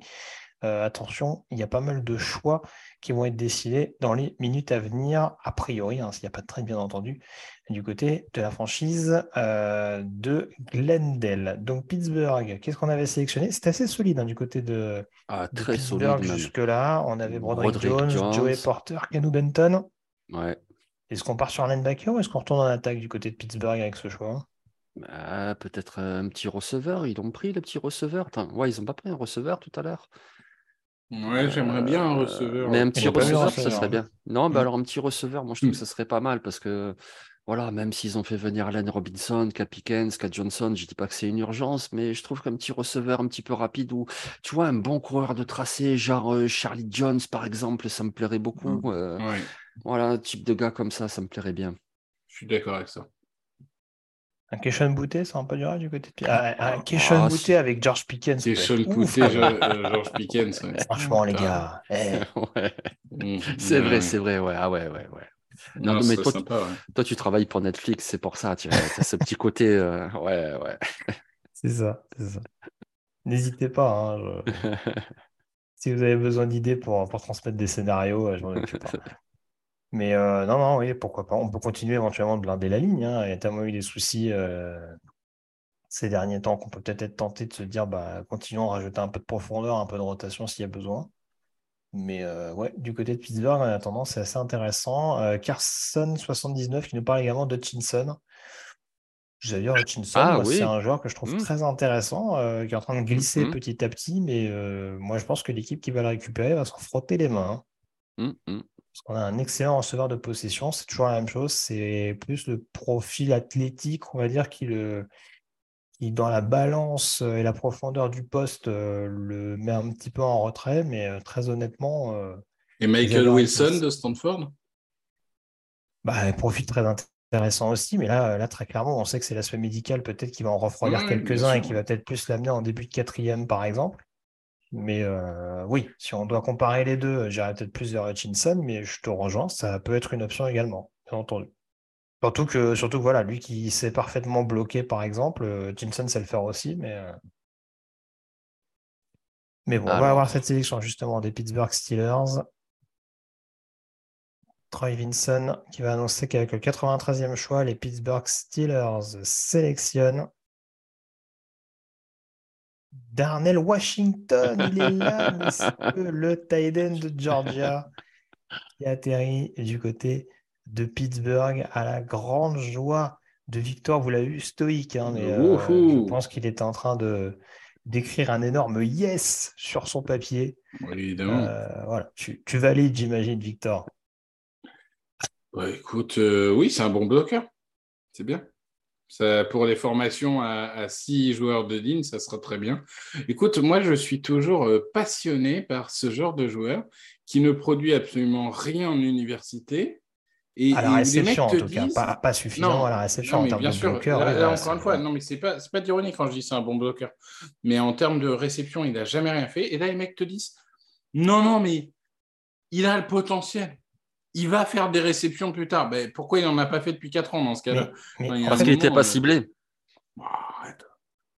attention, il y a pas mal de choix qui vont être décidés dans les minutes à venir, a priori, hein, s'il n'y a pas de trade, bien entendu, du côté de la franchise euh, de Glendale. Donc, Pittsburgh, qu'est-ce qu'on avait sélectionné? C'était assez solide hein, du côté de, Ah, très Pittsburgh jusque-là. On avait Broderick Broderick Jones, Jones. Joey Porter, Canu Benton. Ouais. Est-ce qu'on part sur un linebacker ou est-ce qu'on retourne en attaque du côté de Pittsburgh avec ce choix? Bah, peut-être un petit receveur. Ils l'ont pris, le petit receveur. Attends, ouais, ils n'ont pas pris un receveur tout à l'heure. Ouais, j'aimerais bien un Euh, receveur. Mais un petit receveur, ça serait hein. bien. Non, bah Mm. alors un petit receveur, moi je trouve Mm. que ça serait pas mal parce que voilà, même s'ils ont fait venir Allen Robinson, Cap Pickens, Cap Johnson, je dis pas que c'est une urgence, mais je trouve qu'un petit receveur un petit peu rapide ou tu vois un bon coureur de tracé, genre euh, Charlie Jones par exemple, ça me plairait beaucoup. euh, Ouais, voilà, un type de gars comme ça, ça me plairait bien. je suis d'accord avec ça. Un Keishon Boutte, ça va pas durer du côté de Pittsburgh? Un, un Keishon Ah, Boutte si. avec George Pickens. Ouf, Coutet, hein. George Pickens. ouais. Franchement, les gars. eh, Ouais, Mm. c'est vrai, ouais. c'est vrai, ouais, ah ouais, ouais, ouais. Non, Non, mais toi, sympa, ouais. Toi, tu travailles pour Netflix, c'est pour ça, tu as ce petit côté, euh, ouais, ouais. c'est ça, c'est ça. N'hésitez pas. hein, je- Si vous avez besoin d'idées pour, pour transmettre des scénarios, euh, je m'en occupe pas. Mais euh, non, non, oui, pourquoi pas. On peut continuer éventuellement de blinder la ligne. hein. Il y a tellement eu des soucis euh, ces derniers temps qu'on peut peut-être être tenté de se dire, bah, continuons à rajouter un peu de profondeur, un peu de rotation s'il y a besoin. Mais euh, ouais, du côté de Pittsburgh, en attendant, c'est assez intéressant. Euh, Carson79 qui nous parle également d'Hutchinson. J'allais dire Hutchinson, Ah c'est oui. un joueur que je trouve Mm. très intéressant, qui est en train de glisser mm. petit à petit, mais moi je pense que l'équipe qui va le récupérer va s'en frotter les mains. hein. Hum. Parce qu'on a un excellent receveur de possession, c'est toujours la même chose, c'est plus le profil athlétique, on va dire, qui, le, qui dans la balance et la profondeur du poste euh, le met un petit peu en retrait, mais euh, très honnêtement, euh, Et Michael Wilson de Stanford? Bah, un profil très intéressant aussi, mais là, là très clairement, on sait que c'est l'aspect médical peut-être qui va en refroidir Ouais, quelques-uns et qui va peut-être plus l'amener en début de quatrième, par exemple. Mais euh, oui, si on doit comparer les deux, j'irais peut-être plus vers Hutchinson, mais je te rejoins, ça peut être une option également, bien entendu. Surtout que, surtout que voilà, lui qui sait parfaitement bloquer, par exemple, euh, Hutchinson sait le faire aussi, mais, euh, mais bon, on va Alors. avoir cette sélection justement des Pittsburgh Steelers. Troy Vinson qui va annoncer qu'avec le 93e choix, les Pittsburgh Steelers sélectionnent Darnell Washington. Il est là, le tight end de Georgia qui atterrit du côté de Pittsburgh à la grande joie de Victor. Vous l'avez vu, stoïque, hein, mais euh, je pense qu'il était en train de d'écrire un énorme yes sur son papier. Évidemment. Euh, voilà, tu, tu valides, j'imagine, Victor. Ouais, écoute, euh, oui, c'est un bon bloqueur. C'est bien. Ça, pour les formations à, à six joueurs de ligne, ça sera très bien. Écoute, moi, je suis toujours euh, passionné par ce genre de joueur qui ne produit absolument rien en université. Et, À la réception, en tout cas, disent- pas, pas suffisamment Non, à la réception non, en termes bien de sûr, bloqueur. là, encore une fois, non, mais c'est pas, c'est pas d'ironie quand je dis c'est un bon bloqueur. Mais en termes de réception, il n'a jamais rien fait. Et là, les mecs te disent non, non, mais il a le potentiel. Il va faire des réceptions plus tard. Ben, pourquoi il n'en a pas fait depuis 4 ans dans ce cas-là Mais- Enfin, Parce qu'il n'était pas ciblé. oh.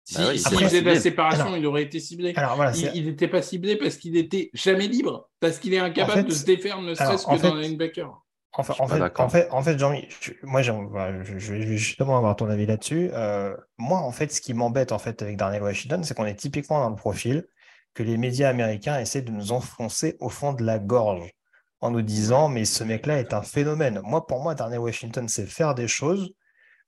Si, Bah oui, il faisait de la ciblé. séparation, Alors- il aurait été ciblé. Alors voilà, c'est- il n'était pas ciblé parce qu'il n'était jamais libre, parce qu'il est incapable En fait- de se défaire, ne serait-ce en que dans linebacker. En fait, en pas fait, d'accord. en fait, en fait, Jean-Mi, je- moi, je vais justement avoir ton avis là-dessus. Euh, moi, en fait, ce qui m'embête en fait avec Darnell Washington, c'est qu'on est typiquement dans le profil que les médias américains essaient de nous enfoncer au fond de la gorge en nous disant, mais ce mec-là est un phénomène. Moi, pour moi, Darnell Washington sait faire des choses,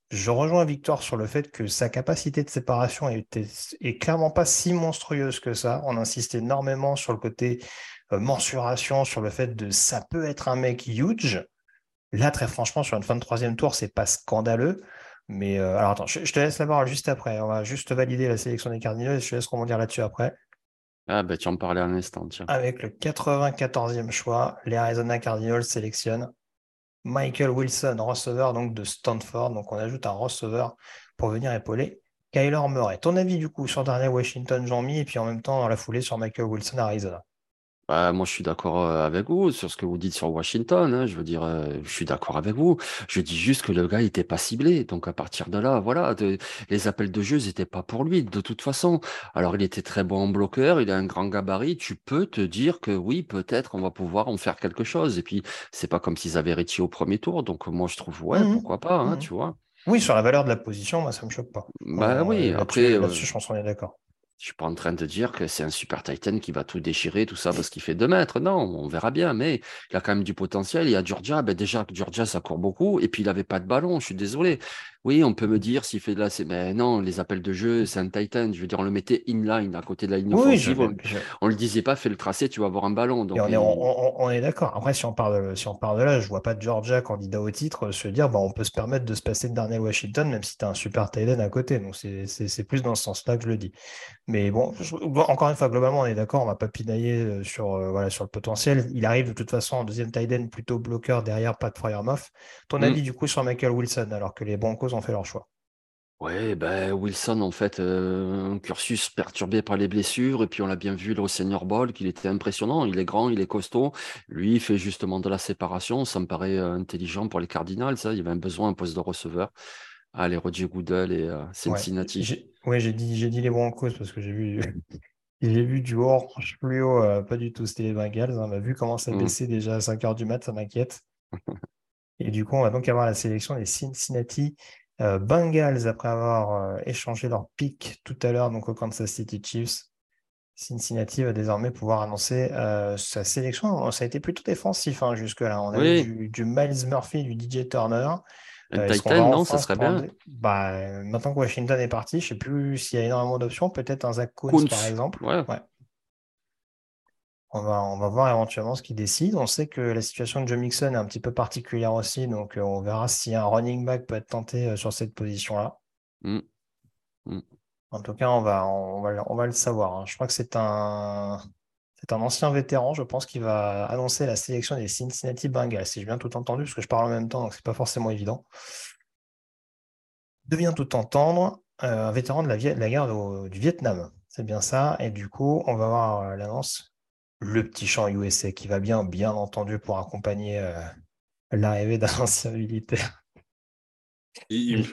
je rejoins Victor sur le fait que sa capacité de séparation était, est clairement pas si monstrueuse que ça. On insiste énormément sur le côté euh, mensuration, sur le fait de ça peut être un mec huge. Là, très franchement, sur une fin de troisième tour, c'est pas scandaleux. Mais euh, alors attends, je, te laisse la parole juste après. On va juste valider la sélection des Cardinals et je te laisse rebondir là-dessus après. Ah bah tu en parlais un instant, tiens. Avec le 94e choix, les Arizona Cardinals sélectionnent Michael Wilson, receveur donc de Stanford. Donc on ajoute un receveur pour venir épauler Kyler Murray. Ton avis du coup sur Daniel Washington, Jean-Mi, et puis en même temps dans la foulée sur Michael Wilson, Arizona? Bah, moi, je suis d'accord euh, avec vous sur ce que vous dites sur Washington. Hein. Je veux dire, euh, je suis d'accord avec vous. Je dis juste que le gars n'était pas ciblé. Donc, à partir de là, voilà, les appels de jeu n'étaient pas pour lui, de toute façon. Alors, il était très bon en bloqueur, il a un grand gabarit. Tu peux te dire que oui, peut-être on va pouvoir en faire quelque chose. Et puis, c'est pas comme s'ils avaient réti au premier tour. Donc, moi, je trouve, ouais, mmh pourquoi pas, hein, mmh tu vois. Oui, sur la valeur de la position, moi, ça me choque pas. Bah oui, après. Euh, je pense qu'on est d'accord. Je suis pas en train de dire que c'est un super Titan qui va tout déchirer, tout ça, parce qu'il fait 2 mètres. Non, on verra bien, mais il a quand même du potentiel. Il y a Georgia, ben déjà, Georgia, ça court beaucoup, et puis il n'avait pas de ballon, je suis désolé. Oui, on peut me dire s'il fait de la. Mais non, les appels de jeu, c'est un Titan. Je veux dire, on le mettait inline à côté de la ligne offensive. on, ne le disait pas, fais le tracé, tu vas avoir un ballon. Donc, on, est, d'accord. Après, si on, parle de, si on parle de là, je vois pas de Georgia candidat au titre se dire bah, on peut se permettre de se passer de Darnell Washington, même si tu as un super Titan à côté. Donc, c'est plus dans ce sens-là que je le dis. Mais bon, encore une fois, globalement, on est d'accord. On va pas pinailler euh, sur, euh, voilà, sur le potentiel. Il arrive de toute façon en deuxième Titan, plutôt bloqueur derrière, pas de Fryermuff. Ton mm. avis, du coup, sur Michael Wilson, alors que les Broncos ont fait leur choix. Oui, ben Wilson, en fait, euh, un cursus perturbé par les blessures, et puis on l'a bien vu au Senior Ball, qu'il était impressionnant. Il est grand, il est costaud. Lui, il fait justement de la séparation. Ça me paraît euh, intelligent pour les Cardinals. Ça. Il y avait un besoin, un poste de receveur. Allez, Roger Goodell et euh, Cincinnati. Oui, j'ai dit, j'ai dit les Broncos parce que j'ai vu, j'ai vu du orange fluo, pas du tout. C'était les Bengals. On a vu comment ça mmh. baissait déjà à 5 h du mat, ça m'inquiète. et du coup, on va donc avoir la sélection des Cincinnati Bengals, après avoir euh, échangé leur pick tout à l'heure donc au Kansas City Chiefs, Cincinnati va désormais pouvoir annoncer euh, sa sélection. Ça a été plutôt défensif hein, jusque-là. On a eu du, Miles Murphy, du DJ Turner. Titan, non, ça serait bien. Bah, maintenant que Washington est parti, je ne sais plus s'il y a énormément d'options. Peut-être un Zach Coons, par exemple. ouais. On va, voir éventuellement ce qu'il décide. On sait que la situation de Joe Mixon est un petit peu particulière aussi, donc euh, on verra si un running back peut être tenté euh, sur cette position-là. Mm. Mm. En tout cas, on va, on va, le savoir. Hein. Je crois que c'est un, c'est un ancien vétéran, je pense, qui va annoncer la sélection des Cincinnati Bengals, si j'ai bien tout entendu, parce que je parle en même temps, donc c'est pas forcément évident. De bien tout entendre, euh, un vétéran de la, guerre du Vietnam. C'est bien ça. Et du coup, on va voir l'annonce le petit chant USA qui va bien, bien entendu, pour accompagner euh, l'arrivée d'un ancien militaire. Ils,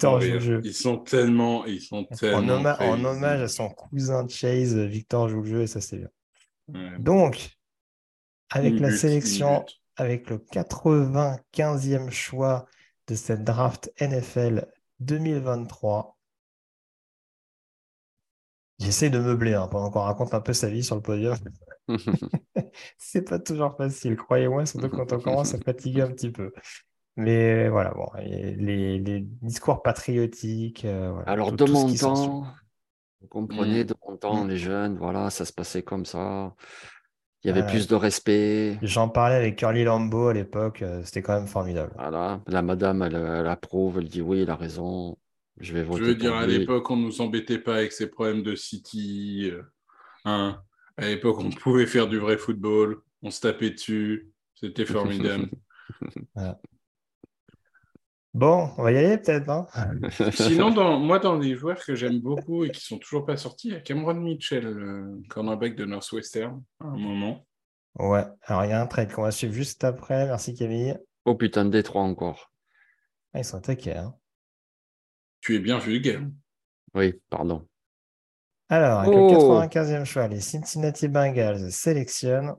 sont tellement, ils sont tellement. En, hommage à son cousin Chase, Victor joue le jeu et ça c'est bien. Donc, avec la sélection, avec le 95e choix de cette draft NFL 2023, j'essaie de meubler hein, pendant qu'on raconte un peu sa vie sur le podium. c'est pas toujours facile, croyez-moi, surtout quand on commence à fatiguer un petit peu. Mais voilà, bon, les, discours patriotiques. Euh, Alors, de mon temps, vous comprenez, mmh. de mon temps, mmh. les jeunes, voilà, ça se passait comme ça. Il y avait plus de respect. J'en parlais avec Curly Lambeau à l'époque, euh, c'était quand même formidable. Voilà, la madame, elle, approuve, elle dit oui, il a raison. Je vais voter. Je veux dire, à l'époque, on ne nous embêtait pas avec ces problèmes de City. Euh, hein. À l'époque, on pouvait faire du vrai football, on se tapait dessus, c'était formidable. Bon, on va y aller peut-être. Hein Sinon, dans, moi, dans les joueurs que j'aime beaucoup et qui sont toujours pas sortis, il y a Cameron Mitchell, le cornerback de Northwestern, à un moment. Ouais, alors il y a un trade qu'on va suivre juste après. Merci Camille. Oh putain, Détroit encore. Ah, ils sont attaqués. Hein. Tu es bien vulgaire. Oui, pardon. Alors, avec le 95e choix, les Cincinnati Bengals sélectionnent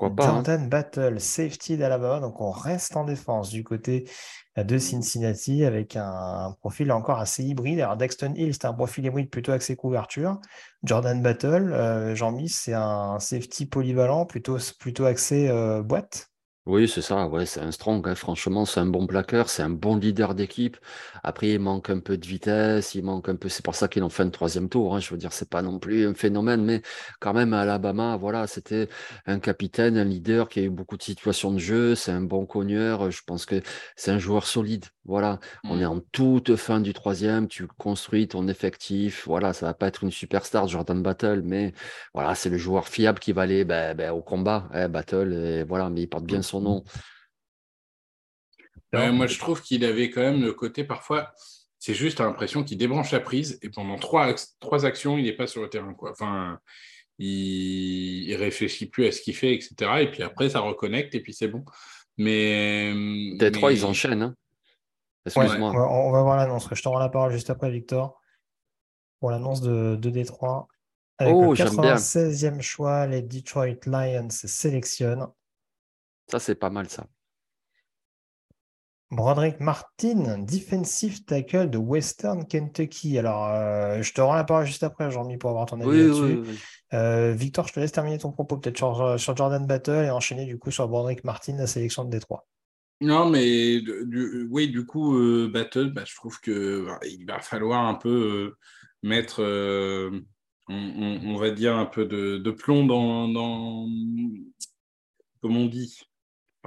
hein. Jordan Battle, safety d'Alabama. Donc, on reste en défense du côté de Cincinnati avec un, profil encore assez hybride. Alors, Dexton Hill, c'est un profil hybride plutôt axé couverture. Jordan Battle, euh, Jean-Mi, c'est un safety polyvalent plutôt, plutôt axé euh, boîte. Oui, c'est ça, ouais, c'est un strong, hein. Franchement, c'est un bon plaqueur, c'est un bon leader d'équipe. Après, il manque un peu de vitesse, il manque un peu, c'est pour ça qu'il en fait un troisième tour, hein. Je veux dire, c'est pas non plus un phénomène, mais quand même, à Alabama, voilà, c'était un capitaine, un leader qui a eu beaucoup de situations de jeu, c'est un bon cogneur, je pense que c'est un joueur solide. Voilà, on est Mm. en toute fin du troisième, tu construis ton effectif, voilà, ça va pas être une superstar Jordan Battle, mais voilà, c'est le joueur fiable qui va aller ben, ben, au combat, hein, Battle, et voilà, mais il porte bien son nom. Ouais, Alors, moi, je trouve qu'il avait quand même le côté parfois, c'est juste l'impression qu'il débranche la prise et pendant trois, trois actions, il n'est pas sur le terrain. Quoi. Enfin, il, il réfléchit plus à ce qu'il fait, etc. Et puis après, ça reconnecte et puis c'est bon. Mais. Détroit, ils mais- enchaînent. Hein. Excuse-moi. on va, on va voir l'annonce. Je te rends la parole juste après, Victor, pour l'annonce de, de Détroit. Avec Oh, le j'aime bien. 96e choix, les Detroit Lions sélectionnent Ça, c'est pas mal, ça. Broderick Martin, defensive tackle de Western Kentucky. Alors, euh, je te rends la parole juste après, Jean-Mi, pour avoir ton avis Oui, là-dessus. oui, oui. Euh, Victor, je te laisse terminer ton propos peut-être sur, sur Jordan Battle et enchaîner du coup sur Broderick Martin, la sélection de Détroit. Non, mais du, oui, du coup, euh, Battle, bah, je trouve que bah, il va falloir un peu euh, mettre, euh, on, on- on va dire, un peu de, de plomb dans, dans, comme on dit,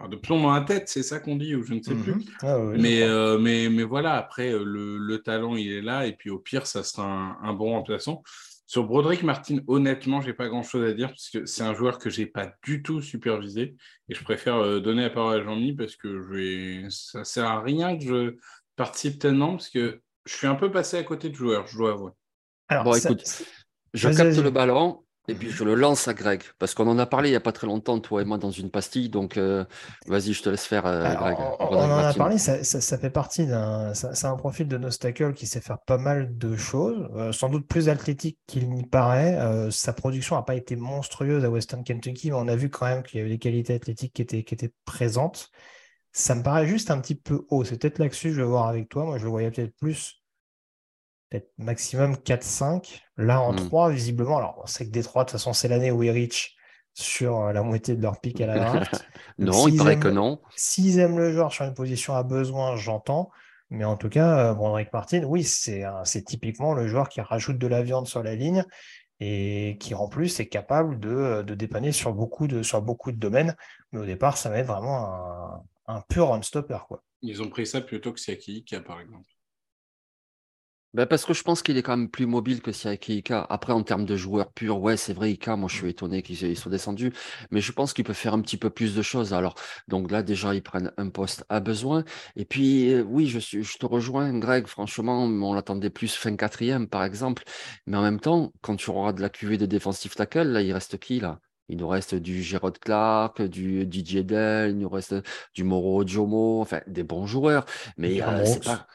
de plomb dans la tête, c'est ça qu'on dit, ou je ne sais plus. Mhm. Ah oui, je Mais, crois. euh, mais, mais voilà, après, euh, le, le talent, il est là, et puis au pire, ça sera un, un bon remplaçant. Sur Broderick Martin, honnêtement, j'ai pas grand-chose à dire, parce que c'est un joueur que j'ai pas du tout supervisé, et je préfère euh, donner la parole à Jean-Mi, parce que je vais... ça sert à rien que je participe tellement, parce que je suis un peu passé à côté de joueurs, je dois avouer. Alors, Bon, ça- écoute, je capte le ballon et puis je le lance à Greg. Parce qu'on en a parlé il n'y a pas très longtemps, toi et moi, dans une pastille. Donc, euh, vas-y, je te laisse faire, euh, Alors, Greg. on, en a parlé, ça, ça- ça fait partie d'un. C'est un profil de Nostacle qui sait faire pas mal de choses, euh, sans doute plus athlétique qu'il n'y paraît. Sa production n'a pas été monstrueuse à Western Kentucky, mais on a vu quand même qu'il y avait des qualités athlétiques qui étaient, qui étaient présentes. Ça me paraît juste un petit peu haut. C'est peut-être là-dessus je vais voir avec toi. Moi, je le voyais peut-être plus, peut-être maximum 4-5. Là, en Hmm. 3, visiblement. Alors, on sait que Détroit, de toute façon, c'est l'année où ils reach sur euh, la moitié de leur pic à la draft. Non, il paraît aiment- que non. S'ils aiment le joueur sur une position à besoin, j'entends. Mais en tout cas, euh, Broderick Martin, oui, c'est un- c'est typiquement le joueur qui rajoute de la viande sur la ligne et qui en plus est capable de, de dépanner sur beaucoup de, sur beaucoup de domaines. Mais au départ, ça va être vraiment un, un pur run-stopper. Quoi. Ils ont pris ça plutôt que Siaki, par exemple. Ben, parce que je pense qu'il est quand même plus mobile que Siaki Ika. Après, en termes de joueurs purs, ouais, c'est vrai, Ika, moi je suis étonné qu'ils ils soient descendus, mais je pense qu'il peut faire un petit peu plus de choses. Alors, donc là, déjà, ils prennent un poste à besoin. Et puis, euh, oui, je, suis, je te rejoins, Greg, franchement, on l'attendait plus fin quatrième, par exemple. Mais en même temps, quand tu auras de la cuvée de défensif tackle, là, il reste qui, là? Il nous reste du Gerard Clark, du DJ Dell, il nous reste du Moro Jomo, enfin, des bons joueurs. Mais euh, c'est pas.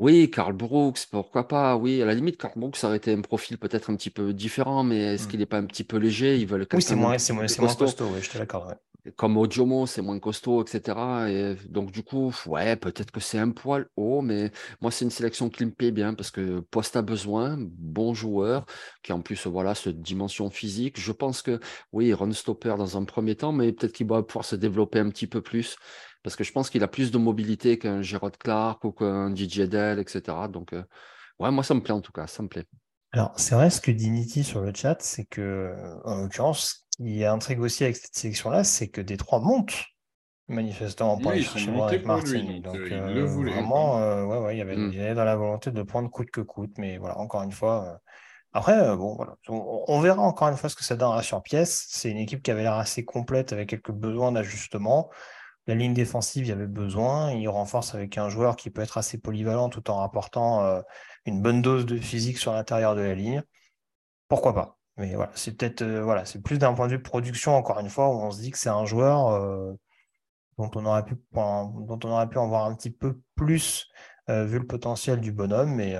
Oui, Karl Brooks, pourquoi pas? Oui, à la limite, Karl Brooks, aurait été un profil peut-être un petit peu différent, mais est-ce Mm. qu'il n'est pas un petit peu léger? Ils veulent Oui, c'est moins, c'est moins, c'est moins costaud. costaud, oui, je te l'accorde. ouais. Comme Ojomo, c'est moins costaud, etc. Et donc, du coup, ouais, peut-être que c'est un poil haut, mais moi, c'est une sélection qui me plaît bien parce que poste a besoin, bon joueur, qui en plus, voilà, cette dimension physique. Je pense que, oui, run stopper dans un premier temps, mais peut-être qu'il va pouvoir se développer un petit peu plus parce que je pense qu'il a plus de mobilité qu'un Gerard Clark ou qu'un DJ Dell, etc. Donc, euh, ouais, moi, ça me plaît en tout cas, ça me plaît. Alors, c'est vrai, ce que dit Niti sur le chat, c'est que, en l'occurrence, ce qui intrigue aussi avec cette sélection-là, c'est que Détroit monte manifestement pour aller chercher lui, Martin. donc, Donc, euh, il euh, le voulait, vraiment, euh, ouais, ouais, il y avait, Mm. il y avait dans la volonté de prendre coûte que coûte. Mais voilà, encore une fois, euh, après, bon, voilà, on, on verra encore une fois ce que ça donnera sur pièce. C'est une équipe qui avait l'air assez complète avec quelques besoins d'ajustement. La ligne défensive, il y avait besoin. Il renforce avec un joueur qui peut être assez polyvalent tout en rapportant euh, une bonne dose de physique sur l'intérieur de la ligne. Pourquoi pas? Mais voilà, c'est peut-être euh, voilà, c'est plus d'un point de vue production, encore une fois, où on se dit que c'est un joueur euh, dont on aurait pu, dont on aurait pu en voir un petit peu plus vu le potentiel du bonhomme. Mais,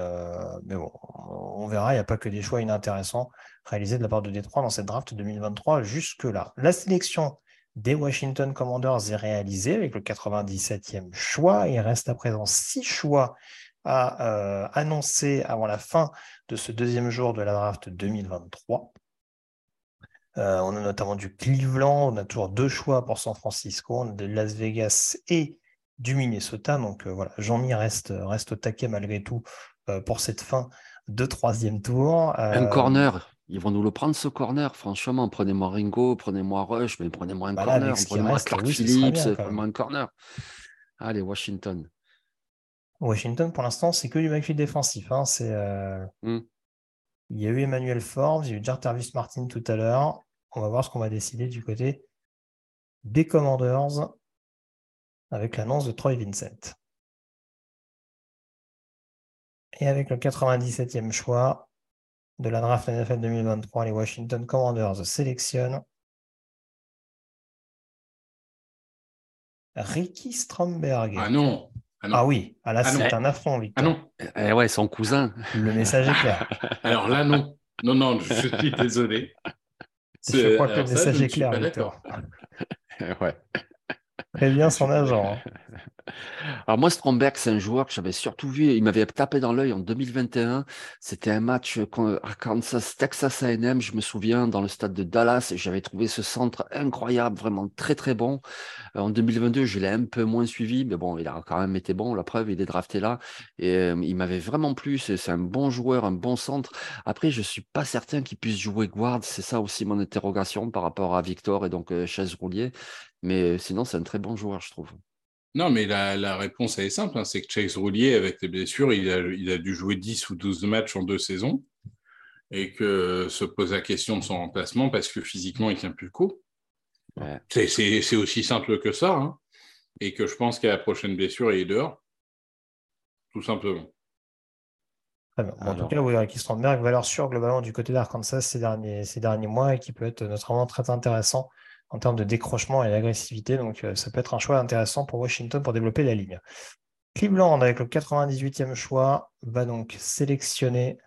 mais bon, on verra, il n'y a pas que des choix inintéressants réalisés de la part de Détroit dans cette draft 2023 jusque-là. La sélection des Washington Commanders est réalisée avec le 97e choix. Il reste à présent six choix à euh, annoncer avant la fin de ce deuxième jour de la draft 2023. Euh, on a notamment du Cleveland, on a toujours deux choix pour San Francisco, on a de Las Vegas et du Minnesota. Donc euh, voilà, Jean-Mi reste, reste au taquet malgré tout pour cette fin de troisième tour. Un corner, ils vont nous le prendre ce corner, franchement. Prenez-moi Ringo, prenez-moi Rush, mais prenez-moi un Bah corner. Prenez-moi Clark oui, Phillips, prenez-moi un corner. Allez, Washington. Washington, pour l'instant, c'est que du backfield défensif. hein. C'est, euh, Hmm. Il y a eu Emmanuel Forbes, il y a eu Jarvis Martin tout à l'heure. On va voir ce qu'on va décider du côté des Commanders avec l'annonce de Troy Vincent. Et avec le 97e choix de la draft NFL 2023, les Washington Commanders sélectionnent Ricky Stromberg. Ah non. Ah non. Ah oui, ah là Ah non. c'est un affront, Ah Victor. non. Eh ouais, son cousin. Le message est clair. Alors là, non. Non, non, je suis désolé. Je crois que le message est clair, Victor. d'accord. ouais. Prévient son agent. hein. Alors moi, Stromberg, c'est un joueur que j'avais surtout vu, il m'avait tapé dans l'œil en 2021. C'était un match à Kansas, Texas A&M, je me souviens, dans le stade de Dallas, j'avais trouvé ce centre incroyable, vraiment très très bon. Euh, En 2022, je l'ai un peu moins suivi, mais bon, il a quand même été bon, la preuve, il est drafté là, et euh, il m'avait vraiment plu. C'est un bon joueur, un bon centre. Après, je suis pas certain qu'il puisse jouer guard, c'est ça aussi mon interrogation par rapport à Victor et donc euh, Chaise Roulier. Mais euh, sinon, c'est un très bon joueur, je trouve. Non, mais la, la réponse, elle est simple. hein, c'est que Chase Roulier, avec les blessures, il a, il a dû jouer 10 ou 12 matchs en deux saisons et que se pose la question de son remplacement parce que physiquement, il tient plus le coup. Ouais. C'est- aussi simple que ça. hein. Et que je pense qu'à la prochaine blessure, il est dehors. Tout simplement. Très bien. Bon, en tout Alors. cas, oui, Ricky Strandberg, valeur sûre globalement du côté d'Arkansas ces derniers, ces derniers mois et qui peut être notamment très intéressant en termes de décrochement et d'agressivité. Donc, euh, ça peut être un choix intéressant pour Washington pour développer la ligne. Cleveland, avec le 98e choix, va donc sélectionner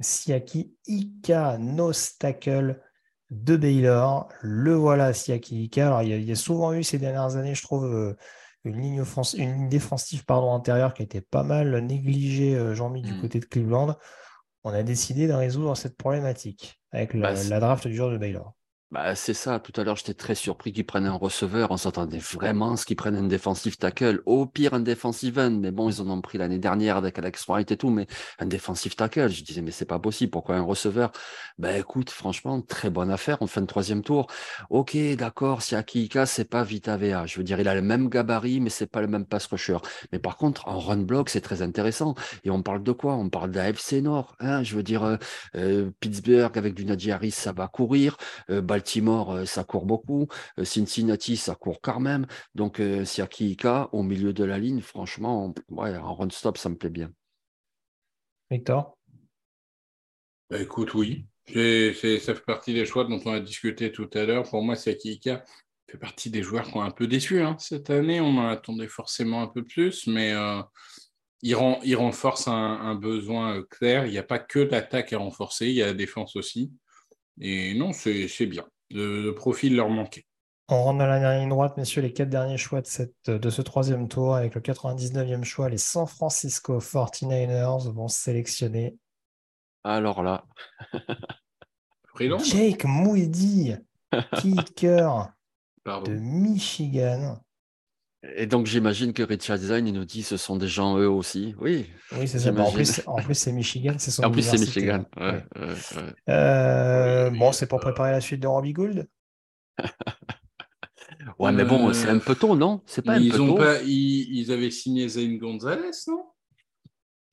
Siaki Ika Nostacle de Baylor. Le voilà, Siaki Ika. Alors, il y, a, il y a souvent eu ces dernières années, je trouve, euh, une ligne, offense- une ligne défensive pardon, antérieure qui a été pas mal négligée, euh, Jean-Mi, du Mm. côté de Cleveland. On a décidé de résoudre cette problématique avec la, Bah, la draft du jour de Baylor. Bah, c'est ça. Tout à l'heure, j'étais très surpris qu'ils prennent un receveur. On s'attendait vraiment à ce qu'ils prennent un defensive tackle. Au pire, un defensive end. Mais bon, ils en ont pris l'année dernière avec Alex Wright et tout. Mais un defensive tackle, je disais, mais c'est pas possible. Pourquoi un receveur? Ben, écoute, franchement, très bonne affaire. On fait un troisième tour. Ok, d'accord. Si Akika, c'est pas Vita Vea. Je veux dire, il a le même gabarit, mais c'est pas le même pass rusher. Mais par contre, en run block, c'est très intéressant. Et on parle de quoi? On parle de la FC Nord. Hein je veux dire, euh, euh, Pittsburgh avec du Najee Harris, ça va courir. Euh, Baltimore, euh, ça court beaucoup. Euh, Cincinnati, ça court quand même. Donc, euh, Siaki Ika, au milieu de la ligne, franchement, ouais, en run stop, ça me plaît bien. Victor? Bah, écoute, oui. C'est- c'est- ça fait partie des choix dont on a discuté tout à l'heure. Pour moi, Siakika fait partie des joueurs qui ont un peu déçu hein. cette année. On en attendait forcément un peu plus, mais euh, il, ren- il renforce un, un besoin clair. Il n'y a pas que l'attaque à renforcer, il y a la défense aussi. Et non, c'est bien. Le, le profil leur manquait. On rentre dans la dernière ligne droite, messieurs, les quatre derniers choix de, cette, de ce troisième tour. Avec le 99e choix, les San Francisco 49ers vont sélectionner Alors là, Jake Moody, kicker de Michigan. Et donc j'imagine que Richard Design, il nous dit ce sont des gens eux aussi. Oui, Oui, c'est ça. Bon, en plus, en plus c'est Michigan, c'est son en plus c'est Michigan. Ouais, Oui. ouais, ouais. Euh, bon, c'est pour euh, préparer la suite de Robbie Gould. Ouais, mais bon, Euh, c'est un peu tôt, non? C'est pas un ils, peu ont tôt pas, ils, ils avaient signé Zane Gonzalez, non?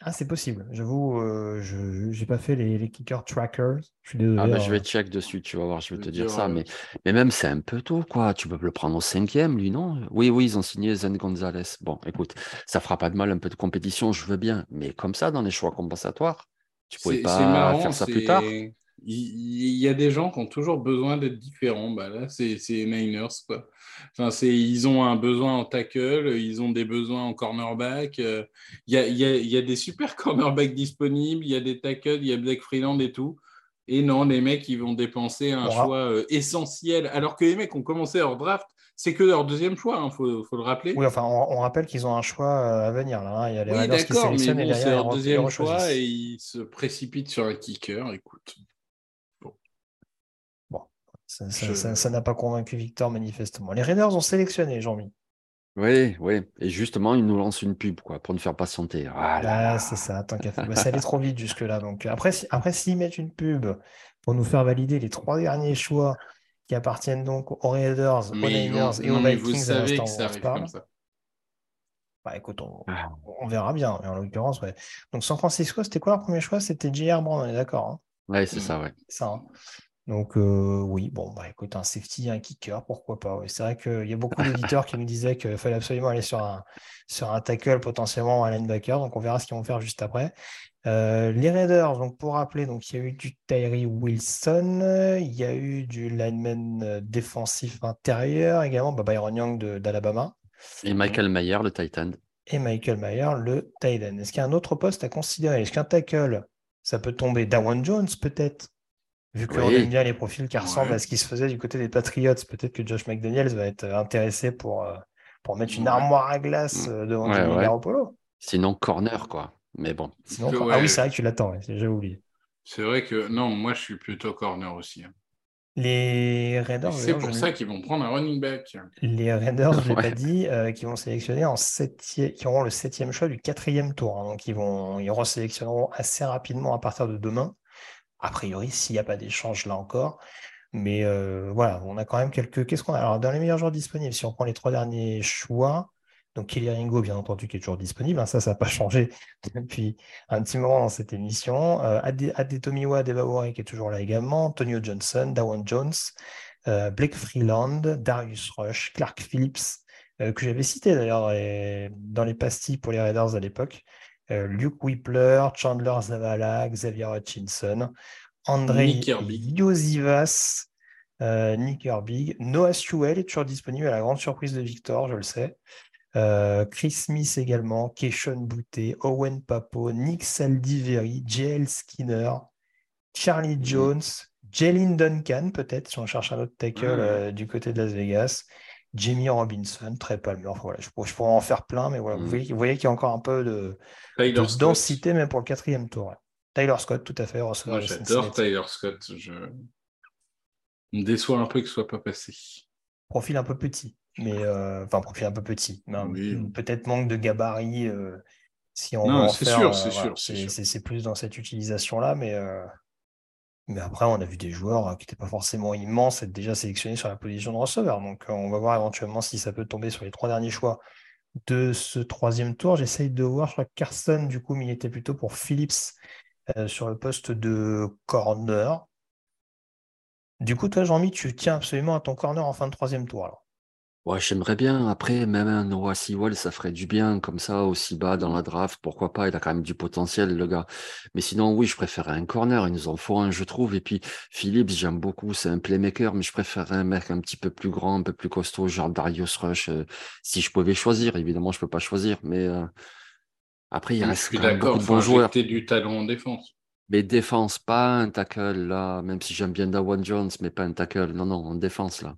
Ah, c'est possible. J'avoue, euh, je n'ai pas fait les, les kicker trackers. Je suis désolé. Ah bah, hein. je vais check dessus, tu vas voir, je vais Je te dire dire, ça. Mais, mais même, c'est un peu tôt, quoi. Tu peux le prendre au cinquième, lui, non? Oui, oui, ils ont signé Zen Gonzalez. Bon, écoute, ça fera pas de mal, un peu de compétition, je veux bien. Mais comme ça, dans les choix compensatoires, tu pouvais pas marrant, faire ça plus tard? Il, y a des gens qui ont toujours besoin d'être différents. Bah là, c'est Niners, quoi. Enfin, ils ont un besoin en tackle, ils ont des besoins en cornerback. euh, Il y, a, y a- y a des super cornerbacks disponibles, il y a des tackles, il y a Black Freeland et tout. Et non, les mecs, ils vont dépenser un choix euh, essentiel. Alors que les mecs ont commencé leur draft, c'est que leur deuxième choix, il faut, faut le rappeler. Oui, enfin, on, on rappelle qu'ils ont un choix euh, à venir. Là, hein. Il y a les Oui, Raiders qui mais sélectionnent et bon, derrière, c'est ils leur deuxième choix et ils se précipitent sur un kicker. Écoute, Ça ça- Je- ça- ça n'a pas convaincu Victor, manifestement. Les Raiders ont sélectionné, Jean-Mi. Oui, oui. Et justement, il nous lance une pub, quoi, pour nous faire patienter. Voilà. Ah, c'est ça, tant qu'à faire. Bah, ça allait trop vite jusque-là. Donc, après, si- après, s'ils mettent une pub pour nous faire valider les trois derniers choix qui appartiennent donc aux Raiders, aux Niners et aux vous Vikings à savez que ça arrive parle, comme ça. bah écoute, on, Ah. on verra bien. Mais en l'occurrence, ouais. Donc, San Francisco, c'était quoi leur premier choix? C'était J.R. Brown, on est d'accord. hein? Ouais, c'est ça, ouais. Ça. hein. Donc, euh, oui, bon, bah écoute, un safety, un kicker, pourquoi pas. ouais. C'est vrai qu'il y a beaucoup d'auditeurs qui nous disaient qu'il fallait absolument aller sur un, sur un tackle, potentiellement un linebacker. Donc, on verra ce qu'ils vont faire juste après. Euh, les Raiders, donc pour rappeler, donc il y a eu du Tyree Wilson, il y a eu du lineman euh, défensif intérieur également, bah, Byron Young d'Alabama Et Michael Mayer, le Titan. et Michael Mayer, le tight end. Est-ce qu'il y a un autre poste à considérer? Est-ce qu'un tackle, ça peut tomber? Dawan Jones, peut-être? Vu qu'on Oui. aime bien les profils qui ressemblent Ouais. à ce qui se faisait du côté des Patriots, peut-être que Josh McDaniels va être euh, intéressé pour, euh, pour mettre une Ouais. armoire à glace euh, devant Ouais, Jimmy ouais. Garoppolo. Sinon, corner, quoi. Mais bon. Sinon, Que quoi- ouais. Ah oui, c'est vrai que tu l'attends, ouais, j'ai oublié. C'est vrai que non, moi je suis plutôt corner aussi. hein. Les Raiders, C'est pour ça qu'ils vont prendre un running back. les Raiders, je l'ai pas dit, euh, qui vont sélectionner en septième, qui auront le septième choix du quatrième tour. hein. donc ils vont, ils resélectionneront assez rapidement à partir de demain. A priori, s'il n'y a pas d'échange là encore. Mais euh, voilà, on a quand même quelques. Qu'est-ce qu'on a? Alors, dans les meilleurs joueurs disponibles, si on prend les trois derniers choix, donc Kelly Ringo, bien entendu, qui est toujours disponible, hein, ça, ça n'a pas changé depuis un petit moment dans cette émission. Euh, Ade- Adetomiwa Debawore, qui est toujours là également, Antonio Johnson, Dawan Jones, euh, Blake Freeland, Darius Rush, Clark Phillips, euh, que j'avais cité d'ailleurs dans les, pastilles pour les Raiders à l'époque, Luke Whippler, Chandler Zavala, Xavier Hutchinson, André. Yosivas, euh, Nick Herbig, Noah Sewell est toujours disponible à la grande surprise de Victor, je le sais. Euh, Chris Smith également, Keishon Boutte, Owen Papo, Nick Saldiveri, JL Skinner, Charlie Mhm. Jones, Jalen Duncan, peut-être, si on cherche un autre tackle euh, du côté de Las Vegas, Jamie Robinson, très Palmer. Enfin, voilà, je, pourrais, je pourrais en faire plein, mais voilà, vous voyez, vous voyez qu'il y a encore un peu de, densité, même pour le quatrième tour. ouais. Tyler Scott, tout à fait, Moi j'adore. Tyler Scott. Je il me déçoit un peu qu'il soit pas passé. Profil un peu petit, mais euh, enfin, profil un peu petit, Oui. peut-être manque de gabarit. euh, si on Non, veut en c'est faire, sûr, euh, c'est voilà, sûr, c'est c'est sûr. c'est- c'est plus dans cette utilisation-là, mais, euh, mais après, on a vu des joueurs euh, qui n'étaient pas forcément immenses être déjà sélectionnés sur la position de receveur. Donc, euh, on va voir éventuellement si ça peut tomber sur les trois derniers choix de ce troisième tour. J'essaye de voir, je crois que Carson, du coup, militait plutôt pour Phillips euh, sur le poste de corner. Du coup, toi, Jean-Mi, tu tiens absolument à ton corner en fin de troisième tour. Alors. Ouais, j'aimerais bien. Après, même un Noah Sewell, ça ferait du bien, comme ça, aussi bas dans la draft. Pourquoi pas? Il a quand même du potentiel, le gars. Mais sinon, oui, je préférerais un corner. Il nous en faut un, je trouve. Et puis, Phillips, j'aime beaucoup. C'est un playmaker, mais je préférerais un mec un petit peu plus grand, un peu plus costaud, genre Darius Rush. euh, si je pouvais choisir, évidemment, je peux pas choisir. Mais euh, après, il reste quand même beaucoup de bons joueurs. du talent en défense. Mais défense, pas un tackle, là. Même si j'aime bien Dawan Jones, mais pas un tackle. Non, non, en défense, là.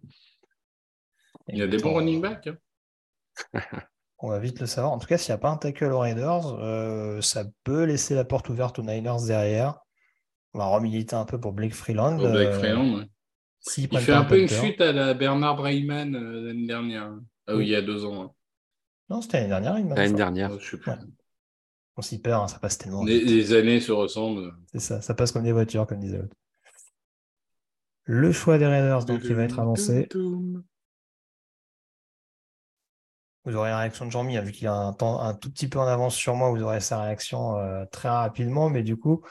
Il y a des bons running backs. hein. On va vite le savoir. En tout cas, s'il n'y a pas un tackle aux Raiders, euh, ça peut laisser la porte ouverte aux Niners derrière. On va remiliter un peu pour Blake Freeland. Pour Blake euh, Freeland, ouais. Il fait un peu une chute à la Bernard Brayman euh, l'année dernière. Ah oui, Oui. il y a deux ans. hein. Non, c'était l'année dernière, il m'a L'année dernière. Oh, je sais plus. Ouais. On s'y perd, hein, ça passe tellement Les, vite. les années se ressemblent. C'est ça, ça passe comme des voitures, comme disait l'autre. Le choix des Raiders, donc, il va être annoncé. Vous aurez la réaction de Jean-Mi, hein, vu qu'il a un temps un tout petit peu en avance sur moi, vous aurez sa réaction euh, très rapidement, mais du coup,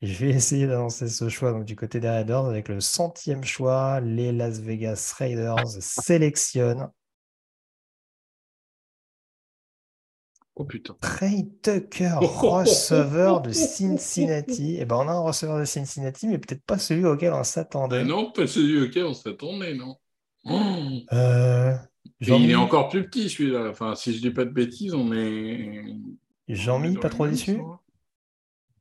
je vais essayer d'annoncer ce choix donc, du côté des Raiders avec le centième choix. Les Las Vegas Raiders sélectionnent Oh putain. Trey Tucker, receveur de Cincinnati. Et ben, on a un receveur de Cincinnati, mais peut-être pas celui auquel on s'attendait. Ah non, pas celui auquel on s'attendait, non. Oh Euh, il est encore plus petit celui-là. Enfin, si je dis pas de bêtises, on est. Jean-Mi, pas trop déçu?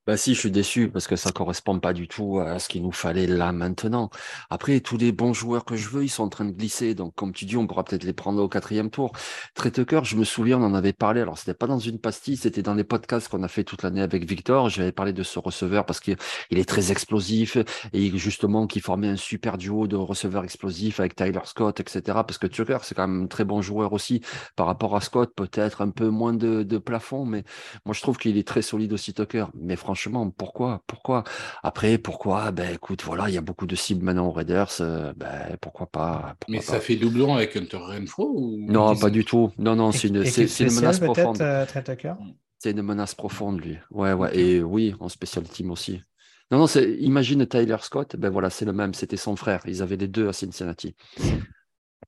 Bah si, je suis déçu parce que ça correspond pas du tout à ce qu'il nous fallait là maintenant. Après, tous les bons joueurs que je veux, ils sont en train de glisser. Donc, comme tu dis, on pourra peut-être les prendre au quatrième tour. Traiteker, je me souviens, on en avait parlé. Alors, c'était pas dans une pastille, c'était dans les podcasts qu'on a fait toute l'année avec Victor. J'avais parlé de ce receveur parce qu'il est très explosif et justement qui formait un super duo de receveurs explosifs avec Tyler Scott, etc. Parce que Tucker, c'est quand même un très bon joueur aussi par rapport à Scott, peut-être un peu moins de, de plafond, mais moi je trouve qu'il est très solide aussi Tucker. Mais franchement, franchement, pourquoi Pourquoi? Après, pourquoi? Ben écoute, voilà, il y a beaucoup de cibles maintenant aux Raiders. euh, ben pourquoi pas pourquoi Mais pas? ça fait doublon avec Hunter Renfro ou... Non, pas du tout. Non, non, c'est une, c'est Équipe c'est une spéciale, menace profonde. euh, Tucker? C'est une menace profonde, lui. Ouais, ouais. Et oui, en special team aussi. Non, non, c'est, imagine Tyler Scott, ben voilà, c'est le même, c'était son frère. Ils avaient les deux à Cincinnati.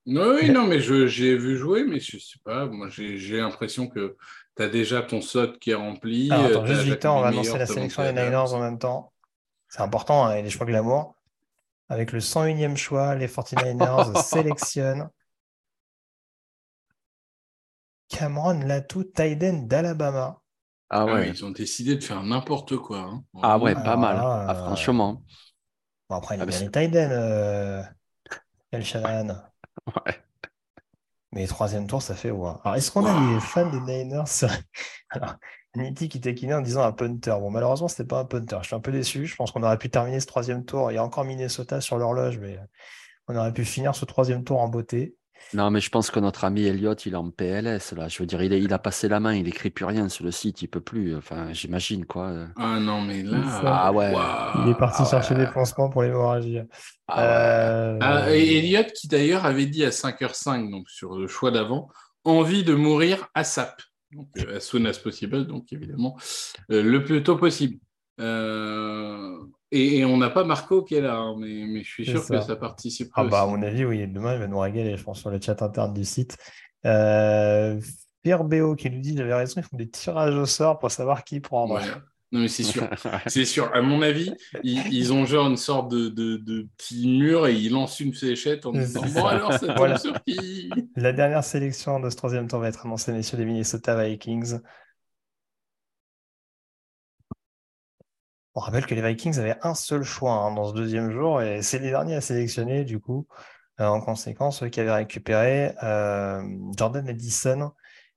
Non, oui, non, mais je, j'ai vu jouer, mais je sais pas. Moi, j'ai, j'ai l'impression que tu as déjà ton slot qui est rempli. Alors, euh, attends, juste on va annoncer la sélection des. Niners en même temps. C'est important, hein, et les choix glamour. Avec le 101e choix, les 49ers sélectionnent Cameron Latou, Tyden d'Alabama. Ah Ah, ouais. ils ont décidé de faire n'importe quoi. hein. Ah ouais, pas mal. Ah, euh, franchement. Bon, après, il Ah, mais bien c'est- les Tyden, euh, El Shanahan. Ouais. Mais troisième tour, ça fait ouais. Alors, est-ce qu'on a des fans des Niners? Alors, Nitti qui taquinait en disant un punter. Bon, malheureusement, c'était pas un punter. Je suis un peu déçu. Je pense qu'on aurait pu terminer ce troisième tour. Il y a encore Minnesota sur l'horloge, mais on aurait pu finir ce troisième tour en beauté. Non, mais je pense que notre ami Elliott, il est en PLS, là. Je veux dire, il, est- il a passé la main, il écrit plus rien sur le site, il peut plus. Enfin, j'imagine, quoi. Ah non, mais là. Ah ouais. Il est parti ah chercher ouais. des pansements pour l'hémorragie. Ah. Euh, Ah, et Elliot, qui d'ailleurs avait dit à 5h05, donc sur le choix d'avant, envie de mourir à SAP. Donc, euh, as soon as possible, donc évidemment, euh, le plus tôt possible. Euh, et, et on n'a pas Marco qui est là, hein, mais, mais je suis sûr que ça. participe Ah bah, à mon avis, oui, demain, il va nous régaler, je pense, sur le chat interne du site. Euh, Pierre Béo qui nous dit, j'avais raison, ils font des tirages au sort pour savoir qui prendre. Ouais. Non, mais c'est sûr. C'est sûr. À mon avis, ils, ils ont genre une sorte de, de, de petit mur et ils lancent une fléchette en disant ça. Bon, alors, ça tombe Voilà. sur qui? La dernière sélection de ce troisième tour va être annoncée, messieurs, des Minnesota Vikings. On rappelle que les Vikings avaient un seul choix hein, dans ce deuxième jour et c'est les derniers à sélectionner, du coup, euh, en conséquence, eux qui avaient récupéré euh, Jordan Addison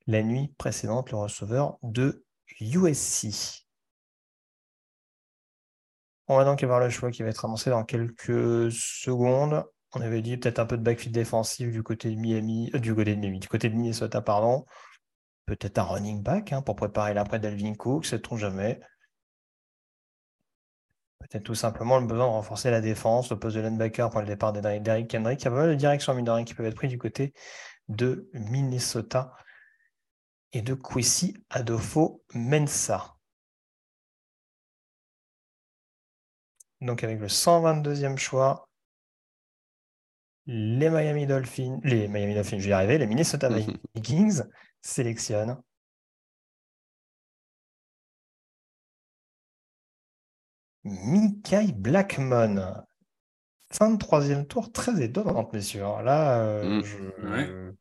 la nuit précédente, le receveur de USC. On va donc avoir le choix qui va être annoncé dans quelques secondes. On avait dit peut-être un peu de backfield défensif du côté de Miami, euh, du côté de Miami, du côté de Minnesota, pardon. Peut-être un running back hein, pour préparer l'après d'Alvin Cook, sait-on jamais. Peut-être tout simplement le besoin de renforcer la défense, le poste de linebacker pour le départ de Derrick Kendrick. Il y a pas mal de directions mine de rien, qui peuvent être prises du côté de Minnesota et de Kwesi Adolfo Mensa. Donc avec le 122e choix, les Miami Dolphins, les Miami Dolphins, je vais y arriver, les Minnesota Vikings sélectionnent Mikaï Blackmon. Fin de troisième tour, très étonnante, messieurs. Là, euh, Mm. je- Ouais.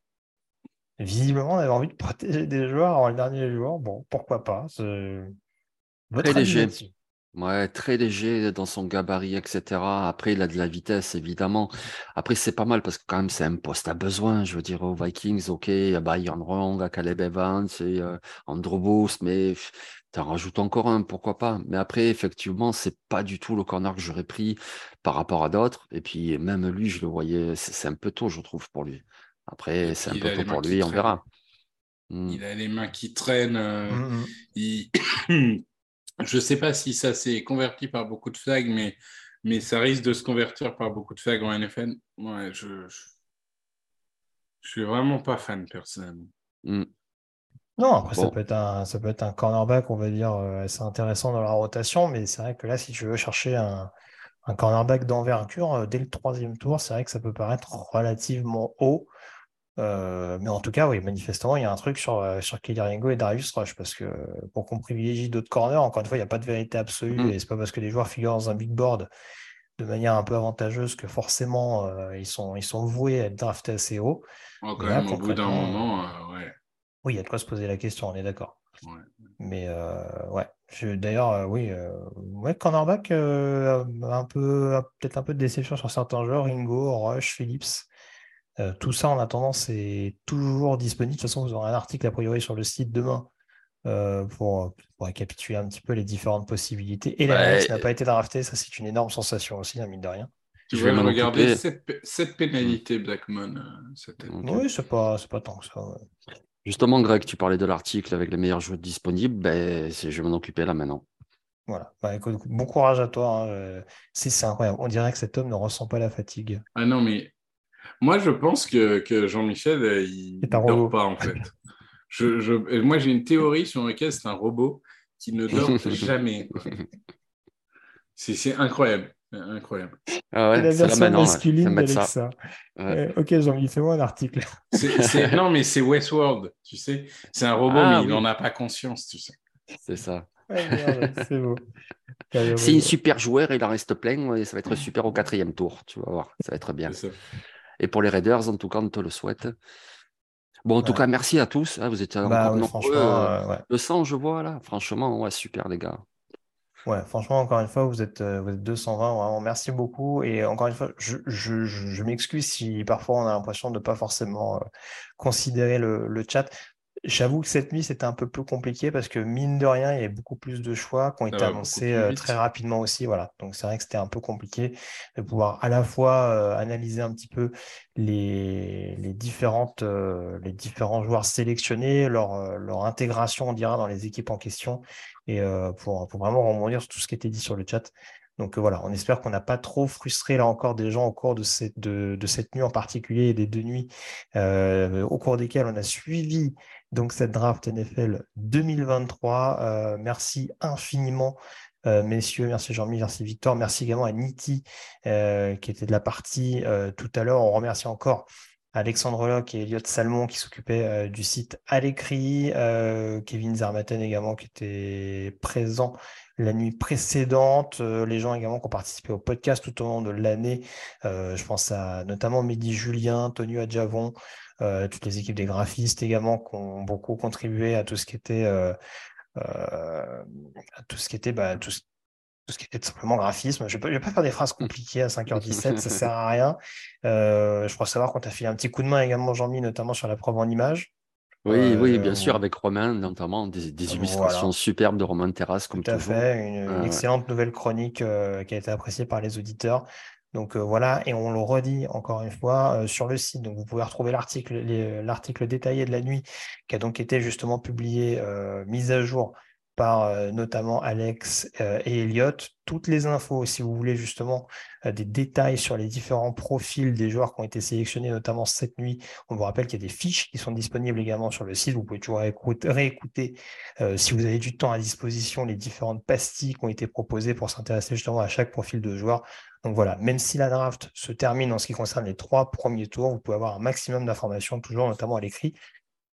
visiblement, on avait envie de protéger des joueurs avant le dernier jour. Bon, pourquoi pas. Votre Très léger. Ouais, très léger dans son gabarit, etc. Après, il a de la vitesse, évidemment. Après, c'est pas mal parce que quand même, c'est un poste à besoin. Je veux dire, aux Vikings, ok, il y a Byron Rong, à Caleb Evans et euh, Andrew Booth, mais tu en rajoutes encore un, pourquoi pas. Mais après, effectivement, c'est pas du tout le corner que j'aurais pris par rapport à d'autres. Et puis, même lui, je le voyais, c'est un peu tôt, je trouve, pour lui. Après, c'est un peu a tôt pour lui, on verra. Hmm. Il a les mains qui traînent. euh, Mm, mm. il- Je ne sais pas si ça s'est converti par beaucoup de flags, mais, mais ça risque de se convertir par beaucoup de flags en NFL. Ouais, je, je, je suis vraiment pas fan personnellement. Hmm. Non, après, ça peut être un, ça peut être un cornerback, on va dire, euh, assez intéressant dans la rotation, mais c'est vrai que là, si tu veux chercher un, un cornerback d'envergure euh, dès le troisième tour, c'est vrai que ça peut paraître relativement haut. Euh, mais en tout cas, oui, manifestement, il y a un truc sur, euh, sur Kelly Ringo et Darius Rush, parce que pour qu'on privilégie d'autres corners, encore une fois, il n'y a pas de vérité absolue, Mm. et c'est pas parce que les joueurs figurent dans un big board de manière un peu avantageuse que forcément euh, ils sont, ils sont voués à être draftés assez haut. Oh, quand là, même, au bout d'un moment, euh, ouais. Oui, il y a de quoi se poser la question, on est d'accord. Ouais. Mais euh, ouais, D'ailleurs, euh, oui, euh, ouais, cornerback, euh, un peu, peut-être un peu de déception sur certains joueurs, Ringo, Rush, Phillips. Euh, tout ça, en attendant, c'est toujours disponible. De toute façon, vous aurez un article a priori sur le site demain euh, pour, pour récapituler un petit peu les différentes possibilités. Et Ouais. l'Alex n'a pas été drafté, ça c'est une énorme sensation aussi, hein, mine de rien. Tu vas regarder cette, pénalité Blackmon euh, cette. Oui, c'est pas, c'est pas tant que ça. ouais. Justement, Greg, tu parlais de l'article avec les meilleurs joueurs disponibles. Ben, c'est- je vais m'en occuper là maintenant. Voilà. Bah, écoute, bon courage à toi. hein, c'est incroyable. On dirait que cet homme ne ressent pas la fatigue. Ah non, mais moi, je pense que, que Jean-Michel, euh, il ne dort robot. pas, en fait. Je, je- moi, j'ai une théorie sur laquelle c'est un robot qui ne dort jamais. C'est incroyable. Incroyable. Ah ouais, la version ouais. masculine ça. Ouais. Euh, ok, Jean-Mi, fais-moi un article. Non, mais c'est Westworld, tu sais. C'est un robot, Ah, mais il n'en a pas conscience, tu sais. C'est ça. C'est beau. C'est une super joueur, il en reste plein, et ça va être super au quatrième tour, tu vas voir, ça va être bien. C'est ça. Et pour les Raiders, en tout cas, on te le souhaite. Bon, en tout cas, merci à tous. hein, vous êtes Bah, encore ouais, nombreux. euh, euh, ouais. Le sang, je vois là. Franchement, ouais, super, les gars. Ouais, franchement, encore une fois, vous êtes, euh, vous êtes 220, vraiment, merci beaucoup. Et encore une fois, je, je, je, je m'excuse si parfois on a l'impression de ne pas forcément euh, considérer le, le chat. J'avoue que cette nuit, c'était un peu plus compliqué parce que mine de rien, il y avait beaucoup plus de choix qui ont été annoncés euh, très rapidement aussi. Voilà. Donc c'est vrai que c'était un peu compliqué de pouvoir à la fois euh, analyser un petit peu les, les différentes, euh, les différents joueurs sélectionnés, leur, euh, leur intégration, on dira, dans les équipes en question, et euh, pour, pour vraiment rebondir sur tout ce qui était dit sur le chat. Donc euh, voilà, on espère qu'on n'a pas trop frustré là encore des gens au cours de cette, de, de cette nuit en particulier et des deux nuits euh, au cours desquelles on a suivi donc cette draft NFL 2023. Euh, merci infiniment, euh, messieurs. Merci Jean-Mi, merci Victor. Merci également à Niti euh, qui était de la partie euh, tout à l'heure. On remercie encore Alexandre Locke et Elliot Salmon qui s'occupaient euh, du site à l'écrit. Euh, Kevin Zermatten également qui était présent la nuit précédente. Les gens également qui ont participé au podcast tout au long de l'année. Je pense à notamment Mehdi Julien, Tony Adjavon, euh, toutes les équipes des graphistes également qui ont beaucoup contribué à tout ce qui était, euh, euh, à tout ce qui était, bah, tout, ce- tout ce qui était simplement graphisme. Je ne vais, pas- faire des phrases compliquées à 5h17, ça sert à rien. Je crois savoir qu'on t'a filé un petit coup de main également, Jean-Mi, notamment sur la preuve en images. Oui, oui, bien sûr, avec Romain, notamment des, des illustrations Voilà. superbes de Romain Terrasse, comme Tout à toujours. fait, une, une excellente nouvelle chronique euh, qui a été appréciée par les auditeurs. Donc euh, voilà, et on le redit encore une fois euh, sur le site. Donc vous pouvez retrouver l'article, les- l'article détaillé de la nuit qui a donc été justement publié, euh, mis à jour par euh, notamment Alex euh, et Elliot. Toutes les infos, si vous voulez justement euh, des détails sur les différents profils des joueurs qui ont été sélectionnés, notamment cette nuit. On vous rappelle qu'il y a des fiches qui sont disponibles également sur le site. Vous pouvez toujours écouter- réécouter euh, si vous avez du temps à disposition, les différentes pastilles qui ont été proposées pour s'intéresser justement à chaque profil de joueur. Donc voilà, même si la draft se termine en ce qui concerne les trois premiers tours, vous pouvez avoir un maximum d'informations, toujours notamment à l'écrit,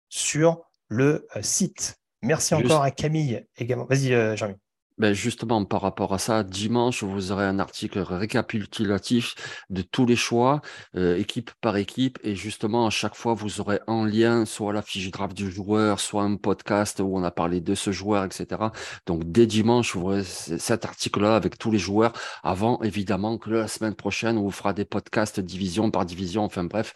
sur le site. Merci Juste- encore à Camille également. Vas-y, euh, Jean-Mi. Ben justement, par rapport à ça, dimanche, vous aurez un article récapitulatif de tous les choix, euh, équipe par équipe, et justement, à chaque fois, vous aurez en lien soit la fiche draft du joueur, soit un podcast où on a parlé de ce joueur, etc. Donc, dès dimanche, vous aurez cet article-là avec tous les joueurs, avant, évidemment, que la semaine prochaine, on vous fera des podcasts division par division, enfin bref,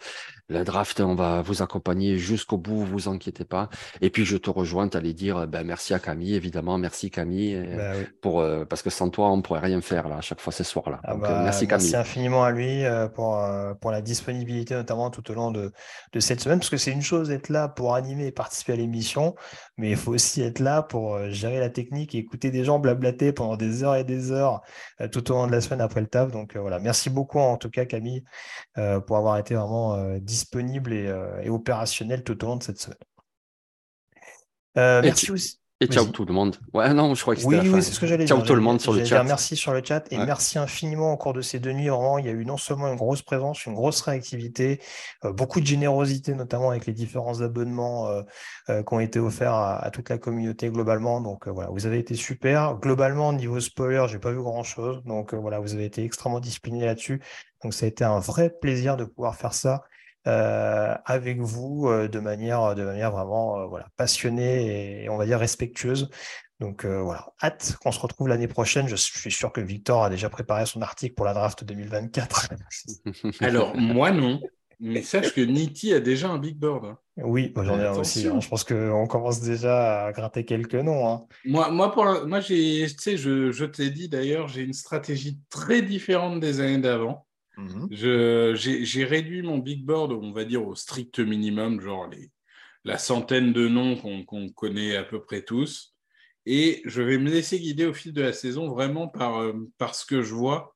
la draft, on va vous accompagner jusqu'au bout, vous inquiétez pas. Et puis, je te rejoins, tu allais dire, ben, merci à Camille, évidemment, merci Camille. Bah oui. pour, euh, parce que sans toi, on ne pourrait rien faire là, à chaque fois ces soirs-là. Ah bah, euh, merci Camille. infiniment à lui euh, pour, euh, pour la disponibilité, notamment tout au long de, de cette semaine, parce que c'est une chose d'être là pour animer et participer à l'émission, mais il faut aussi être là pour euh, gérer la technique et écouter des gens blablater pendant des heures et des heures euh, tout au long de la semaine après le taf. Donc euh, voilà, merci beaucoup en tout cas Camille euh, pour avoir été vraiment euh, disponible et, euh, et opérationnel tout au long de cette semaine. Euh, merci aussi. Et ciao tout le monde. Ouais, non, je crois que Oui, oui, c'est ce que j'allais Ciao dire. tout le monde sur le chat. dire merci sur le chat et Ouais. merci infiniment au cours de ces deux nuits. Vraiment, il y a eu non seulement une grosse présence, une grosse réactivité, euh, beaucoup de générosité, notamment avec les différents abonnements euh, euh, qui ont été offerts à, à toute la communauté globalement. Donc voilà, vous avez été super. Globalement, niveau spoiler, j'ai pas vu grand-chose. Donc euh, voilà, vous avez été extrêmement discipliné là-dessus. Donc ça a été un vrai plaisir de pouvoir faire ça avec vous de manière, de manière vraiment voilà, passionnée et on va dire respectueuse. Donc voilà, hâte qu'on se retrouve l'année prochaine. Je suis sûr que Victor a déjà préparé son article pour la draft 2024. Alors, moi non. Mais sache que Niti a déjà un big board. Hein. Oui, j'en ai un aussi. Hein. Je pense qu'on commence déjà à gratter quelques noms. Hein. Moi, moi, pour moi j'ai, je, je te l'ai dit d'ailleurs, j'ai une stratégie très différente des années d'avant. Mmh j'ai, réduit mon big board, on va dire, au strict minimum, genre les, la centaine de noms qu'on, connaît à peu près tous. Et je vais me laisser guider au fil de la saison vraiment par, euh, par ce que je vois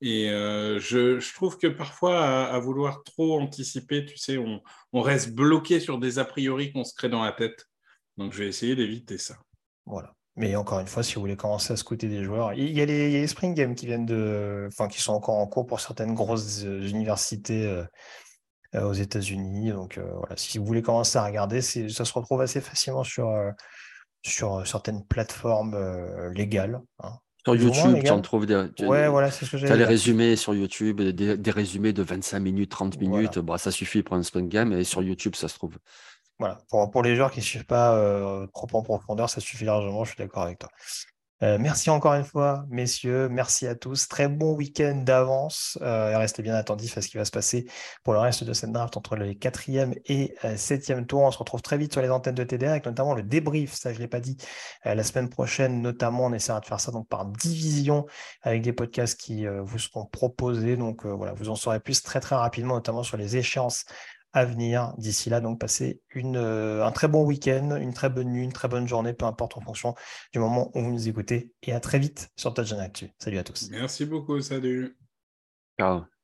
et euh, je, je, trouve que parfois, à, vouloir trop anticiper, tu sais, on, on reste bloqué sur des a priori qu'on se crée dans la tête. Donc, je vais essayer d'éviter ça. Voilà. Mais encore une fois, si vous voulez commencer à scouter des joueurs, il y a les, il y a les Spring Games qui viennent de, enfin, qui sont encore en cours pour certaines grosses euh, universités euh, aux États-Unis. Donc voilà, si vous voulez commencer à regarder, ça se retrouve assez facilement sur, sur certaines plateformes légales. Hein. Sur YouTube, tu en trouves des. Ouais, voilà, c'est ce que j'ai. Tu as les résumés sur YouTube, des, résumés de 25 minutes, 30 minutes. Bah, ça suffit pour un spring game. Et sur YouTube, ça se trouve. Voilà. Pour, pour les joueurs qui ne suivent pas euh, trop en profondeur, ça suffit largement. Je suis d'accord avec toi. Euh, merci encore une fois, messieurs. Merci à tous. Très bon week-end d'avance. Euh, restez bien attentifs à ce qui va se passer pour le reste de cette draft entre le quatrième et euh, septième tour. On se retrouve très vite sur les antennes de TDA avec notamment le débrief. Ça, je ne l'ai pas dit. la semaine prochaine, notamment, on essaiera de faire ça donc par division avec des podcasts qui vous seront proposés. Donc voilà, vous en saurez plus très très rapidement, notamment sur les échéances à venir. D'ici là, donc passez une, euh, un très bon week-end, une très bonne nuit, une très bonne journée, peu importe en fonction du moment où vous nous écoutez. Et à très vite sur Touchdown Actu. Salut à tous. Merci beaucoup, salut. Ciao.